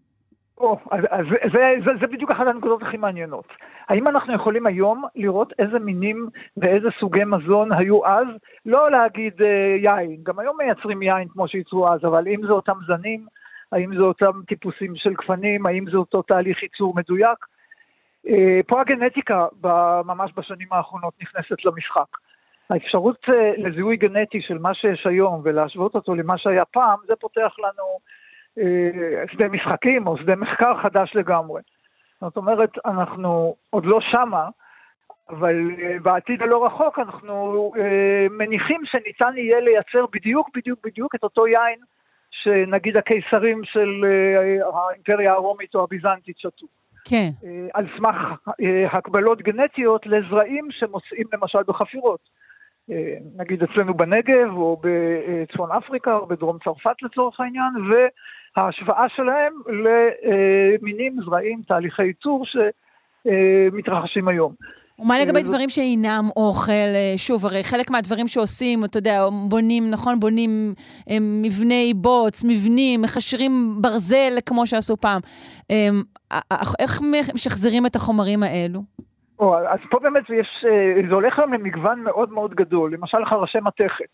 או, אז, אז זה, זה, זה בדיוק אחת הנקודות הכי מעניינות. האם אנחנו יכולים היום לראות איזה מינים ואיזה סוגי מזון היו אז? לא להגיד אה, יין, גם היום מייצרים יין כמו שייצרו אז, אבל אם זה אותם זנים, האם זה אותם טיפוסים של גפנים, האם זה אותו תהליך ייצור מדויק? אה, פה הגנטיקה ממש בשנים האחרונות נכנסת למשחק. האפשרות אה, לזיהוי גנטי של מה שיש היום ולהשוות אותו למה שהיה פעם, זה פותח לנו שדה משחקים או שדה מחקר חדש לגמרי. זאת אומרת, אנחנו עוד לא שמה, אבל אה, בעתיד הלא רחוק אנחנו אה, מניחים שניתן יהיה לייצר בדיוק בדיוק בדיוק את אותו יין שנגיד הקיסרים של האימפריה הרומית או הביזנטית שתו. כן. על סמך הקבלות גנטיות לזרעים שמוצאים למשל בחפירות. נגיד אצלנו בנגב או בצפון אפריקה או בדרום צרפת לצורך העניין, ההשוואה שלהם למינים, זרעים, תהליכי ייצור שמתרחשים היום. ומה לגבי דברים שאינם אוכל? שוב, הרי חלק מהדברים שעושים, אתה יודע, בונים, נכון? בונים מבני בוץ, מבנים, מחשרים ברזל כמו שעשו פעם. איך משחזרים את החומרים האלו? או, אז פה באמת יש, זה הולך היום למגוון מאוד מאוד גדול, למשל חרשי מתכת.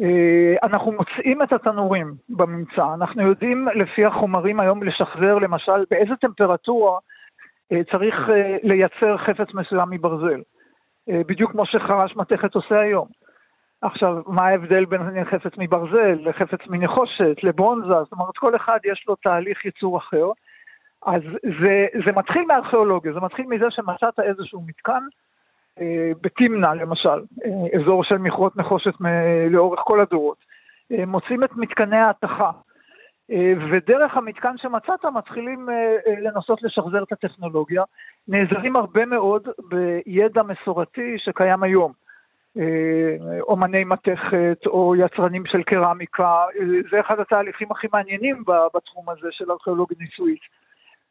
אה, אנחנו מוצאים את התנורים בממצא, אנחנו יודעים לפי החומרים היום לשחזר למשל באיזה טמפרטורה אה, צריך אה, לייצר חפץ מסוים מברזל. בדיוק כמו שחרש מתכת עושה היום. עכשיו, מה ההבדל בין חפץ מברזל לחפץ מנחושת, לברונזה, זאת אומרת, כל אחד יש לו תהליך ייצור אחר. אז זה, זה מתחיל מארכיאולוגיה, זה מתחיל מזה שמצאת איזשהו מתקן, אה, בתמנע למשל, אה, אזור של מכרות נחושת מ- לאורך כל הדורות. אה, מוצאים את מתקני ההתכה, אה, ודרך המתקן שמצאת מתחילים אה, אה, לנסות לשחזר את הטכנולוגיה. נעזרים הרבה מאוד בידע מסורתי שקיים היום. אה, אומני מתכת או יצרנים של קרמיקה, אה, זה אחד התהליכים הכי מעניינים בתחום הזה של ארכיאולוגיה ניסויית.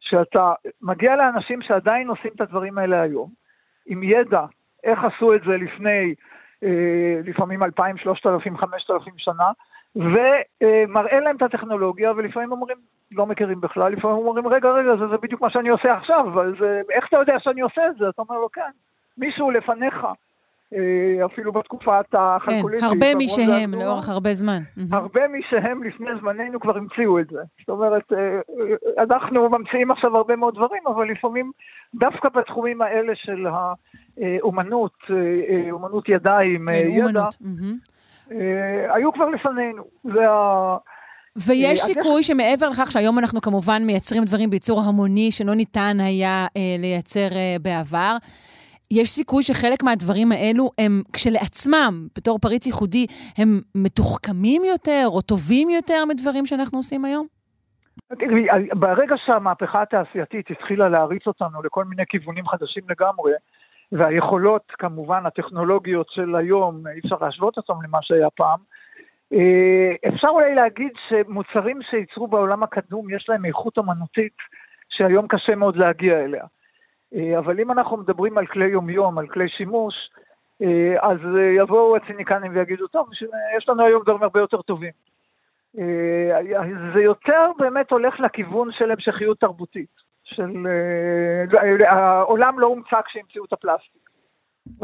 שאתה מגיע לאנשים שעדיין עושים את הדברים האלה היום, עם ידע איך עשו את זה לפני אה, לפעמים 2,000, 3,000, 5,000 שנה, ומראה להם את הטכנולוגיה, ולפעמים אומרים, לא מכירים בכלל, לפעמים אומרים, רגע, רגע, זה, זה בדיוק מה שאני עושה עכשיו, אז איך אתה יודע שאני עושה את זה? אתה אומר לו, כן, מישהו לפניך. אה, אפילו בתקופת החלקוליטית. כן, הרבה משהם לאורך הרבה זמן. הרבה משהם לפני זמננו כבר המציאו את זה. זאת אומרת, אה, אנחנו ממציאים עכשיו הרבה מאוד דברים, אבל לפעמים דווקא בתחומים האלה של האומנות, אה, אומנות ידיים, כן, ידע, אומנות. היו כבר לפנינו. זה ה... ויש סיכוי שמעבר לכך שהיום אנחנו כמובן מייצרים דברים בייצור המוני שלא ניתן היה לייצר בעבר, יש סיכוי שחלק מהדברים האלו הם כשלעצמם, בתור פריט ייחודי, הם מתוחכמים יותר או טובים יותר מדברים שאנחנו עושים היום? ברגע שהמהפכה התעשייתית התחילה להריץ אותנו לכל מיני כיוונים חדשים לגמרי, והיכולות, כמובן, הטכנולוגיות של היום, אי אפשר להשוות אותם למה שהיה פעם, אפשר אולי להגיד שמוצרים שייצרו בעולם הקדום, יש להם איכות אמנותית שהיום קשה מאוד להגיע אליה. אבל אם אנחנו מדברים על כלי יומיום, על כלי שימוש, אז יבואו הציניקנים ויגידו, טוב, יש לנו היום דברים הרבה יותר טובים. זה יותר באמת הולך לכיוון של המשכיות תרבותית, של... העולם לא הומצא כשהמציאו את הפלסטיק.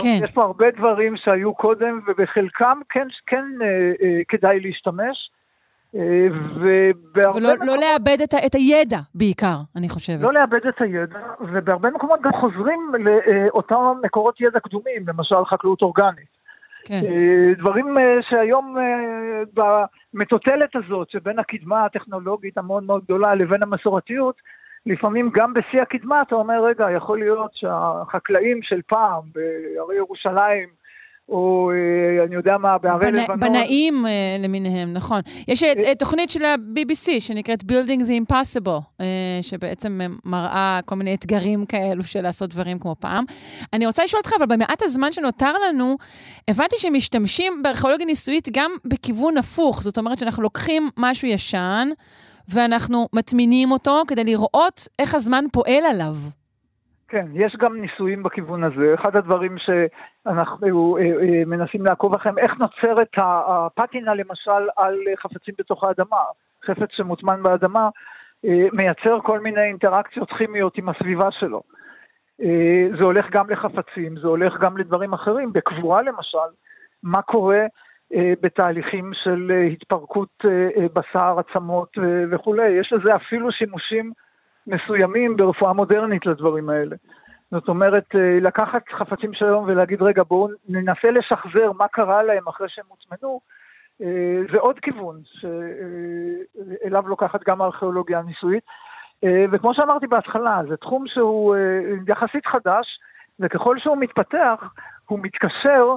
כן. יש פה הרבה דברים שהיו קודם, ובחלקם כן, כן כדאי להשתמש. ולא מקומות... לא לאבד את, את הידע בעיקר, אני חושבת. לא לאבד את הידע, ובהרבה מקומות גם חוזרים לאותם מקורות ידע קדומים, למשל חקלאות אורגנית. כן. דברים שהיום במטוטלת הזאת שבין הקדמה הטכנולוגית המאוד מאוד גדולה לבין המסורתיות, לפעמים גם בשיא הקדמה אתה אומר, רגע, יכול להיות שהחקלאים של פעם, בהרי ירושלים, או אני יודע מה, בערי בנ... לבנון. בנאים למיניהם, נכון. יש תוכנית של ה-BBC שנקראת Building the Impossible, שבעצם מראה כל מיני אתגרים כאלו של לעשות דברים כמו פעם. אני רוצה לשאול אותך, אבל במעט הזמן שנותר לנו, הבנתי שמשתמשים בארכיאולוגיה ניסויית גם בכיוון הפוך. זאת אומרת שאנחנו לוקחים משהו ישן, ואנחנו מטמינים אותו כדי לראות איך הזמן פועל עליו. כן, יש גם ניסויים בכיוון הזה. אחד הדברים שאנחנו מנסים לעקוב אחריהם, איך נוצרת הפטינה למשל על חפצים בתוך האדמה. חפץ שמוטמן באדמה מייצר כל מיני אינטראקציות כימיות עם הסביבה שלו. זה הולך גם לחפצים, זה הולך גם לדברים אחרים. בקבורה למשל, מה קורה בתהליכים של התפרקות בשר, עצמות וכולי. יש לזה אפילו שימושים מסוימים ברפואה מודרנית לדברים האלה. זאת אומרת, לקחת חפצים של היום ולהגיד, רגע, בואו ננסה לשחזר מה קרה להם אחרי שהם הוטמנו, זה עוד כיוון שאליו לוקחת גם הארכיאולוגיה הניסויית. וכמו שאמרתי בהתחלה, זה תחום שהוא יחסית חדש, וככל שהוא מתפתח, הוא מתקשר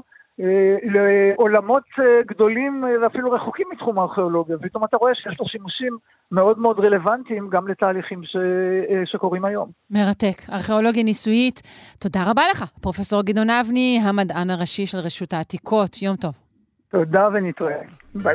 לעולמות גדולים ואפילו רחוקים מתחום הארכיאולוגיה. ופתאום אתה רואה שיש לו שימושים מאוד מאוד רלוונטיים גם לתהליכים ש... שקורים היום. מרתק. ארכיאולוגיה ניסויית. תודה רבה לך, פרופ' גדעון אבני, המדען הראשי של רשות העתיקות. יום טוב. תודה ונתראה. ביי.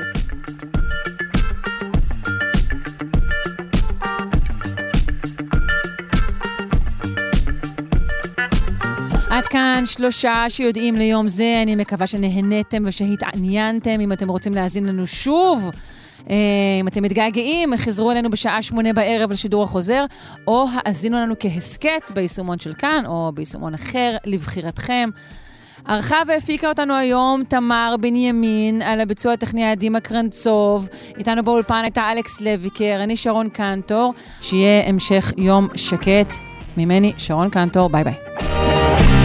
עד כאן שלושה שיודעים ליום זה, אני מקווה שנהניתם ושהתעניינתם. אם אתם רוצים להאזין לנו שוב, אם אתם מתגעגעים, חזרו אלינו בשעה שמונה בערב לשידור החוזר, או האזינו לנו כהסכת ביישומון של כאן, או ביישומון אחר, לבחירתכם. ערכה והפיקה אותנו היום תמר בנימין, על הביצוע הטכני עדימה קרנצוב. איתנו באולפן הייתה אלכס לויקר, אני שרון קנטור. שיהיה המשך יום שקט. ממני, שרון קנטור, ביי ביי.